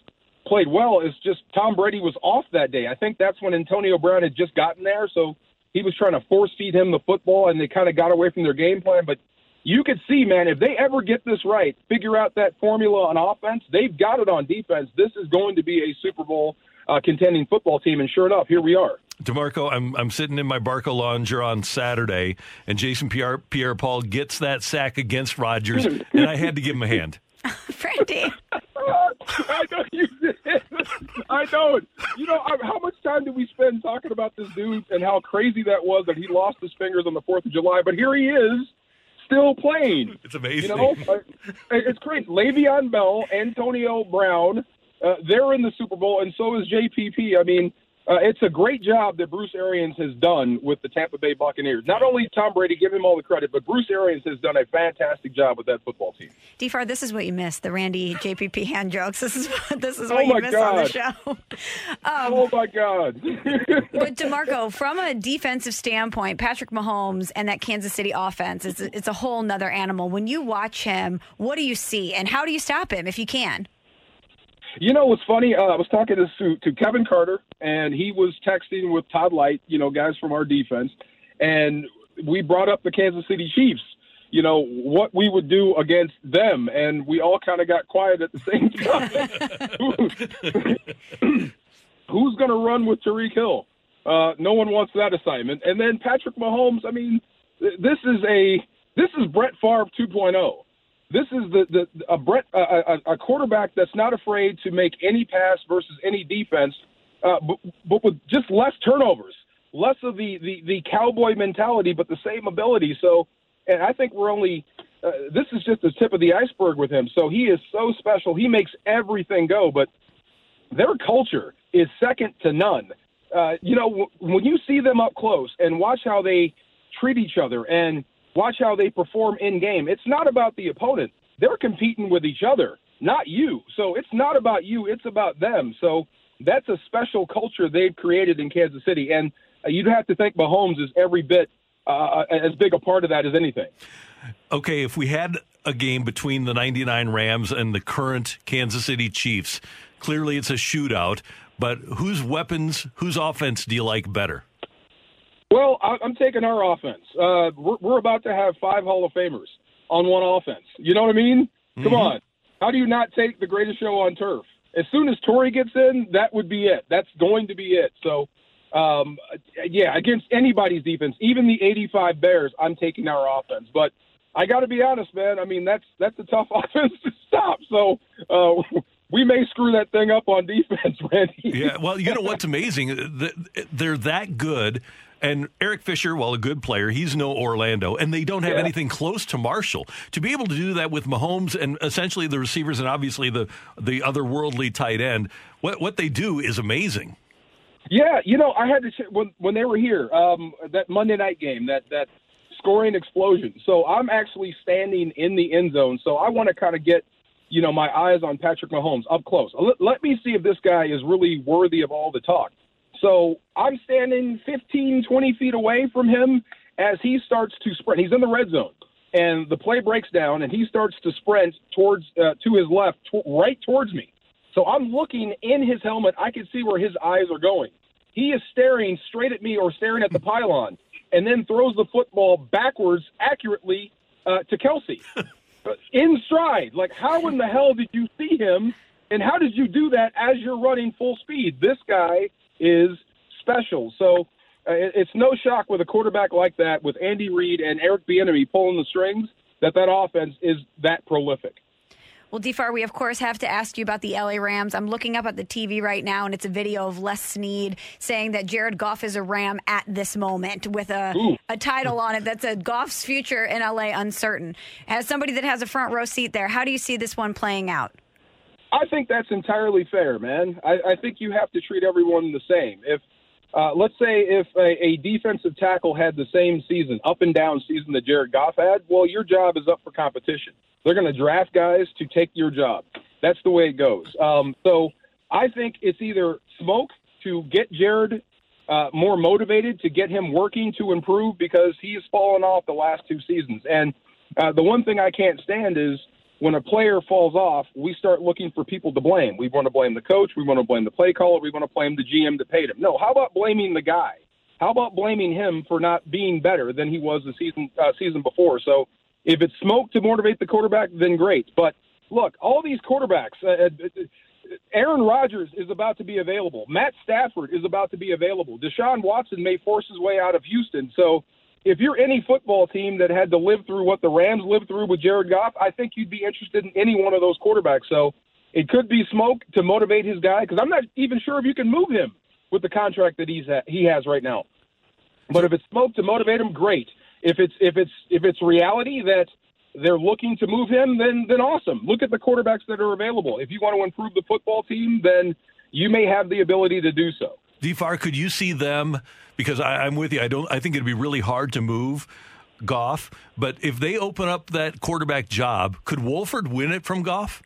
played well. It's just Tom Brady was off that day. I think that's when Antonio Brown had just gotten there, so he was trying to force feed him the football, and they kind of got away from their game plan. But you could see, man, if they ever get this right, figure out that formula on offense, they've got it on defense. This is going to be a Super Bowl uh, contending football team, and sure enough, here we are. Demarco, I'm I'm sitting in my BarcaLounger on Saturday, and Jason Pierre Pierre Paul gets that sack against Rodgers, and I had to give him a hand. Brandy. I know you did. I know it. You know, I- how much time did we spend talking about this dude and how crazy that was that he lost his fingers on the 4th of July, but here he is still playing. It's amazing. You know, it's great. Le'Veon Bell, Antonio Brown, uh, they're in the Super Bowl, and so is JPP. I mean, uh, it's a great job that Bruce Arians has done with the Tampa Bay Buccaneers. Not only Tom Brady, give him all the credit, but Bruce Arians has done a fantastic job with that football team. DFAR, this is what you missed the Randy JPP hand jokes. This is what, this is what Oh you missed on the show. Um, oh my God! but Demarco, from a defensive standpoint, Patrick Mahomes and that Kansas City offense, it's it's a whole nother animal. When you watch him, what do you see, and how do you stop him if you can? You know what's funny? Uh, I was talking to, to Kevin Carter, and he was texting with Todd Lyght, you know, guys from our defense, and we brought up the Kansas City Chiefs. You know what we would do against them, and we all kind of got quiet at the same time. Who's going to run with Tyreek Hill? Uh, no one wants that assignment. And then Patrick Mahomes. I mean, this is a this is Brett Favre 2.0 this is the, the a Brett a, a, quarterback that's not afraid to make any pass versus any defense, uh, but, but with just less turnovers, less of the, the the cowboy mentality, but the same ability. So, and I think we're only uh, this is just the tip of the iceberg with him. So he is so special. He makes everything go, but their culture is second to none. Uh, you know, w- when you see them up close and watch how they treat each other and watch how they perform in game, it's not about the opponent. They're competing with each other, not you. So it's not about you, it's about them. So that's a special culture they've created in Kansas City. And uh, you'd have to think Mahomes is every bit uh, as big a part of that as anything. Okay, if we had a game between the 99 Rams and the current Kansas City Chiefs, clearly it's a shootout, but whose weapons, whose offense do you like better? Well, I- I'm taking our offense. Uh, we're, we're about to have five Hall of Famers on one offense. You know what I mean? Come Mhm. on. How do you not take the greatest show on turf? As soon as Torry gets in, that would be it. That's going to be it. So, um, yeah, against anybody's defense, even the 85 Bears, I'm taking our offense. But I got to be honest, man. I mean, that's that's a tough offense to stop. So uh, we may screw that thing up on defense, Randy. Yeah, well, you know what's amazing? They're that good. And Eric Fisher, while a good player, he's no Orlando, and they don't have Yeah. anything close to Marshall. To be able to do that with Mahomes and essentially the receivers and obviously the the otherworldly tight end, what what they do is amazing. Yeah, you know, I had to ch- when when they were here um, that Monday night game, that that scoring explosion. So I'm actually standing in the end zone. So I want to kind of get you know, my eyes on Patrick Mahomes up close. Let, let me see if this guy is really worthy of all the talk. So I'm standing 15, 20 feet away from him as he starts to sprint. He's in the red zone, and the play breaks down, and he starts to sprint towards uh, to his left, to, right towards me. So I'm looking in his helmet. I can see where his eyes are going. He is staring straight at me or staring at the pylon, and then throws the football backwards accurately uh, to Kelce in stride. Like, how in the hell did you see him? And how did you do that as you're running full speed? This guy is special. So uh, it- it's no shock with a quarterback like that, with Andy Reid and Eric Bieniemy pulling the strings, that that offense is that prolific. Well, DFAR, we of course have to ask you about the LA Rams. I'm looking up at the TV right now, and it's a video of Les Snead saying that Jared Goff is a Ram at this moment with a, a title on it that said Goff's future in LA uncertain. As somebody that has a front row seat there, how do you see this one playing out? I think that's entirely fair, man. I, I think you have to treat everyone the same. If uh, let's say if a, a defensive tackle had the same season, up and down season that Jared Goff had, well, your job is up for competition. They're going to draft guys to take your job. That's the way it goes. Um, so I think it's either smoke to get Jared uh, more motivated, to get him working to improve because he's fallen off the last two seasons. And uh, the one thing I can't stand is when a player falls off, we start looking for people to blame. We want to blame the coach. We want to blame the play caller. We want to blame the GM that paid him. No, how about blaming the guy? How about blaming him for not being better than he was the season uh, season before? So if it's smoke to motivate the quarterback, then great. But look, all these quarterbacks. Uh, uh, Aaron Rodgers is about to be available. Matt Stafford is about to be available. Deshaun Watson may force his way out of Houston. So if you're any football team that had to live through what the Rams lived through with Jared Goff, I think you'd be interested in any one of those quarterbacks. So it could be smoke to motivate his guy because I'm not even sure if you can move him with the contract that he's he has right now. But if it's smoke to motivate him, great. If it's if it's if it's reality that they're looking to move him, then then awesome. Look at the quarterbacks that are available. If you want to improve the football team, then you may have the ability to do so. DFAR, could you see them? Because I, I'm with you. I don't. I think it'd be really hard to move Goff. But if they open up that quarterback job, could Wolford win it from Goff?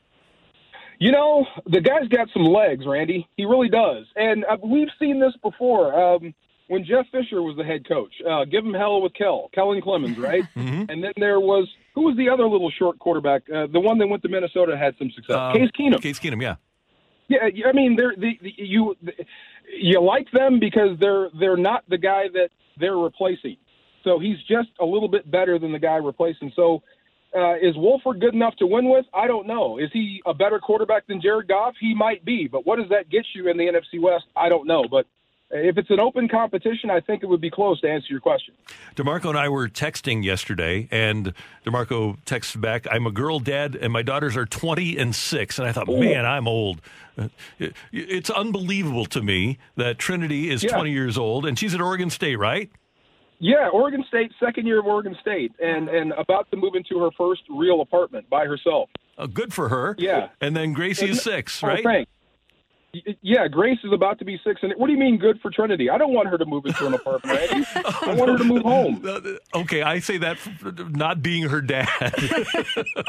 You know, the guy's got some legs, Randy. He really does. And uh, we've seen this before. Um, when Jeff Fisher was the head coach, uh, give him hell with Kel, Kellen Clemens, right? Mm-hmm. And then there was who was the other little short quarterback? Uh, the one that went to Minnesota had some success. Um, Case Keenum. Case Keenum, yeah. Yeah, I mean, they're the, the you you like them because they're they're not the guy that they're replacing. So he's just a little bit better than the guy replacing. So uh, is Wolford good enough to win with? I don't know. Is he a better quarterback than Jared Goff? He might be, but what does that get you in the NFC West? I don't know. But if it's an open competition, I think it would be close to answer your question. DeMarco and I were texting yesterday, and DeMarco texts back, I'm a girl dad, and my daughters are 20 and 6. And I thought, man, I'm old. Uh, It's unbelievable to me that Trinity is Yeah. 20 years old, and she's at Oregon State, right? Yeah, Oregon State, second year of Oregon State, and and about to move into her first real apartment by herself. Uh, good for her. Yeah. And then Gracie is six, right? thanks. Yeah, Grace is about to be six. And what do you mean good for Trinity? I don't want her to move into an apartment. Randy. I want her to move home. Okay, I say that for not being her dad.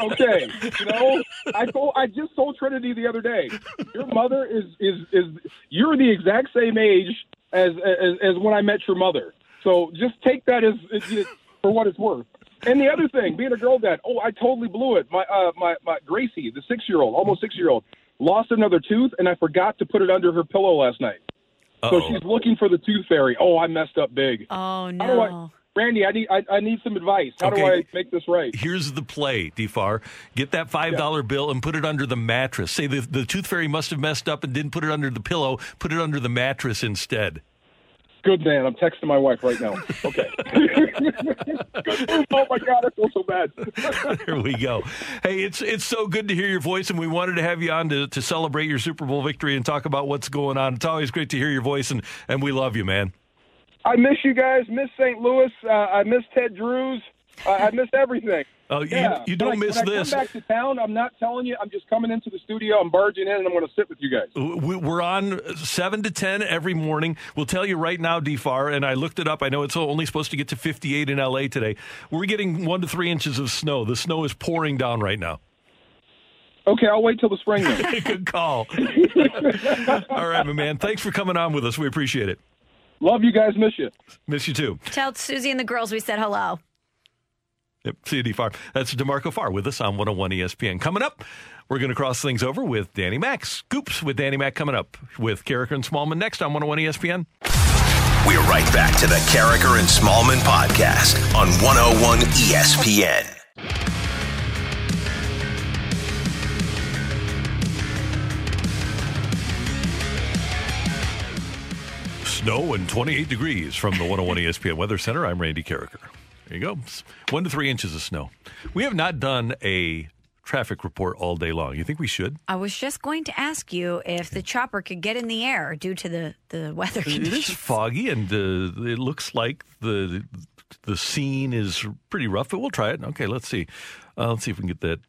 Okay, you know, I told I just told Trinity the other day. Your mother is is is you're the exact same age as as, as when I met your mother. So just take that as, as for what it's worth. And the other thing, being a girl dad, oh, I totally blew it. My uh, my my Gracie, the six year old, almost six year old, lost another tooth, and I forgot to put it under her pillow last night. So Uh-oh. she's looking for the tooth fairy. Oh, I messed up big. Oh How do no. I, Randy, I need I, I need some advice. How do I make this right? Here's the play, Defar. Get that five dollar bill and put it under the mattress. Say the the tooth fairy must have messed up and didn't put it under the pillow. Put it under the mattress instead. Good man. I'm texting my wife right now. Okay. Oh my God, I feel so bad. There we go. Hey, it's it's so good to hear your voice, and we wanted to have you on to, to celebrate your Super Bowl victory and talk about what's going on. It's always great to hear your voice, and, and we love you, man. I miss you guys. Miss St. Louis. Uh, I miss Ted Drewes. Uh, I miss everything. Oh, you- Yeah. you When don't I- miss when this. I come back to town. I'm not telling you. I'm just coming into the studio. I'm barging in, and I'm going to sit with you guys. We- We're on 7 to 10 every morning. We'll tell you right now, DFAR, and I looked it up. I know it's only supposed to get to 58 in LA today. We're getting one to three inches of snow. The snow is pouring down right now. Okay, I'll wait till the spring then. Good call. All right, my man. Thanks for coming on with us. We appreciate it. Love you guys. Miss you. Miss you too. Tell Susie and the girls we said hello. Yep, CD Farr. That's DeMarco Farr with us on 101 ESPN. Coming up, we're going to cross things over with Danny Mac. Scoops with Danny Mac coming up with Karraker and Smallmon next on 101 ESPN. We're right back to the Karraker and Smallmon podcast on 101 ESPN. Snow and 28 degrees from the 101 ESPN Weather Center. I'm Randy Karraker. There you go. One to three inches of snow. We have not done a traffic report all day long. You think we should? I was just going to ask you if the chopper could get in the air due to the, the weather It is foggy, and uh, it looks like the the scene is pretty rough. But we'll try it. Okay, let's see. Uh, let's see if we can get that.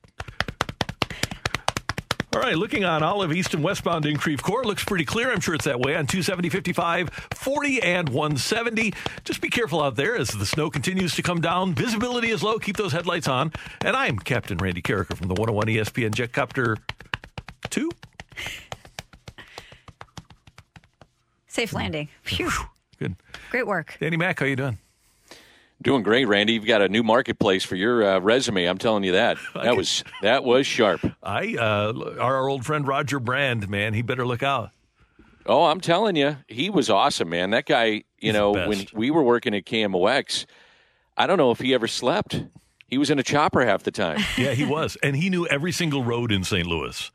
All right, looking on Olive East and westbound in Creve Coeur looks pretty clear. I'm sure it's that way on 270, 55, 40, and 170. Just be careful out there as the snow continues to come down. Visibility is low. Keep those headlights on. And I'm Captain Randy Karraker from the 101 ESPN Jetcopter 2. Safe landing. Phew. Good. Great work. Danny Mac, how you doing? Doing great, Randy. You've got a new marketplace for your uh, resume. I'm telling you that. That was that was sharp. I uh, our, our old friend Roger Brand, man, he better look out. Oh, I'm telling you, he was awesome, man. That guy, you know, when we were working at KMOX, I don't know if he ever slept. He was in a chopper half the time. Yeah, he was, and he knew every single road in St. Louis.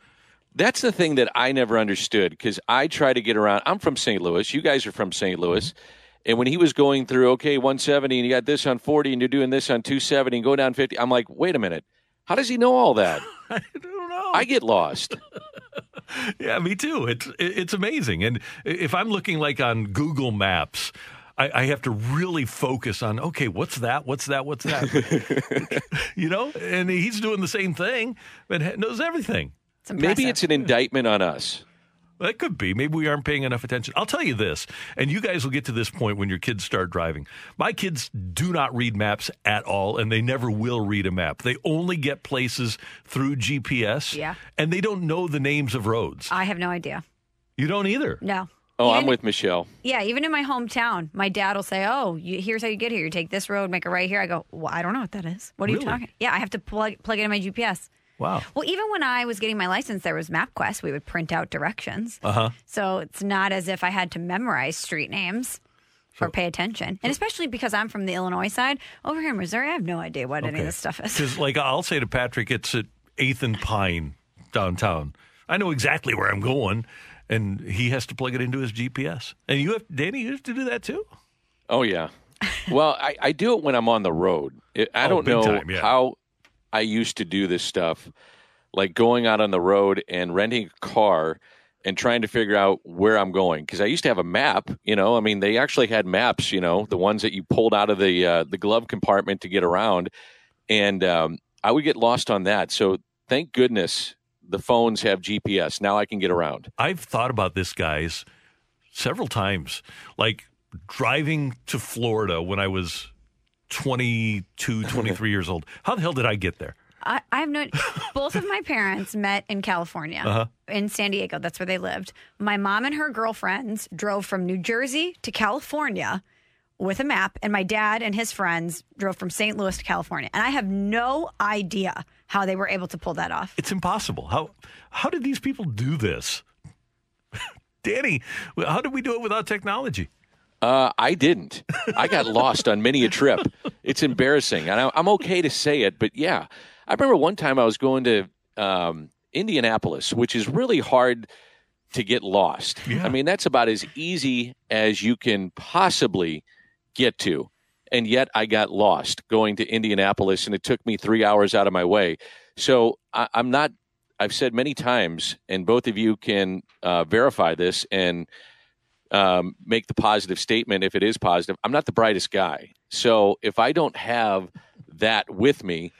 That's the thing that I never understood because I try to get around. I'm from St. Louis. You guys are from St. Louis. And when he was going through, okay, 170, and you got this on 40, and you're doing this on 270, and go down 50, I'm like, wait a minute. How does he know all that? I don't know. I get lost. Yeah, me too. It's it's amazing, and if I'm looking like on Google Maps. I, I have to really focus on okay, what's that? What's that? What's that? you know, and he's doing the same thing, but knows everything. It's Maybe it's an indictment on us. That could be. Maybe we aren't paying enough attention. I'll tell you this, and you guys will get to this point when your kids start driving. My kids do not read maps at all, and they never will read a map. They only get places through GPS, Yeah. and they don't know the names of roads. I have no idea. You don't either. No. Oh, I'm with Michelle. Yeah, even in my hometown, my dad will say, "Oh, you, here's how you get here. You take this road, make a right here." I go, well, "I don't know what that is. What are Really? you talking?" Yeah, I have to plug plug it in my GPS. Wow. Well, even when I was getting my license, there was MapQuest. We would print out directions, Uh huh. so it's not as if I had to memorize street names or pay attention. And especially because I'm from the Illinois side, over here in Missouri, I have no idea what any of this stuff is. Because, like, I'll say to Patrick, it's at Eighth and Pine downtown. I know exactly where I'm going, and he has to plug it into his GPS. And you have, Danny, you have to do that too. Oh yeah. Well, I, I do it when I'm on the road. It, I Oh, don't big know time, yeah. how I used to do this stuff, like going out on the road and renting a car and trying to figure out where I'm going. Because I used to have a map. You know, I mean, they actually had maps. You know, the ones that you pulled out of the uh, the glove compartment to get around, and um, I would get lost on that. So thank goodness the phones have GPS. Now I can get around. I've thought about this, guys, several times. Like driving to Florida when I was 22, 23 years old. How the hell did I get there? I, I have no. Both of my parents met in California, Uh-huh. in San Diego. That's where they lived. My mom and her girlfriends drove from New Jersey to California with a map, and my dad and his friends drove from St. Louis to California. And I have no idea how they were able to pull that off. It's impossible. How how did these people do this? Danny, how did we do it without technology? Uh, I didn't. I got lost on many a trip. It's embarrassing, and I, I'm okay to say it, but yeah, I remember one time I was going to um, Indianapolis, which is really hard to get lost. I mean, that's about as easy as you can possibly get to, and yet I got lost going to Indianapolis, and it took me three hours out of my way. So I, I'm not. I've said many times, and both of you can uh, verify this and um, make the positive statement if it is positive. I'm not the brightest guy, so if I don't have that with me,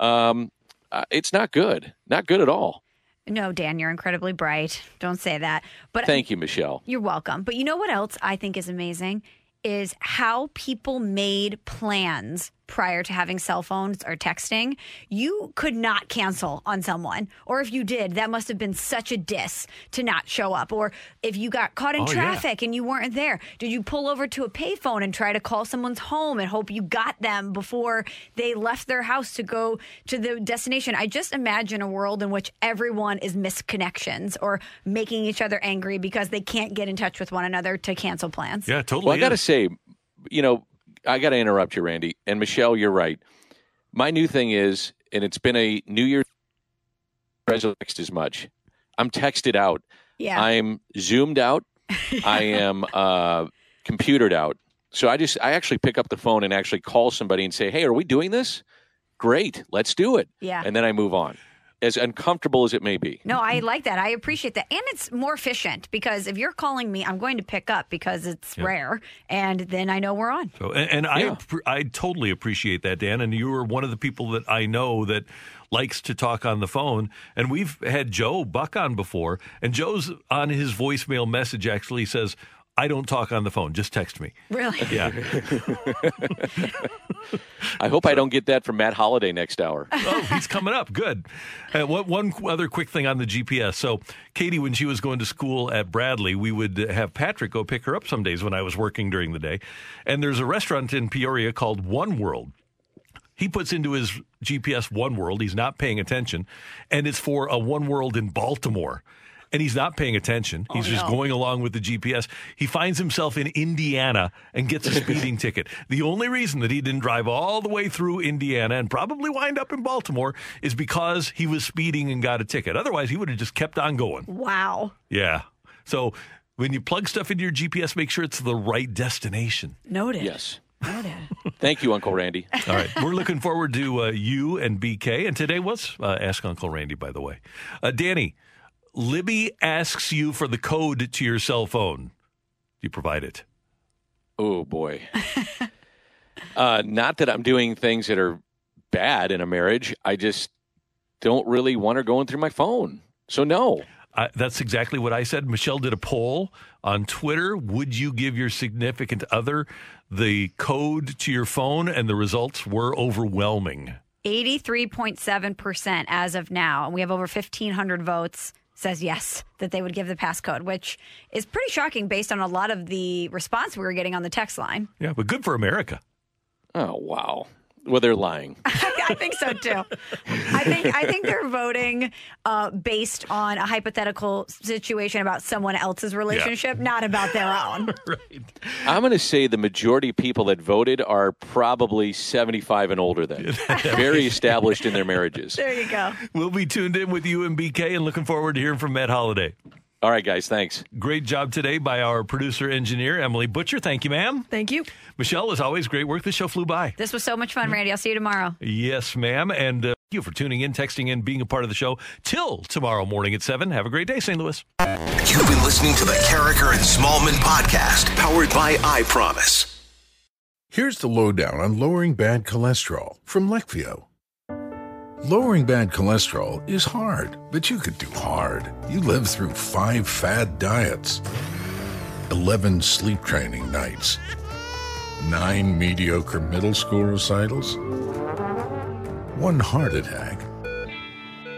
um, uh, it's not good. Not good at all. No, Dan, you're incredibly bright. Don't say that. But Thank you, Michelle. You're welcome. But you know what else I think is amazing is how people made plans prior to having cell phones or texting, you could not cancel on someone. Or if you did, that must have been such a diss to not show up. Or if you got caught in Oh, yeah. traffic and you weren't there, did you pull over to a payphone and try to call someone's home and hope you got them before they left their house to go to the destination? I just imagine a world in which everyone is misconnections or making each other angry because they can't get in touch with one another to cancel plans. Yeah, totally. Well, I got to say, you know, I got to interrupt you, Randy and Michelle. You're right. My new thing is, and it's been a New Year's text as much. I'm texted out. Yeah. I'm zoomed out. I am uh, computered out. So I just I actually pick up the phone and actually call somebody and say, "Hey, are we doing this? Great, let's do it." Yeah. And then I move on, as uncomfortable as it may be. No, I like that. I appreciate that. And it's more efficient because if you're calling me, I'm going to pick up because it's Yep. rare. And then I know we're on. So, and, and I I totally appreciate that, Dan. And you are one of the people that I know that likes to talk on the phone. And we've had Joe Buck on before, and Joe's on his voicemail message actually says, "I don't talk on the phone. Just text me." Really? Yeah. I hope I don't get that from Matt Holliday next hour. oh, he's coming up. Good. Uh, one, one other quick thing on the GPS. So, Katie, when she was going to school at Bradley, we would have Patrick go pick her up some days when I was working during the day. And there's a restaurant in Peoria called One World. He puts into his GPS One World. He's not paying attention, and it's for a One World in Baltimore. And he's not paying attention. He's just no. going along with the GPS. He finds himself in Indiana and gets a speeding ticket. The only reason that he didn't drive all the way through Indiana and probably wind up in Baltimore is because he was speeding and got a ticket. Otherwise, he would have just kept on going. Wow. Yeah. So when you plug stuff into your GPS, make sure it's the right destination. Noted. Yes. Noted. Thank you, Uncle Randy. All right. We're looking forward to uh, you and BK. And today was uh, Ask Uncle Randy, by the way. Uh, Danny, Libby asks you for the code to your cell phone. Do you provide it? Oh boy. uh, not that I'm doing things that are bad in a marriage. I just don't really want her going through my phone. So no. Uh, that's exactly what I said. Michelle did a poll on Twitter. Would you give your significant other the code to your phone? And the results were overwhelming. 83.7% as of now. And we have over 1,500 votes says yes, that they would give the passcode, which is pretty shocking based on a lot of the response we were getting on the text line. Yeah, but good for America. Oh wow. Well, they're lying. I think so too. I think I think they're voting uh, based on a hypothetical situation about someone else's relationship, not about their own. right. I'm going to say the majority of people that voted are probably 75 and older then. Very established in their marriages. There you go. We'll be tuned in with you and BK and looking forward to hearing from Matt Holliday. All right, guys. Thanks. Great job today by our producer engineer, Emily Butcher. Thank you, ma'am. Thank you. Michelle, as always, great work. The show flew by. This was so much fun, Randy. I'll see you tomorrow. Yes, ma'am. And uh, thank you for tuning in, texting in, being a part of the show. Till tomorrow morning at 7. Have a great day, St. Louis. You've been listening to the Karraker and Smallmon podcast, powered by I Promise. Here's the lowdown on lowering bad cholesterol from Leqvio. Lowering bad cholesterol is hard, but you could do hard. You lived through five fad diets, 11 sleep training nights, nine mediocre middle school recitals, one heart attack.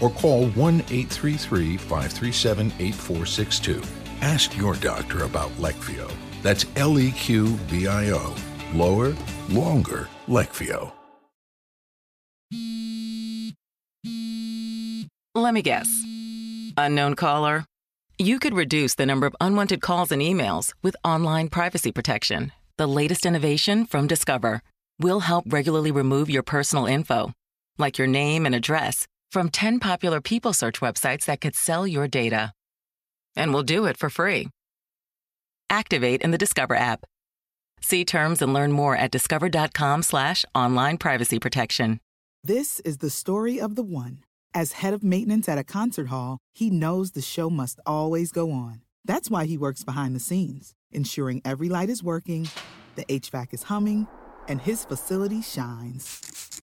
or call 1 833 537 8462. Ask your doctor about Leqvio. That's L E Q V I O. Lower, longer, Leqvio. Let me guess. Unknown caller? You could reduce the number of unwanted calls and emails with online privacy protection. The latest innovation from Discover will help regularly remove your personal info, like your name and address, from 10 popular people search websites that could sell your data. And we'll do it for free. Activate in the Discover app. See terms and learn more at discover.com slash online privacy protection. This is the story of the one. As head of maintenance at a concert hall, he knows the show must always go on. That's why he works behind the scenes, ensuring every light is working, the HVAC is humming, and his facility shines.